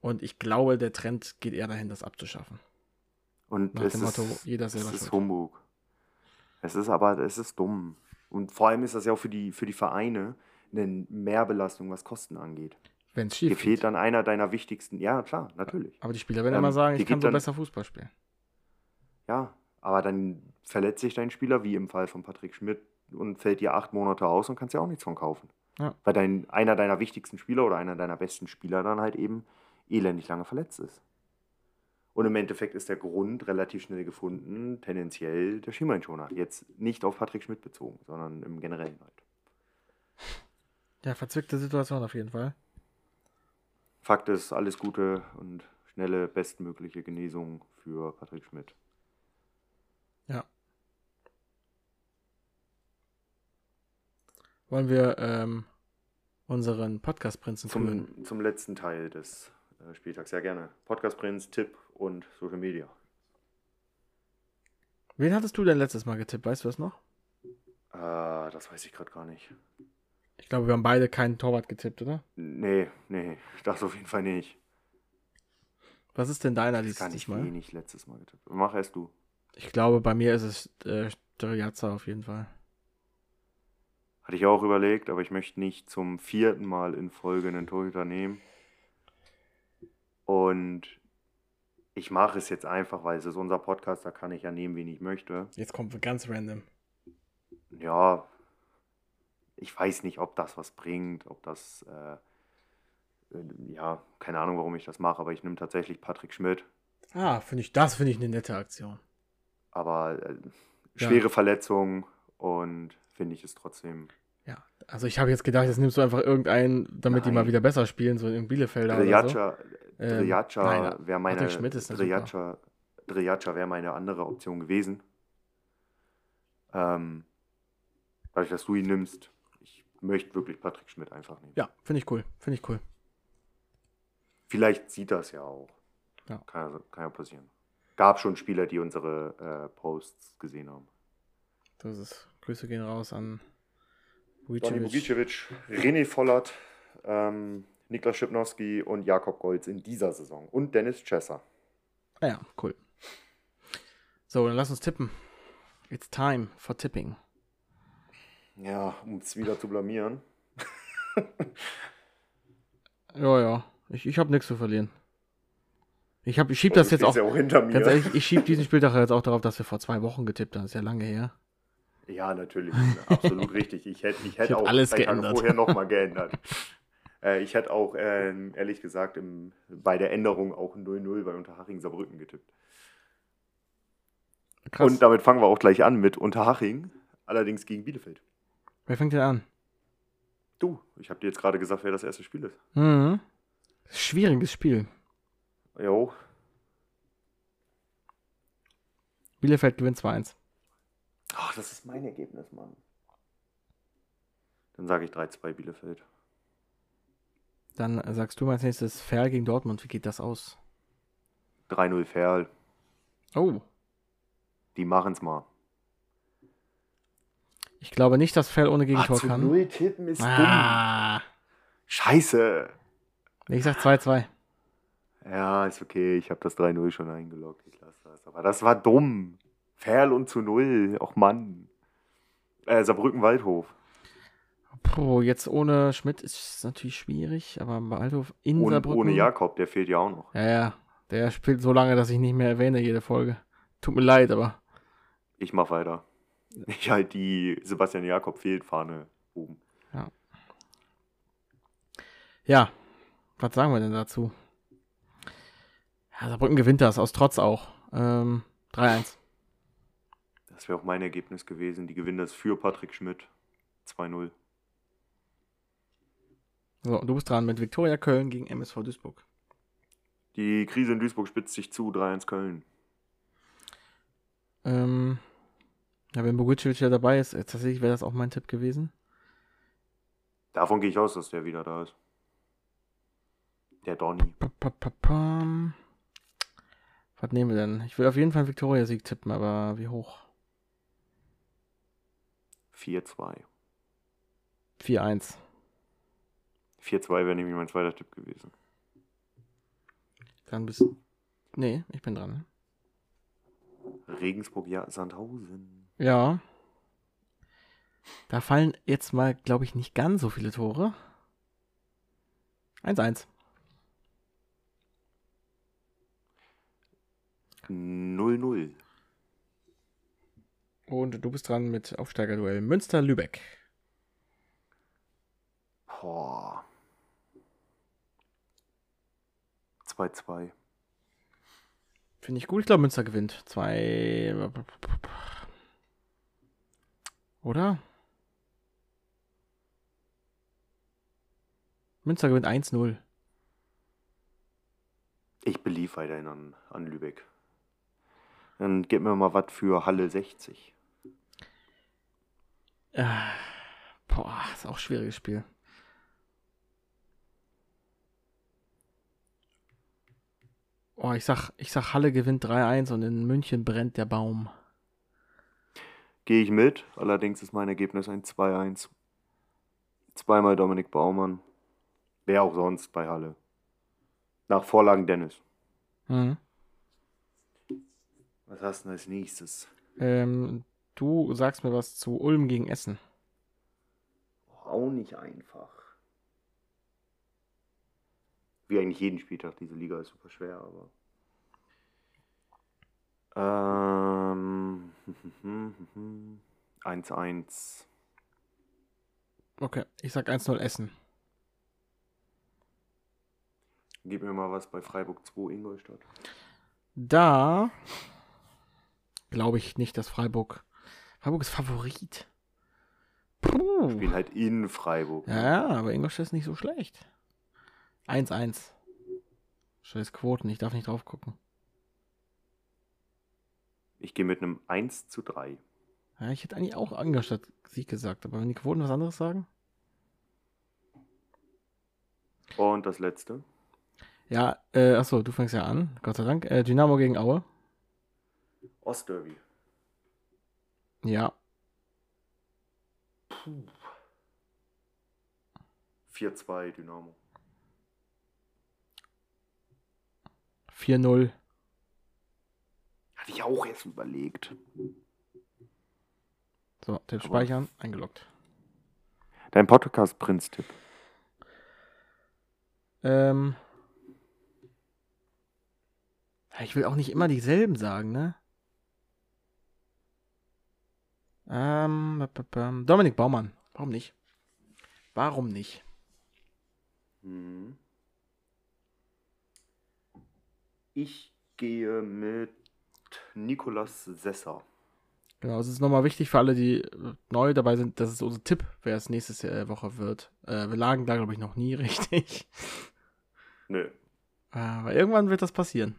Und ich glaube, der Trend geht eher dahin, das abzuschaffen. Und Nach es dem Motto, ist, jeder es selber ist schuld. Humbug. Es ist aber, es ist dumm. Und vor allem ist das ja auch für die, für die Vereine eine Mehrbelastung, was Kosten angeht. Wenn es Dir schief fehlt geht. dann einer deiner wichtigsten, ja klar, natürlich. Aber die Spieler werden Ähm, immer sagen, ich kann so dann- besser Fußball spielen. Ja, aber dann verletzt sich dein Spieler, wie im Fall von Patrick Schmidt, und fällt dir acht Monate aus und kannst ja auch nichts von kaufen. Ja. Weil dein, einer deiner wichtigsten Spieler oder einer deiner besten Spieler dann halt eben elendig lange verletzt ist. Und im Endeffekt ist der Grund relativ schnell gefunden, tendenziell der Schienbeinschoner. Jetzt nicht auf Patrick Schmidt bezogen, sondern im Generellen halt. Ja, verzwickte Situation auf jeden Fall. Fakt ist, alles Gute und schnelle, bestmögliche Genesung für Patrick Schmidt. Ja. Wollen wir ähm, unseren Podcast-Prinzen? Zum, zum letzten Teil des äh, Spieltags, sehr gerne. Podcast Prinz, Tipp und Social Media. Wen hattest du denn letztes Mal getippt? Weißt du das noch? Äh, das weiß ich gerade gar nicht. Ich glaube, wir haben beide keinen Torwart getippt, oder? Nee, nee, das auf jeden Fall nicht. Was ist denn deiner dieses ich Mal? wenig letztes Mal getippt. Mach erst du. Ich glaube, bei mir ist es äh, Storiazza auf jeden Fall. Hatte ich auch überlegt, aber ich möchte nicht zum vierten Mal in Folge einen Torhüter nehmen. Und ich mache es jetzt einfach, weil es ist unser Podcast, da kann ich ja nehmen, wen ich möchte. Jetzt kommt ganz random. Ja, ich weiß nicht, ob das was bringt, ob das, äh, äh, ja, keine Ahnung, warum ich das mache, aber ich nehme tatsächlich Patrick Schmidt. Ah, finde ich, das finde ich eine nette Aktion. Aber äh, Ja. schwere Verletzung und finde ich es trotzdem. Ja, also ich habe jetzt gedacht, jetzt nimmst du einfach irgendeinen, damit die mal Nein. wieder besser spielen, so in Bielefelder oder so. Drijaca Ähm, nein, wäre meine, Patrick Schmidt ist Drijaca, Drijaca wäre meine andere Option gewesen. Ähm, dadurch, dass du ihn nimmst, möchte wirklich Patrick Schmidt einfach nehmen. Ja, finde ich cool. Finde ich cool. Vielleicht sieht das ja auch. Ja. Kann, ja, kann ja passieren. Gab schon Spieler, die unsere äh, Posts gesehen haben. Das ist. Grüße gehen raus an. Bogicevic, René Vollert, ähm, Niklas Schipnowski und Jakob Golz in dieser Saison. Und Dennis Chesser. Ah ja, cool. So, dann lass uns tippen. It's time for tipping. Ja, um es wieder zu blamieren. Ja, ja. Ich, ich habe nichts zu verlieren. Ich, hab, ich schieb das Du jetzt auch. ja auch hinter mir. Ganz ehrlich, ich schieb diesen Spieltag jetzt auch darauf, dass wir vor zwei Wochen getippt haben. Das ist ja lange her. Ja, natürlich. Absolut richtig. Ich hätte ich hätte hätte auch alles geändert. vorher nochmal geändert. Äh, ich hätte auch, ähm, ehrlich gesagt, im, bei der Änderung auch 0-0 bei Unterhaching Saarbrücken getippt. Krass. Und damit fangen wir auch gleich an mit Unterhaching, allerdings gegen Bielefeld. Wer fängt denn an? Du, ich habe dir jetzt gerade gesagt, wer das erste Spiel ist. Mhm. Schwieriges Spiel. Jo, Bielefeld gewinnt 2-1. Ach, das ist mein Ergebnis, Mann. Dann sage ich 3-2 Bielefeld. Dann sagst du mal als nächstes Ferl gegen Dortmund. Wie geht das aus? 3-0 Ferl. Oh. Die machen's mal. Ich glaube nicht, dass Ferl ohne Gegentor kann. 0 tippen ist dumm. Ah. Scheiße. Ich sag 2-2. Ja, ist okay. Ich habe das 3-0 schon eingeloggt. Ich lasse das. Aber das war dumm. Ferl und zu 0. Och Mann. Äh, Saarbrücken-Waldhof. Puh, jetzt ohne Schmidt ist es natürlich schwierig, aber Waldhof in Und Saarbrücken. ohne Jakob, der fehlt ja auch noch. Ja, ja. Der spielt so lange, dass ich nicht mehr erwähne jede Folge. Tut mir leid, aber Ich mach weiter. Ich halt die Sebastian Jakob fehlt Fahne oben. ja. Was sagen wir denn dazu? Ja, Saarbrücken gewinnt das, aus Trotz auch. Ähm, 3-1. Das wäre auch mein Ergebnis gewesen. Die gewinnen das für Patrick Schmidt. 2-0. So, du bist dran mit Viktoria Köln gegen MSV Duisburg. Die Krise in Duisburg spitzt sich zu. 3-1 Köln. Ähm, ja, wenn Bogucic ja dabei ist, äh, tatsächlich wäre das auch mein Tipp gewesen. Davon gehe ich aus, dass der wieder da ist. Der Donny. Was nehmen wir denn? Ich will auf jeden Fall einen Viktoria-Sieg tippen, aber wie hoch? 4-2. 4-1. 4-2 wäre nämlich mein zweiter Tipp gewesen. Dann bist Nee, ich bin dran. Regensburg, ja, Sandhausen. Ja. Da fallen jetzt mal, glaube ich, nicht ganz so viele Tore. 1-1. 0-0. Und du bist dran mit Aufsteigerduell Münster-Lübeck. Boah. 2-2. Finde ich gut. Ich glaube, Münster gewinnt. 2. Oder? Münster gewinnt 1-0. Ich belief weiterhin an, an Lübeck. Dann gib mir mal was für Halle 60. Äh, boah, ist auch ein schwieriges Spiel. Oh, ich sag, ich sag, Halle gewinnt 3-1 und in München brennt der Baum. Gehe ich mit, allerdings ist mein Ergebnis ein 2-1. Zweimal Dominik Baumann. Wer auch sonst bei Halle. Nach Vorlagen Dennis. Mhm. Was hast du denn als nächstes? Ähm, du sagst mir was zu Ulm gegen Essen. Auch nicht einfach. Wie eigentlich jeden Spieltag, diese Liga ist super schwer, aber. Ähm. 1-1. Okay, ich sag 1-0 Essen. Gib mir mal was bei Freiburg 2 Ingolstadt. Da glaube ich nicht, dass Freiburg. Freiburg ist Favorit. Puh. Spielen halt in Freiburg. ne? Ja, aber Ingolstadt ist nicht so schlecht. 1-1. Scheiß Quoten, ich darf nicht drauf gucken. Ich gehe mit einem 1 zu 3. Ja, ich hätte eigentlich auch Anglerstadt Sieg gesagt, aber wenn die Quoten was anderes sagen? Und das letzte. Ja, äh, achso, du fängst ja an, Gott sei Dank. Äh, Dynamo gegen Aue. Ostderby. Ja. 4-2 Dynamo. 4-0. Hatte ich auch erst überlegt. So, Tipp speichern, eingeloggt. Dein Podcast-Prinz-Tipp. Ähm. Ich will auch nicht immer dieselben sagen, ne? Ähm, Dominik Baumann. Warum nicht? Warum nicht? Mhm. Ich gehe mit Nikolas Sesser. Genau, es ist nochmal wichtig für alle, die äh, neu dabei sind, das ist unser Tipp, wer es nächste äh, Woche wird. Äh, wir lagen da, glaube ich, noch nie richtig. Nö. Äh, Aber irgendwann wird das passieren.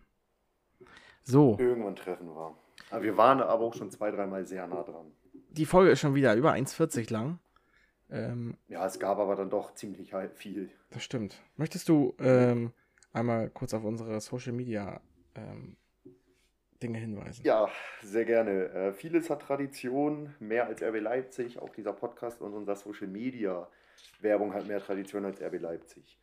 So, Irgendwann treffen wir. Aber wir waren aber auch schon zwei, dreimal sehr nah dran. die Folge ist schon wieder über 1,40 lang. Ähm, Ja, es gab aber dann doch ziemlich viel. Das stimmt. Möchtest du ähm, einmal kurz auf unsere Social Media ähm, Dinge hinweisen? Ja, sehr gerne. Äh, vieles hat Tradition, mehr als RB Leipzig. Auch dieser Podcast und unser Social Media Werbung hat mehr Tradition als RB Leipzig.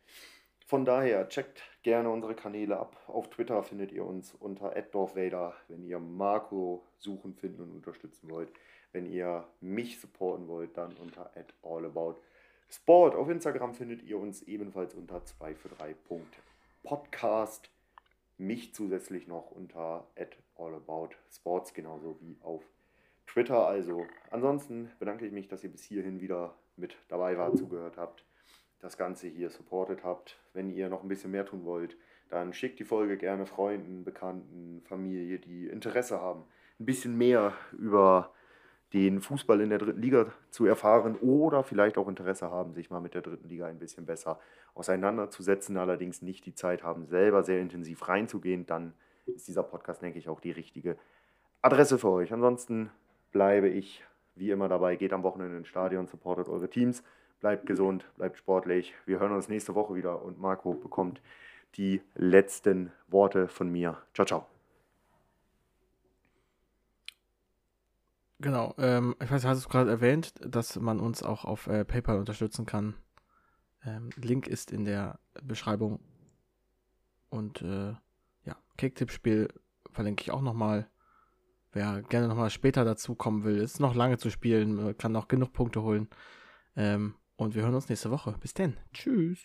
Von daher checkt gerne unsere Kanäle ab. Auf Twitter findet ihr uns unter @dorfvader, wenn ihr Marco suchen, finden und unterstützen wollt. Wenn ihr mich supporten wollt, dann unter @allaboutsport. Auf Instagram findet ihr uns ebenfalls unter 243.podcast. Mich zusätzlich noch unter @allaboutsports genauso wie auf Twitter. Also ansonsten bedanke ich mich, dass ihr bis hierhin wieder mit dabei wart, zugehört habt, das Ganze hier supportet habt. Wenn ihr noch ein bisschen mehr tun wollt, dann schickt die Folge gerne Freunden, Bekannten, Familie, die Interesse haben, ein bisschen mehr über den Fußball in der dritten Liga zu erfahren oder vielleicht auch Interesse haben, sich mal mit der dritten Liga ein bisschen besser auseinanderzusetzen, allerdings nicht die Zeit haben, selber sehr intensiv reinzugehen, dann ist dieser Podcast, denke ich, auch die richtige Adresse für euch. Ansonsten bleibe ich wie immer dabei, geht am Wochenende ins Stadion, supportet eure Teams, bleibt gesund, bleibt sportlich. Wir hören uns nächste Woche wieder und Marco bekommt die letzten Worte von mir. Ciao, ciao. Genau. Ähm, ich weiß, hast du gerade erwähnt, dass man uns auch auf äh, PayPal unterstützen kann. Ähm, Link ist in der Beschreibung. Und äh, ja, Kicktipp-Spiel verlinke ich auch nochmal. Wer gerne nochmal später dazu kommen will, ist noch lange zu spielen, kann noch genug Punkte holen. Ähm, und wir hören uns nächste Woche. Bis dann. Tschüss.